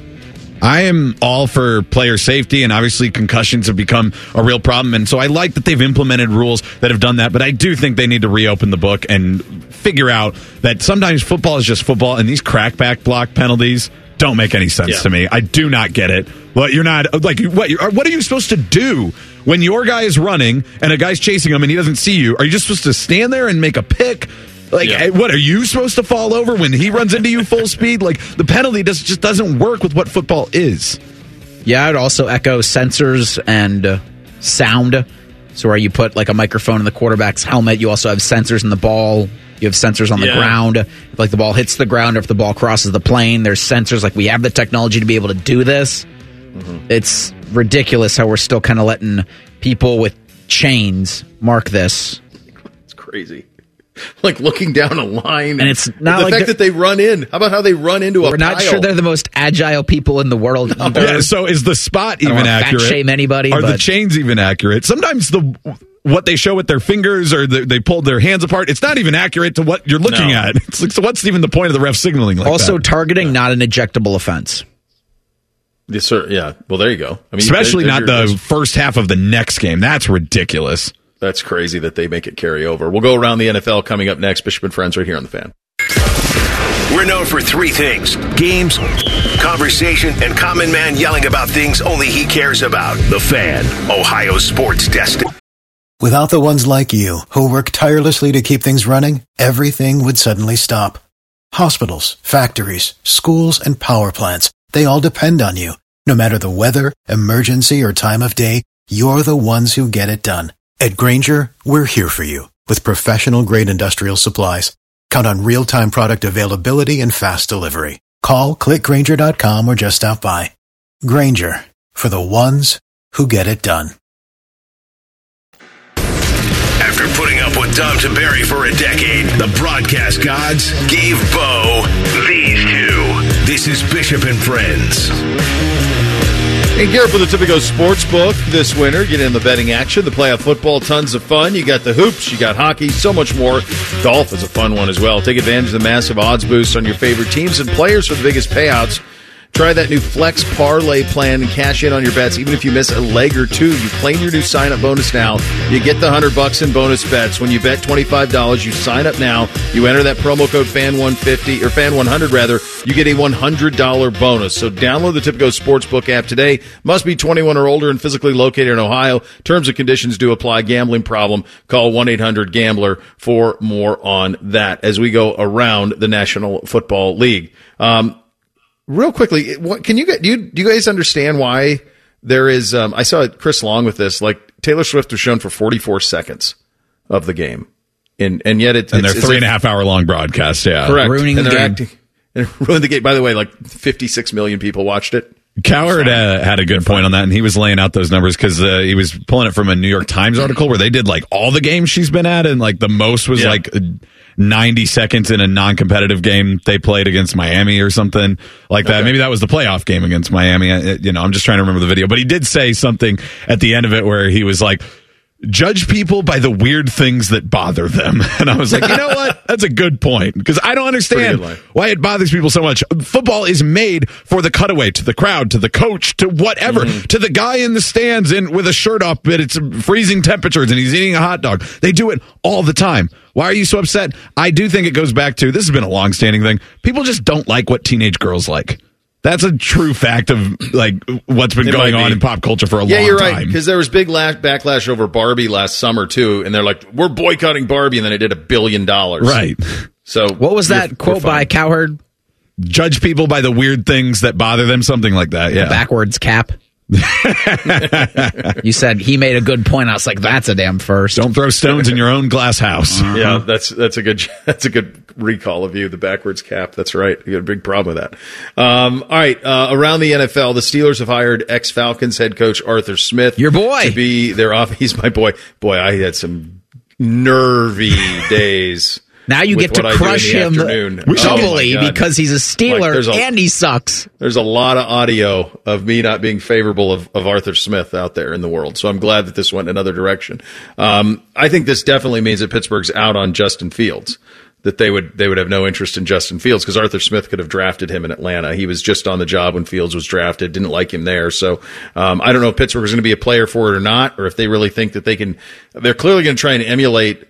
I am all for player safety, and obviously concussions have become a real problem. And so I like that they've implemented rules that have done that, but I do think they need to reopen the book and figure out that sometimes football is just football, and these crackback block penalties don't make any sense Yeah. to me. I do not get it. What you're not like what? You're, what are you supposed to do when your guy is running and a guy's chasing him and he doesn't see you? Are you just supposed to stand there and make a pick? Like, eh, what are you supposed to fall over when he runs into you full speed? Like, the penalty does, just doesn't work with what football is. Yeah, I'd also echo sensors and uh, sound. So where you put like a microphone in the quarterback's helmet, you also have sensors in the ball. You have sensors on the Yeah. ground. If like the ball hits the ground or if the ball crosses the plane, there's sensors. Like we have the technology to be able to do this. It's ridiculous how we're still kind of letting people with chains mark this. It's crazy. [laughs] Like looking down a line, And it's not the like fact that they run in. How about how they run into a? We're not pile? sure they're the most agile people in the world. [laughs] either. Yeah, so is the spot I don't even fat accurate? shame anybody, Are the chains even accurate? Sometimes the what they show with their fingers or the, they pulled their hands apart, it's not even accurate to what you're looking No. at. [laughs] It's like, so what's even the point of the ref signaling like also, that? targeting not an ejectable offense. Yes, sir. Yeah. Well, there you go. I mean, Especially there- not there- the first half of the next game. That's ridiculous. That's crazy that they make it carry over. We'll go around the NFL coming up next. Bishop and Friends right here on the fan. We're known for three things games, conversation, and common man yelling about things only he cares about. The Fan, Ohio sports desk. Without the ones like you, who work tirelessly to keep things running, everything would suddenly stop. Hospitals, factories, schools, and power plants, they all depend on you. No matter the weather, emergency, or time of day, you're the ones who get it done. At Grainger, we're here for you with professional grade industrial supplies. Count on real time product availability and fast delivery. Call clickgrainger.com or just stop by. Grainger for the ones who get it done. After putting up with Dom Tiberi for a decade, the broadcast gods gave Bo these two. This is Bishop and Friends. And up for the Tipico Sports Book this winter. Get in the betting action, the playoff football, tons of fun. You got the hoops, you got hockey, so much more. Golf is a fun one as well. Take advantage of the massive odds boosts on your favorite teams and players for the biggest payouts. Try that new Flex Parlay plan and cash in on your bets, even if you miss a leg or two. You claim your new sign up bonus now. You get the hundred bucks in bonus bets when you bet twenty five dollars. You sign up now. You enter that promo code Fan one fifty or Fan one hundred rather. You get a one hundred dollar bonus. So download the Tipico Sportsbook app today. Must be twenty one or older and physically located in Ohio. Terms and conditions do apply. Gambling problem? Call one eight hundred Gambler for more on that. As we go around the National Football League. Um, real quickly, what can you get? Do you do you guys understand why there is? Um, I saw Chris Long with this. Like Taylor Swift was shown for 44 seconds of the game, and and yet it, And it's, they're it's three a- and a half hour long broadcast. Yeah. correct Ruining and the game. acting and [laughs] ruined the game. By the way, like 56 million people watched it. Cowherd uh, had a good point on that, and he was laying out those numbers because uh, he was pulling it from a New York Times article where they did like all the games she's been at, and like the most was Yeah. like 90 seconds in a non competitive game they played against Miami or something like that. Maybe that was the playoff game against Miami. I- You know, I'm just trying to remember the video, but he did say something at the end of it where he was like, judge people by the weird things that bother them. [laughs] And I was like, you know what? [laughs] That's a good point because I don't understand Pretty good line. why it bothers people so much. Football is made for the cutaway to the crowd, to the coach, to whatever, Mm-hmm. to the guy in the stands and with a shirt off, but it's freezing temperatures and he's eating a hot dog. They do it all the time. Why are you so upset? I do think it goes back to this has been a long standing thing. People just don't like what teenage girls like. That's a true fact of like what's been It going might on be. in pop culture for a yeah, long you're time. right because there was big la- backlash over Barbie last summer too, and they're like, "We're boycotting Barbie," and then it did a billion dollars. Right. So What was that quote by. Cowherd? Judge people by the weird things that bother them, something like that. Yeah. Backwards cap. [laughs] you said he made a good point. I was like, that's a damn first. Don't throw stones in your own glass house. [laughs] Yeah, that's that's a good [laughs] that's a good recall of you. The backwards cap. That's right. You got a big problem with that. Um, all right, uh, around the NFL, the Steelers have hired ex Falcons head coach Arthur Smith. Your boy. to be their off. He's my boy. Boy, I had some nervy days. Now you get to what I do in crush him doubly Oh, because he's a Steeler Like, there's a- and he sucks. There's a lot of audio of me not being favorable of, of Arthur Smith out there in the world. So I'm glad that this went another direction. Um, I think this definitely means that Pittsburgh's out on Justin Fields. That they would they would have no interest in Justin Fields because Arthur Smith could have drafted him in Atlanta. He was just on the job when Fields was drafted. Didn't like him there. So um, I don't know if Pittsburgh is going to be a player for it or not, or if they really think that they can. They're clearly going to try and emulate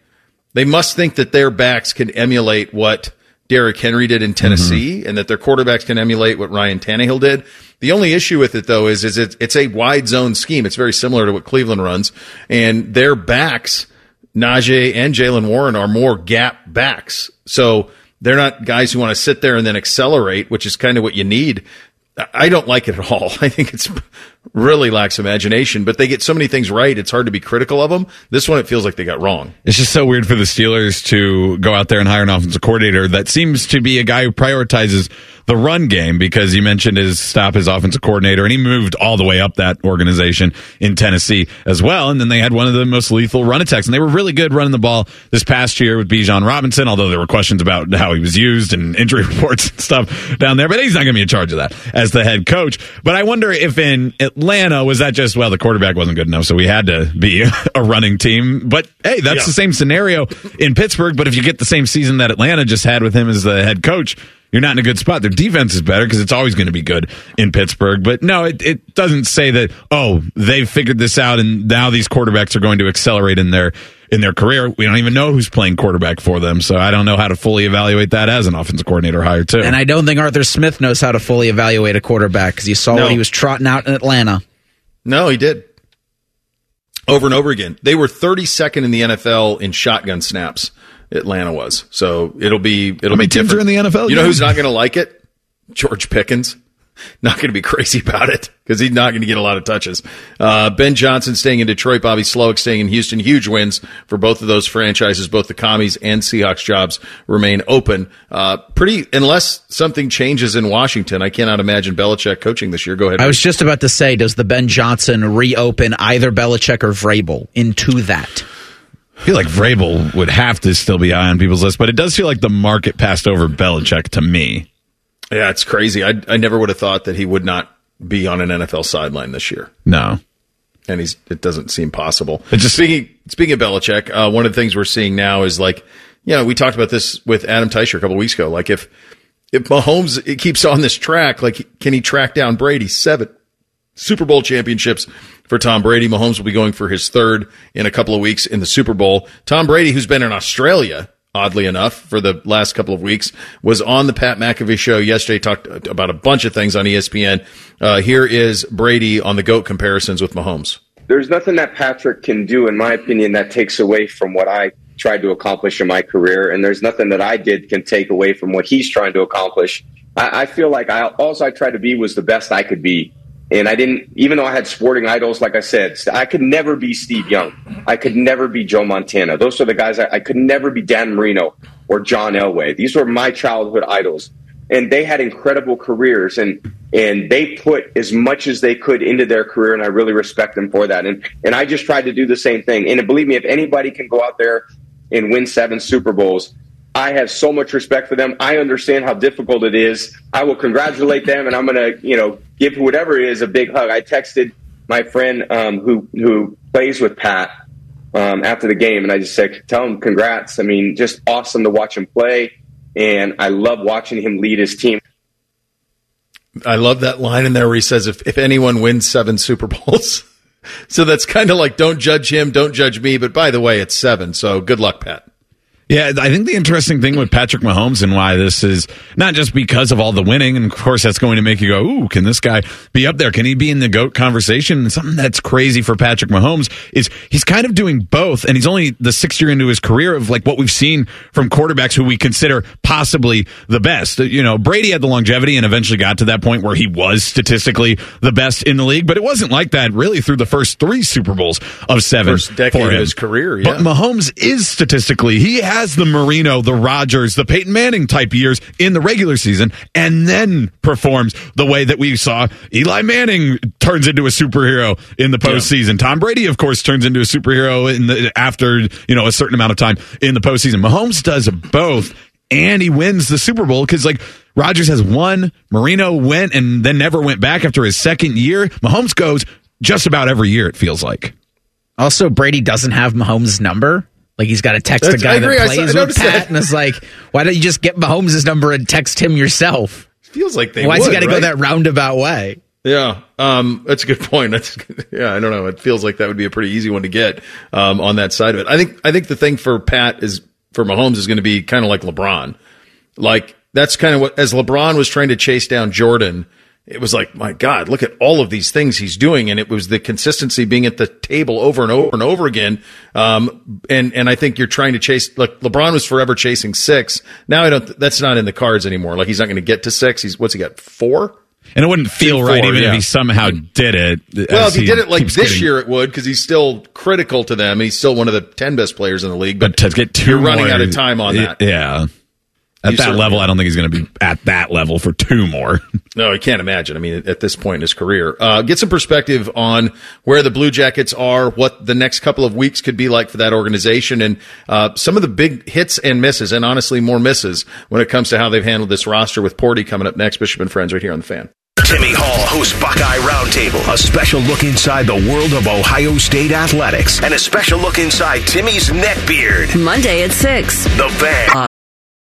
they must think that their backs can emulate what Derrick Henry did in mm-hmm. Tennessee and that their quarterbacks can emulate what Ryan Tannehill did. The only issue with it though is, is it, it's a wide zone scheme. It's very similar to what Cleveland runs and their backs, Najee and Jaylen Warren are more gap backs. So they're not guys who want to sit there and then accelerate, which is kind of what you need. I don't like it at all. [laughs] I think it's really lacks imagination, but they get so many things right. It's hard to be critical of them. This one, it feels like they got wrong. It's just so weird for the Steelers to go out there and hire an offensive coordinator that seems to be a guy who prioritizes the run game because you mentioned his stop his offensive coordinator and he moved all the way up that organization in Tennessee as well. And then they had one of the most lethal run attacks and they were really good running the ball this past year with Bijan Robinson, although there were questions about how he was used and [laughs] injury reports and stuff down there, but he's not going to be in charge of that as the head coach. But I wonder if in Atlanta, was that just, well, the quarterback wasn't good enough, so we had to be [laughs] a running team. But hey, that's Yeah. the same scenario in Pittsburgh. But if you get the same season that Atlanta just had with him as the head coach, you're not in a good spot. Their defense is better because it's always going to be good in Pittsburgh. But no, it, it doesn't say that, oh, they've figured this out and now these quarterbacks are going to accelerate in their in their career. We don't even know who's playing quarterback for them. So I don't know how to fully evaluate that as an offensive coordinator hire, too. And I don't think Arthur Smith knows how to fully evaluate a quarterback because you saw No. what he was trotting out in Atlanta. No, he did. Over and over again. They were 32nd in the NFL in shotgun snaps. Atlanta was. So it'll be it'll How many be teams different. are in the NFL You know who's not going to like it? George Pickens. [laughs] Not going to be crazy about it because he's not going to get a lot of touches. Uh, ben Johnson staying in Detroit, Bobby Slowik staying in Houston. Huge wins for both of those franchises. Both the commies and Seahawks jobs remain open. Uh, pretty unless something changes in Washington. I cannot imagine Belichick coaching this year. Go ahead. I was just about to say, does the Ben Johnson reopen either Belichick or Vrabel into that? I feel like Vrabel would have to still be high on people's list, but it does feel like the market passed over Belichick to me. Yeah, it's crazy. I I never would have thought that he would not be on an NFL sideline this year. No. And he's it doesn't seem possible. But just speaking speaking of Belichick, uh, one of the things we're seeing now is like, you know, we talked about this with Adam Teicher a couple weeks ago. Like if if Mahomes it keeps on this track, like can he track down Brady? Seven Super Bowl championships for Tom Brady. Mahomes will be going for his third in a couple of weeks in the Super Bowl. Tom Brady, who's been in Australia, oddly enough, for the last couple of weeks, was on the Pat McAfee show yesterday, talked about a bunch of things on ESPN. Uh, here is Brady on the GOAT comparisons with Mahomes. there's nothing that Patrick can do, in my opinion, that takes away from what I tried to accomplish in my career, and there's nothing that I did can take away from what he's trying to accomplish. I, I feel like I all I tried to be was the best I could be, and I didn't. Even though I had sporting idols, like I said, I could never be Steve Young. I could never be Joe Montana. Those are the guys I, I could never be. Dan Marino or John Elway. These were my childhood idols and they had incredible careers and and they put as much as they could into their career and I really respect them for that and and I just tried to do the same thing and believe me if anybody can go out there and win seven Super Bowls I have so much respect for them I understand how difficult it is I will congratulate them and I'm going to you know give whatever it is a big hug I texted my friend um, who who plays with Pat um, after the game, and I just said, "Tell him congrats." I mean, just awesome to watch him play, and I love watching him lead his team. I love that line in there where he says, if, if anyone wins seven Super Bowls. [laughs] so that's kind of like, don't judge him, don't judge me. But by the way, it's seven. So good luck, Pat. Yeah, I think the interesting thing with Patrick Mahomes and why this is not just because of all the winning, and of course that's going to make you go, "Ooh, can this guy be up there? Can he be in the goat conversation?" And something that's crazy for Patrick Mahomes is he's kind of doing both, and he's only the sixth year into his career of like what we've seen from quarterbacks who we consider possibly the best. You know, Brady had the longevity and eventually got to that point where he was statistically the best in the league, but it wasn't like that really through the first three Super Bowls of seven First decade for of his career, But. Mahomes is statistically he has has the Marino, the Rodgers, the Peyton Manning type years in the regular season, and then performs the way that we saw Eli Manning turns into a superhero in the postseason. Tom Brady, of course, turns into a superhero in the after you know a certain amount of time in the postseason. Mahomes does both, and he wins the Super Bowl because like Rodgers has won, Marino went and then never went back after his second year. Mahomes goes just about every year. It feels like. Also, Brady doesn't have Mahomes' number. Like he's got to text That's- a guy that plays saw- with Pat, that. and it's like, why don't you just get Mahomes' number and text him yourself? Feels like they. Why's would, he got to go that roundabout way? Yeah, um, that's a good point. That's [laughs] yeah. I don't know. It feels like that would be a pretty easy one to get um, on that side of it. I think. I think the thing for Pat is for Mahomes is going to be kind of like LeBron. Like that's kind of what as LeBron was trying to chase down Jordan. It was like, my God, look at all of these things he's doing, and it was the consistency being at the table over and over and over again. Um, and and I think you're trying to chase. Like LeBron was forever chasing six. Now I don't. That's not in the cards anymore. Like he's not going to get to six. He's what's he got four? And it wouldn't feel Four, right even yeah. if he somehow did it. Well, if he did it like this getting- year, it would because he's still critical to them. He's still one of the ten best players in the league. But, But to get 2 you're running more- out of time on that. Yeah. At that level, are. I don't think he's going to be at that level for two more. [laughs] No, I can't imagine. I mean, at this point in his career, uh, get some perspective on where the Blue Jackets are, what the next couple of weeks could be like for that organization, and uh, some of the big hits and misses, and honestly, more misses when it comes to how they've handled this roster. With Porty coming up next, Bishop and Friends, right here on the Fan. Timmy Hall hosts Buckeye Roundtable, a special look inside the world of Ohio State athletics, and a special look inside Timmy's neck beard. Monday at 6. The Fan.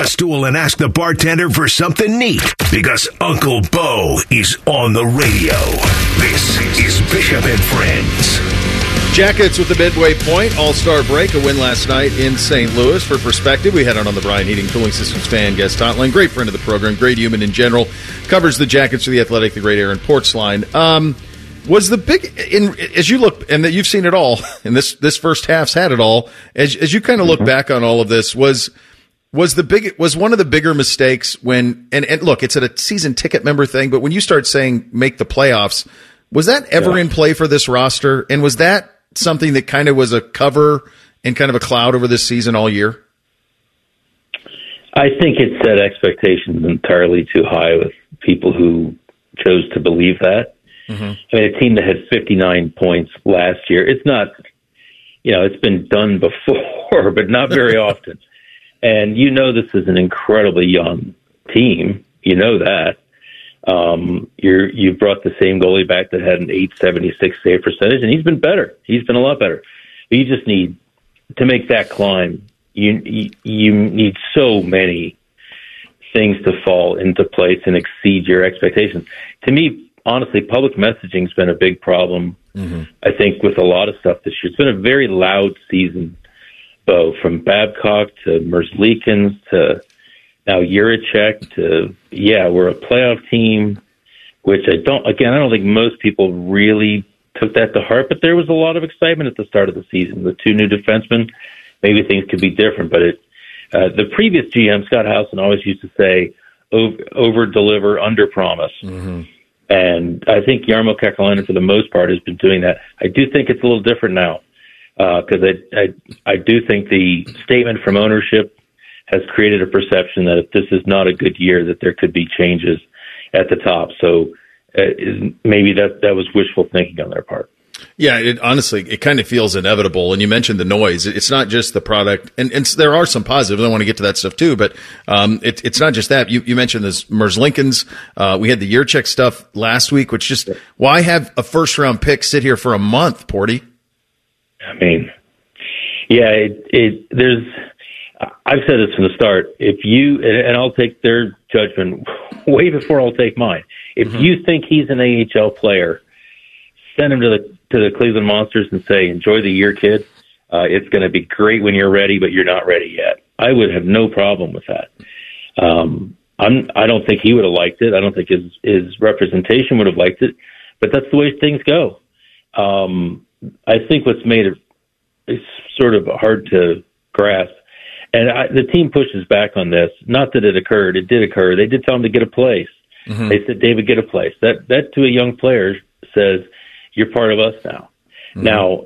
A stool and ask the bartender for something neat because Uncle Bo is on the radio. This is Bishop and Friends. Jackets with the midway point All Star break, a win last night in St. Louis. For perspective, we had it on the Brian Heating Cooling Systems fan guest hotline. Great friend of the program, great human in general. Covers the Jackets for the Athletic, the great Aaron Portzline. Um, was the big in as you look and that you've seen it all, [laughs] and this this first half's had it all. As as you kind of look back on all of this, was was the big was one of the bigger mistakes when and, and look, it's a season ticket member thing, but when you start saying make the playoffs, was that ever in play for this roster? And was that something that kind of was a cover and kind of a cloud over this season all year? I think it set expectations entirely too high with people who chose to believe that. Mm-hmm. I mean, a team that had 59 points last year, it's not, you know, it's been done [laughs] before, but not very often. And you know, this is an incredibly young team. You know that. Um, you're, you brought the same goalie back that had an 876 save percentage, and he's been better. He's been a lot better. But you just need to make that climb. You, you, you need so many things to fall into place and exceed your expectations. To me, honestly, public messaging's been a big problem. I think with a lot of stuff this year, it's been a very loud season. Bo, from Babcock to Merzlikins to now Jiricek to yeah, we're a playoff team, which I don't. Again, I don't think most people really took that to heart, but there was a lot of excitement at the start of the season. The two new defensemen, maybe things could be different, but it. Uh, the previous GM Scott Howson always used to say, "Over, over deliver, under promise." And I think Jarmo Kekalainen, for the most part, has been doing that. I do think it's a little different now because I, I I do think the statement from ownership has created a perception that if this is not a good year, that there could be changes at the top. So uh, maybe that that was wishful thinking on their part. Yeah, it honestly it kind of feels inevitable. And you mentioned the noise. It's not just the product, and, and there are some positives. I want to get to that stuff too, but um, it, it's not just that. You, you mentioned this Merzlikins. Uh, we had the Jiricek stuff last week, which just why have a first round pick sit here for a month, Porty? I mean, yeah, it, it there's. I've said this from the start. If you and, I'll take their judgment [laughs] way before I'll take mine. If you think he's an AHL player, send him to the to the Cleveland Monsters and say, "Enjoy the year, kid." Uh, it's going to be great when you're ready, but you're not ready yet. I would have no problem with that. Um, I'm, I don't think he would have liked it. I don't think his his representation would have liked it. But that's the way things go. Um, I think what's made it it's sort of hard to grasp. And I, the team pushes back on this. Not that it occurred; it did occur. They did tell him to get a place. Mhm. They said, "David, get a place." That that to a young player says, "You're part of us now." Now,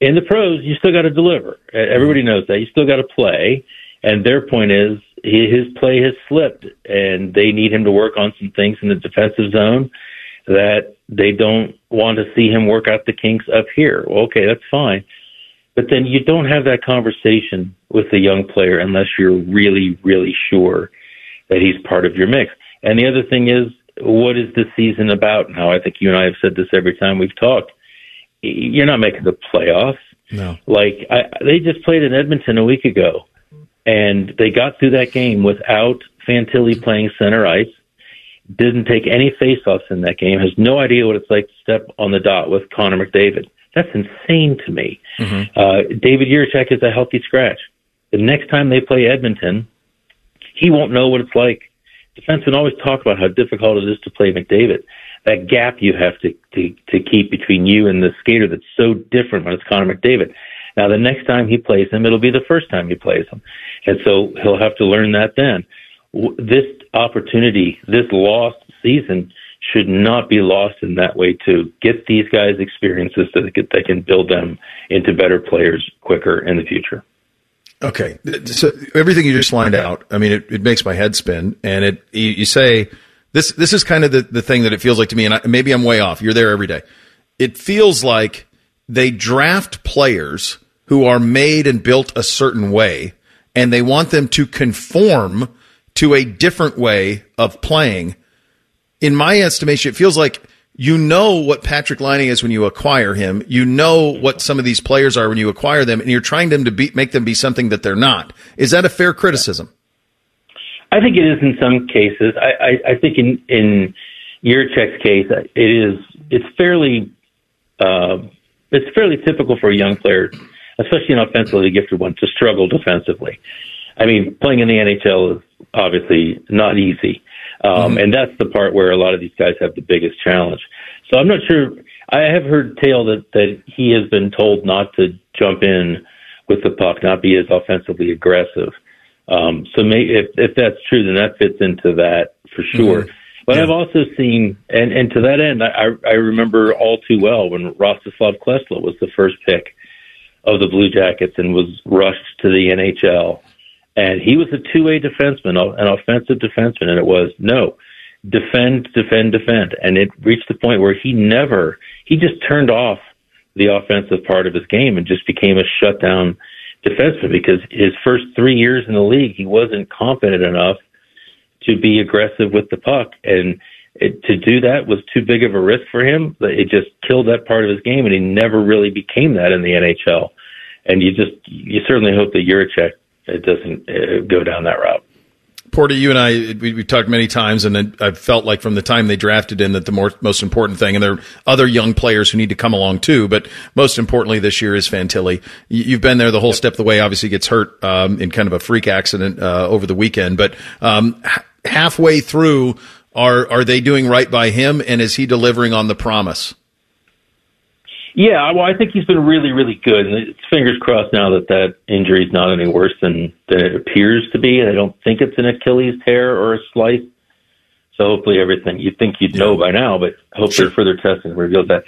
in the pros, you still got to deliver. Everybody knows that. You still got to play. And their point is he, his play has slipped, and they need him to work on some things in the defensive zone that they don't want to see him work out the kinks up here. Well, okay, that's fine. But then you don't have that conversation with the young player unless you're really, really sure that he's part of your mix. And the other thing is, what is this season about now? I think you and I have said this every time we've talked. You're not making the playoffs. No. Like I, they just played in Edmonton a week ago, and they got through that game without Fantilli playing center ice. Didn't take any faceoffs in that game. Has no idea what it's like to step on the dot with Connor McDavid. That's insane to me. Uh, David Jiricek is a healthy scratch. The next time they play Edmonton, he won't know what it's like. Defensemen always talk about how difficult it is to play McDavid. That gap you have to, to, to keep between you and the skater that's so different when it's Connor McDavid. Now, the next time he plays him, it'll be the first time he plays him. And so he'll have to learn that then. This opportunity, this lost season, should not be lost in that way to get these guys experiences so that they can build them into better players quicker in the future. Okay, so everything you just lined out, I mean, it, it makes my head spin. And it, you, you say this. This is kind of the, the thing that it feels like to me, and I, maybe I'm way off. You're there every day. It feels like they draft players who are made and built a certain way, and they want them to conform to a different way of playing. In my estimation, it feels like you know what Patrik Laine is when you acquire him. You know what some of these players are when you acquire them, and you're trying them to be make them be something that they're not. Is that a fair criticism? I think it is in some cases. I, I, I think in in Jiricek's case, it is it's fairly uh, it's fairly typical for a young player, especially an offensively gifted one, to struggle defensively. I mean, playing in the NHL is obviously not easy, um, and that's the part where a lot of these guys have the biggest challenge. So I'm not sure. I have heard tale that that he has been told not to jump in with the puck, not be as offensively aggressive. Um, so may, if if that's true, then that fits into that for sure. Mhm. But I've also seen, and and to that end, I I remember all too well when Rostislav Klesla was the first pick of the Blue Jackets and was rushed to the NHL, and he was a two way defenseman, an offensive defenseman, and it was no defend, defend, defend, and it reached the point where he never he just turned off the offensive part of his game and just became a shutdown defenseman because his first three years in the league he wasn't confident enough to be aggressive with the puck. And it, to do that was too big of a risk for him. It just killed that part of his game and he never really became that in the NHL and you just you certainly hope that Jiricek it doesn't uh, go down that route Porter, you and I, we, we've talked many times, and I've felt like from the time they drafted in that the more, most important thing, and there are other young players who need to come along too, but most importantly this year is Fantilli. You- You've been there the whole step of the way, obviously gets hurt um, in kind of a freak accident uh, over the weekend, but um, h- halfway through, are, are they doing right by him, and is he delivering on the promise? Yeah, well, I think he's been really, really good. And it's fingers crossed now that that injury is not any worse than, than it appears to be. I don't think it's an Achilles tear or a slice. So hopefully everything you'd think you'd know by now, but hopefully further testing reveals that.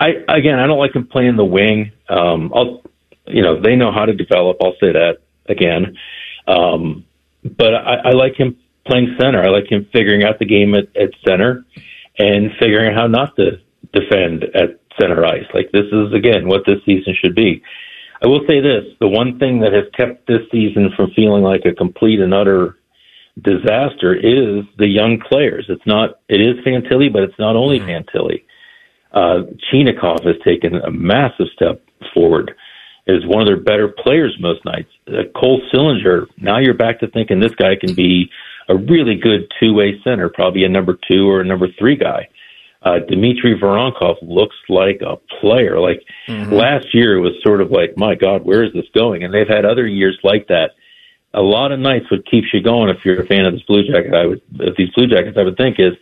I again, I don't like him playing the wing. Um, I'll, you know, they know how to develop. I'll say that again. Um, but I, I like him playing center. I like him figuring out the game at, at center and figuring out how not to defend at center ice. Like this is again what this season should be. I will say this: the one thing that has kept this season from feeling like a complete and utter disaster is the young players. It's not. It is Fantilli, but it's not only Fantilli. Uh, Chinakhov has taken a massive step forward. Is one of their better players most nights. Uh, Cole Sillinger. Now you're back to thinking this guy can be a really good two-way center, probably a number two or a number three guy. Uh, Dmitry Voronkov looks like a player. Like Mm-hmm. last year, it was sort of like, my God, where is this going? And they've had other years like that. A lot of nights, what keeps you going, if you're a fan of this Blue Jacket, I would, of these Blue Jackets, I would think is,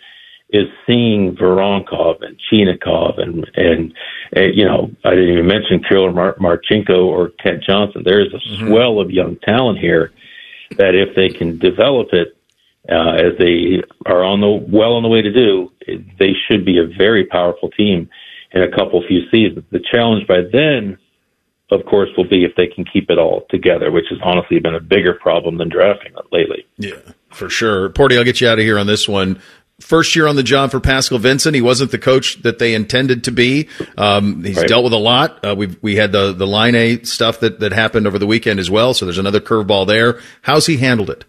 is seeing Voronkov and Chinakhov and, and, uh, you know, I didn't even mention Kirill Mar- Marchenko or Kent Johnson. There is a swell of young talent here that if they can develop it, uh, as they are on the well on the way to do, they should be a very powerful team in a couple few seasons. The challenge by then, of course, will be if they can keep it all together, which has honestly been a bigger problem than drafting lately. Yeah, for sure. Porty, I'll get you out of here on this one. First year on the job for Pascal Vincent. He wasn't the coach that they intended to be. Um, he's Right. dealt with a lot. Uh, we we had the the line A stuff that that happened over the weekend as well. So there's another curveball there. How's he handled it?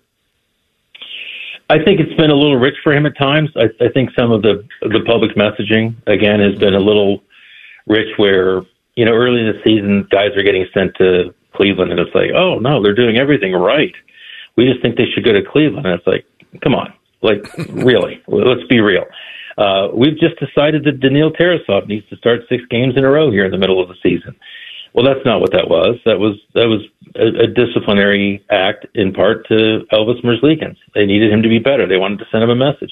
I think it's been a little rich for him at times. I, I think some of the the public messaging again has been a little rich. Where you know early in the season, guys are getting sent to Cleveland, and it's like, oh no, they're doing everything right. We just think they should go to Cleveland, and it's like, come on, like [laughs] really, let's be real. Uh, we've just decided that Daniil Tarasov needs to start six games in a row here in the middle of the season. Well, that's not what that was. That was that was a, a disciplinary act in part to Elvis Merzlikins. They needed him to be better. They wanted to send him a message.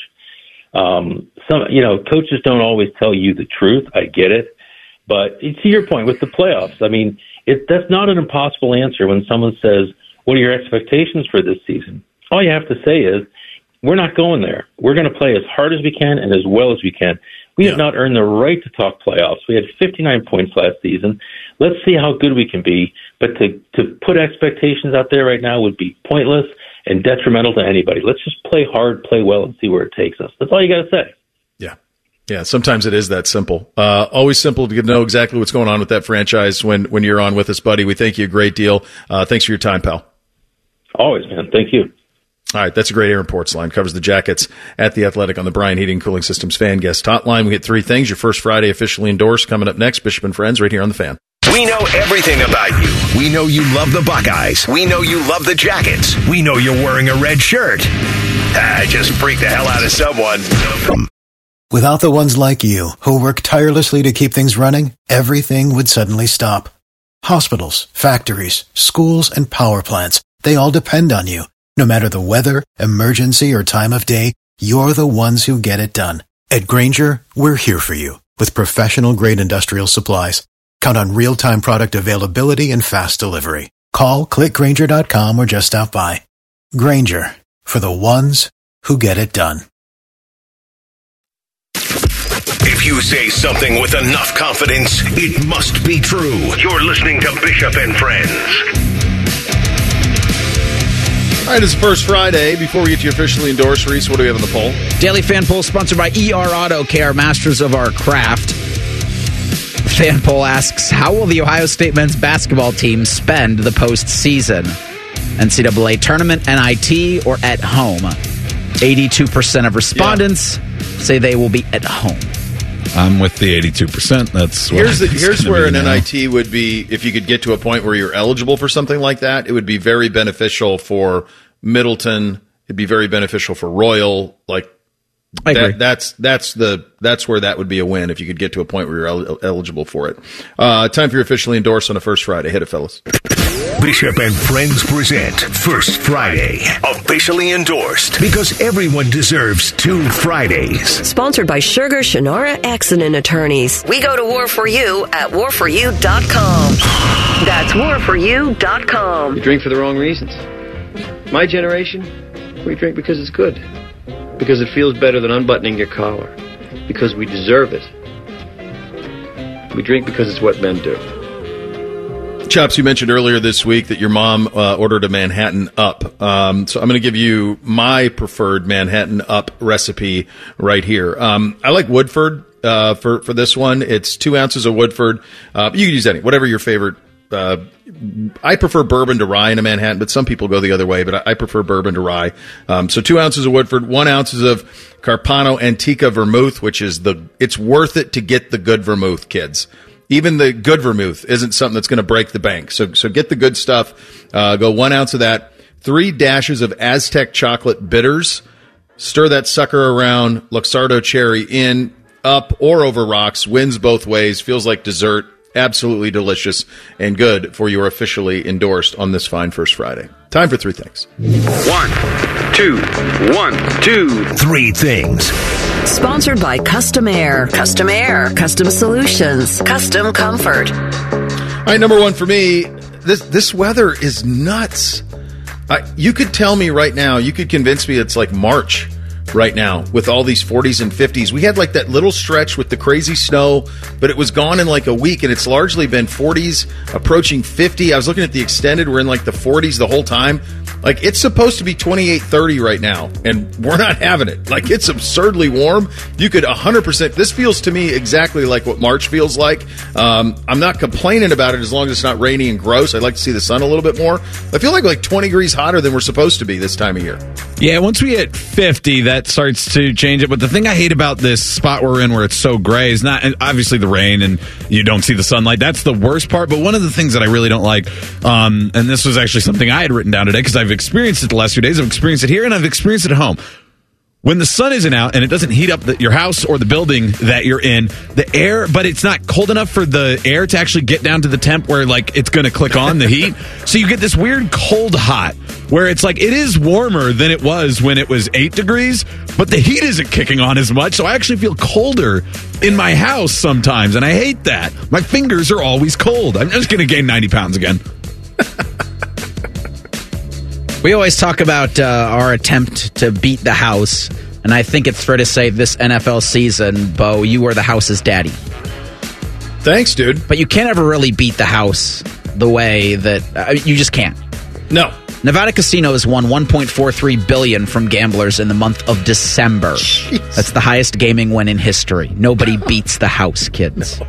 Um, some, you know, coaches don't always tell you the truth. I get it, but to your point with the playoffs, I mean, it, that's not an impossible answer when someone says, "What are your expectations for this season?" All you have to say is, "We're not going there. We're going to play as hard as we can and as well as we can." We have not earned the right to talk playoffs. We had 59 points last season. Let's see how good we can be. But to, to put expectations out there right now would be pointless and detrimental to anybody. Let's just play hard, play well, and see where it takes us. That's all you got to say. Yeah, Yeah, sometimes it is that simple. Uh, always simple to know exactly what's going on with that franchise when when you're on with us, buddy. We thank you a great deal. Uh, thanks for your time, pal. Always, man. Thank you. All right, that's a great Aaron Portzline. Covers the jackets at the Athletic on the Brian Heating Cooling Systems fan guest hotline. We get three things. Your first Friday officially endorsed coming up next. Bishop and Friends right here on the fan. We know everything about you. We know you love the Buckeyes. We know you love the Jackets. We know you're wearing a red shirt. I just freaked the hell out of someone. Without the ones like you, who work tirelessly to keep things running, everything would suddenly stop. Hospitals, factories, schools, and power plants, they all depend on you. No matter the weather, emergency, or time of day, you're the ones who get it done. At Grainger, we're here for you with professional grade industrial supplies. Count on real time product availability and fast delivery. Call clickgrainger.com or just stop by. Grainger for the ones who get it done. If you say something with enough confidence, it must be true. You're listening to Bishop and Friends. All right, it's first Friday. Before we get you officially endorsed, Reese, what do we have on the poll? Daily Fan Poll sponsored by ER Auto Care, masters of our craft. Fan Poll asks How will the Ohio State men's basketball team spend the postseason? NCAA tournament, NIT, or at home? 82% of respondents say they will be at home. I'm with the 82%. That's what Here's the, here's where an now. NIT would be if you could get to a point where you're eligible for something like that. It would be very beneficial for Middleton. It'd be very beneficial for Royal. Like I agree. that, that's that's the that's where that would be a win if you could get to a point where you're el- eligible for it. Uh, time for your officially endorsed on a first Friday. Hit it, fellas. Bishop and Friends present First Friday. Officially endorsed because everyone deserves two Fridays. Sponsored by Sugar Shannara Accident Attorneys. We go to war for you at warforyou.com. [sighs] That's warforyou.com. You drink for the wrong reasons. My generation, we drink because it's good. Because it feels better than unbuttoning your collar. Because we deserve it. We drink because it's what men do. Chops, you mentioned earlier this week that your mom uh, ordered a Manhattan Up. Um, so I'm going to give you my preferred Manhattan Up recipe right here. Um, I like Woodford uh, for for this one. It's two ounces of Woodford. Uh, you can use any, whatever your favorite. Uh, I prefer bourbon to rye in a Manhattan, but some people go the other way. But I, prefer bourbon to rye. Um, so two ounces of Woodford, one ounces of Carpano Antica Vermouth, which is the. It's worth it to get the good vermouth, kids even the good vermouth isn't something that's going to break the bank. So, so get the good stuff. Uh, go one ounce of that. Three dashes of Aztec chocolate bitters. Stir that sucker around. Luxardo cherry in. up or over rocks, wins both ways, feels like dessert, absolutely delicious and good for your officially endorsed on this fine first Friday. Time for three things. One, two, one, two, three things. Sponsored by Custom Air. Custom Air. Custom Solutions. Custom Comfort. All right, number one for me, this this weather is nuts. I, you could tell me right now, you could convince me it's like March right now with all these 40s and 50s. We had like that little stretch with the crazy snow, but it was gone in like a week, and it's largely been 40s approaching 50. I was looking at the extended, we're in like the 40s the whole time. Like it's supposed to be 28, 30 right now, and we're not having it. Like it's absurdly warm. You could 100%. This feels to me exactly like what March feels like. Um, I'm not complaining about it as long as it's not rainy and gross. I'd like to see the sun a little bit more. I feel like like 20 degrees hotter than we're supposed to be this time of year. Yeah, once we hit 50, that starts to change it. But the thing I hate about this spot we're in where it's so gray is not obviously the rain and you don't see the sunlight. That's the worst part. But one of the things that I really don't like, um, and this was actually something I had written down today because I've experienced it the last few days. I've experienced it here and I've experienced it at home. When the sun isn't out and it doesn't heat up the, your house or the building that you're in, the air, but it's not cold enough for the air to actually get down to the temp where like it's going to click on the heat. [laughs] So you get this weird cold hot where it's like it is warmer than it was when it was eight degrees, but the heat isn't kicking on as much. So I actually feel colder in my house sometimes, and I hate that. My fingers are always cold. I'm just going to gain 90 pounds again. We always talk about uh, our attempt to beat the house, and I think it's fair to say this NFL season, Bo, you were the house's daddy. Thanks, dude. But you can't ever really beat the house the way that uh, you just can't. No. Nevada casinos won 1.43 billion from gamblers in the month of December. Jeez. That's the highest gaming win in history. Nobody [laughs] beats the house, kids. It,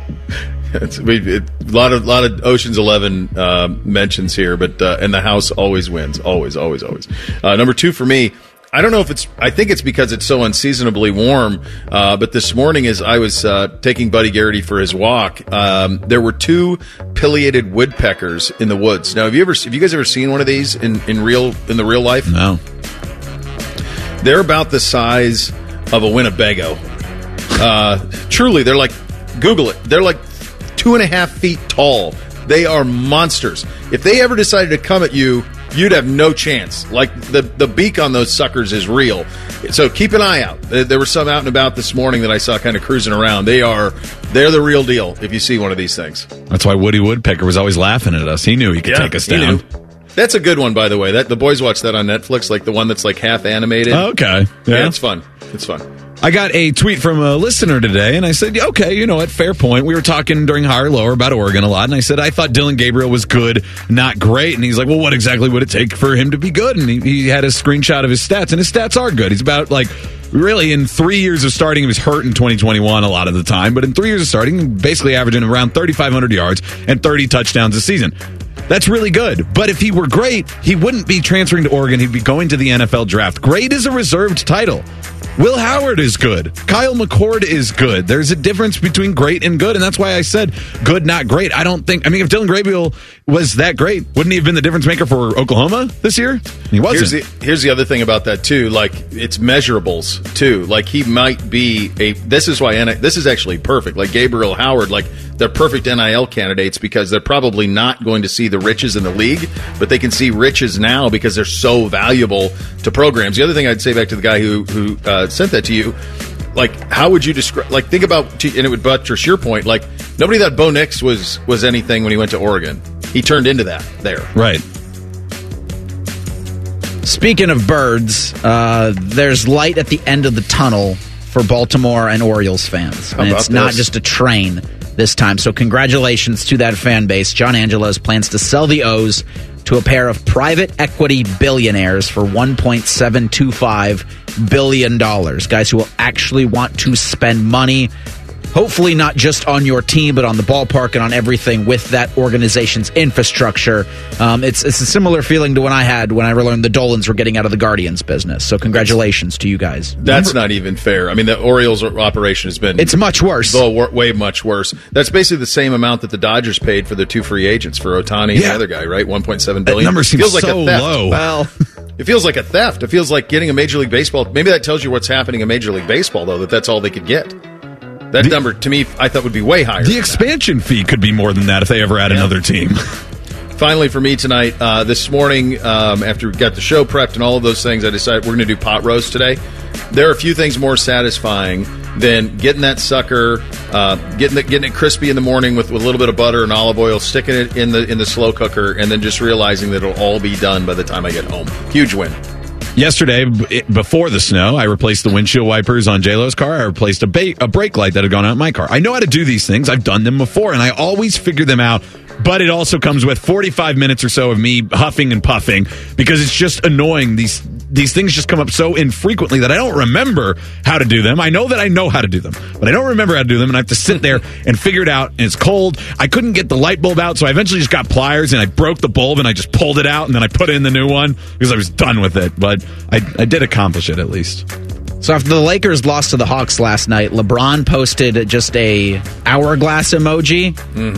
a lot of lot of Ocean's Eleven uh, mentions here, but uh, and the house always wins, always, always, always. Uh, number two for me. I don't know if it's. I think it's because it's so unseasonably warm. Uh, but this morning, as I was uh, taking Buddy Garrity for his walk, um, there were two pileated woodpeckers in the woods. Now, have you ever? Have you guys ever seen one of these in, in real in the real life? No. They're about the size of a Winnebago. Uh, truly, they're like Google it. They're like two and a half feet tall. They are monsters. If they ever decided to come at you, you'd have no chance. Like the the beak on those suckers is real. So keep an eye out. There were some out and about this morning that I saw kind of cruising around. They are they're the real deal. If you see one of these things, That's why Woody Woodpecker was always laughing at us. He knew he could take us down. That's a good one, by the way. That the boys watch that on Netflix, like the one that's like half animated. Oh, okay. yeah, Yeah. it's fun. It's fun. I got a tweet from a listener today, and I said, okay, you know what, fair point. We were talking during higher lower about Oregon a lot, and I said, I thought Dillon Gabriel was good, not great. And he's like, well, what exactly would it take for him to be good? And he, he had a screenshot of his stats, and his stats are good. He's about like, really, in three years of starting, he was hurt in 2021 a lot of the time, but in three years of starting, basically averaging around 3,500 yards and 30 touchdowns a season. That's really good. But if he were great, he wouldn't be transferring to Oregon. He'd be going to the NFL draft. Great is a reserved title. Will Howard is good. Kyle McCord is good. There's a difference between great and good, and that's why I said good, not great. I don't think. I mean, if Dillon Gabriel was that great, wouldn't he have been the difference maker for Oklahoma this year? He wasn't. Here's the, here's the other thing about that too. Like it's measurables too. Like he might be a. This is why. This is actually perfect. Like Gabriel Howard. Like they're perfect NIL candidates because they're probably not going to see the riches in the league, but they can see riches now because they're so valuable to programs. The other thing I'd say back to the guy who who uh, sent that to you. Like, how would you describe? Like, think about, and it would buttress your point. Like, nobody thought Bo Nix was was anything when he went to Oregon. He turned into that there. Right. Speaking of birds, uh, there's light at the end of the tunnel for Baltimore and Orioles fans. And it's not just a train this time. So, congratulations to that fan base. John Angelos plans to sell the O's to a pair of private equity billionaires for $1.725 billion. Guys who will actually want to spend money. Hopefully, not just on your team, but on the ballpark and on everything with that organization's infrastructure. Um, it's it's a similar feeling to when I had when I learned the Dolans were getting out of the Guardians business. So, congratulations to you guys. That's not even fair. I mean, the Orioles operation has been It's much worse. Way much worse. That's basically the same amount that the Dodgers paid for their two free agents for Ohtani and the other guy, right? One point seven billion. That number seems feels like so a theft. low. [laughs] Well, it feels like a theft. It feels like getting a Major League Baseball. Maybe that tells you what's happening in Major League Baseball, though. That that's all they could get. That number to me, I thought would be way higher. The expansion fee could be more than that if they ever add another team. [laughs] Finally, for me tonight, uh, this morning, um, after we got the show prepped and all of those things, I decided we're going to do pot roast today. There are a few things more satisfying than getting that sucker, uh, getting it, getting it crispy in the morning with, with a little bit of butter and olive oil, sticking it in the in the slow cooker, and then just realizing that it'll all be done by the time I get home. Huge win. Yesterday, before the snow, I replaced the windshield wipers on JLo's car. I replaced a, ba- a brake light that had gone out in my car. I know how to do these things. I've done them before, and I always figure them out. But it also comes with 45 minutes or so of me huffing and puffing because it's just annoying. These these things just come up so infrequently that I don't remember how to do them. I know that I know how to do them, but I don't remember how to do them, and I have to sit there and figure it out. And it's cold. I couldn't get the light bulb out, so I eventually just got pliers and I broke the bulb and I just pulled it out and then I put in the new one because I was done with it. But I, I did accomplish it at least. So after the Lakers lost to the Hawks last night, LeBron posted just a hourglass emoji.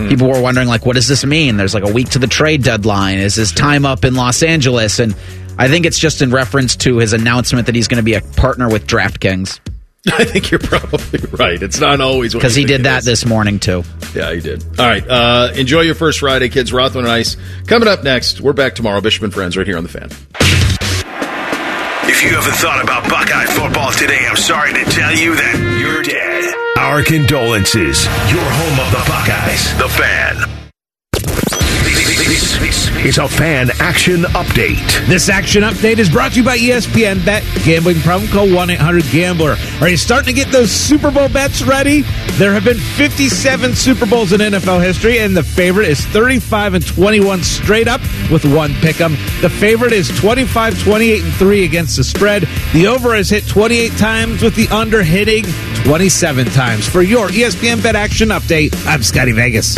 People were wondering like, what does this mean? There's like a week to the trade deadline. Is his time up in Los Angeles? And I think it's just in reference to his announcement that he's going to be a partner with DraftKings [laughs] I think you're probably right. It's not always what because he did that is. this morning too. Yeah, he did. All right. Uh, enjoy your first Friday, kids. Rothman and Ice. Coming up next, we're back tomorrow. Bishop and Friends right here on the fan. If you haven't thought about Buckeye football today, I'm sorry to tell you that you're dead. Our condolences. Your home of the Buckeyes, the fan. Is a fan action update. This action update is brought to you by ESPN Bet. Gambling problem? Call 1 800 Gambler. Are you starting to get those Super Bowl bets ready? There have been 57 Super Bowls in NFL history, and the favorite is 35 and 21 straight up with one pick 'em. The favorite is 25, 28, and 3 against the spread. The over has hit 28 times with the under hitting 27 times. For your ESPN Bet action update, I'm Scotty Vegas.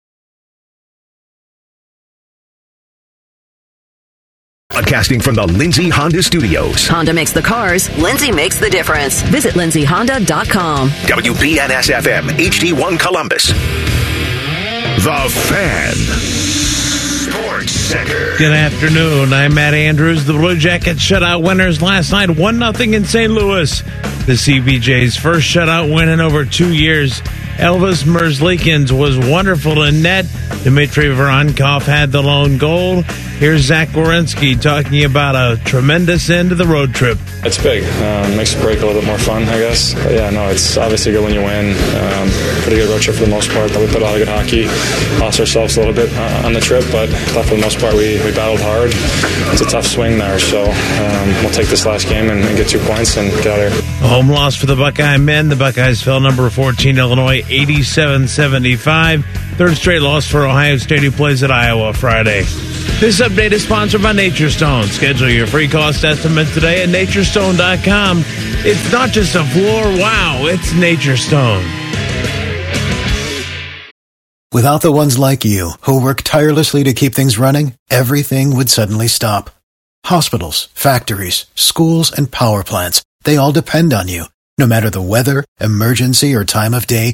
Broadcasting from the Lindsay Honda Studios. Honda makes the cars, Lindsay makes the difference. Visit lindsayhonda.com. WBNS FM, HD1 Columbus. The Fan. Sports Center. Good afternoon. I'm Matt Andrews. The Blue Jackets shutout winners last night, 1 0 in St. Louis. The CBJ's first shutout win in over two years. Elvis Merzlikins was wonderful in net. Dmitry Voronkov had the lone goal. Here's Zach Werenski talking about a tremendous end to the road trip. It's big. Um, makes the break a little bit more fun, I guess. But yeah, no, it's obviously good when you win. Um, pretty good road trip for the most part. But we put a lot of good hockey. Lost ourselves a little bit uh, on the trip, but for the most part we, we battled hard. It's a tough swing there, so um, we'll take this last game and, and get two points and get out of here. A home loss for the Buckeye men. The Buckeyes fell number 14 Illinois 87-75. Third straight loss for Ohio State who plays at Iowa Friday. This update is sponsored by Nature Stone. Schedule your free cost estimate today at naturestone.com. It's not just a floor, wow, it's Nature Stone. Without the ones like you, who work tirelessly to keep things running, everything would suddenly stop. Hospitals, factories, schools, and power plants, they all depend on you. No matter the weather, emergency, or time of day,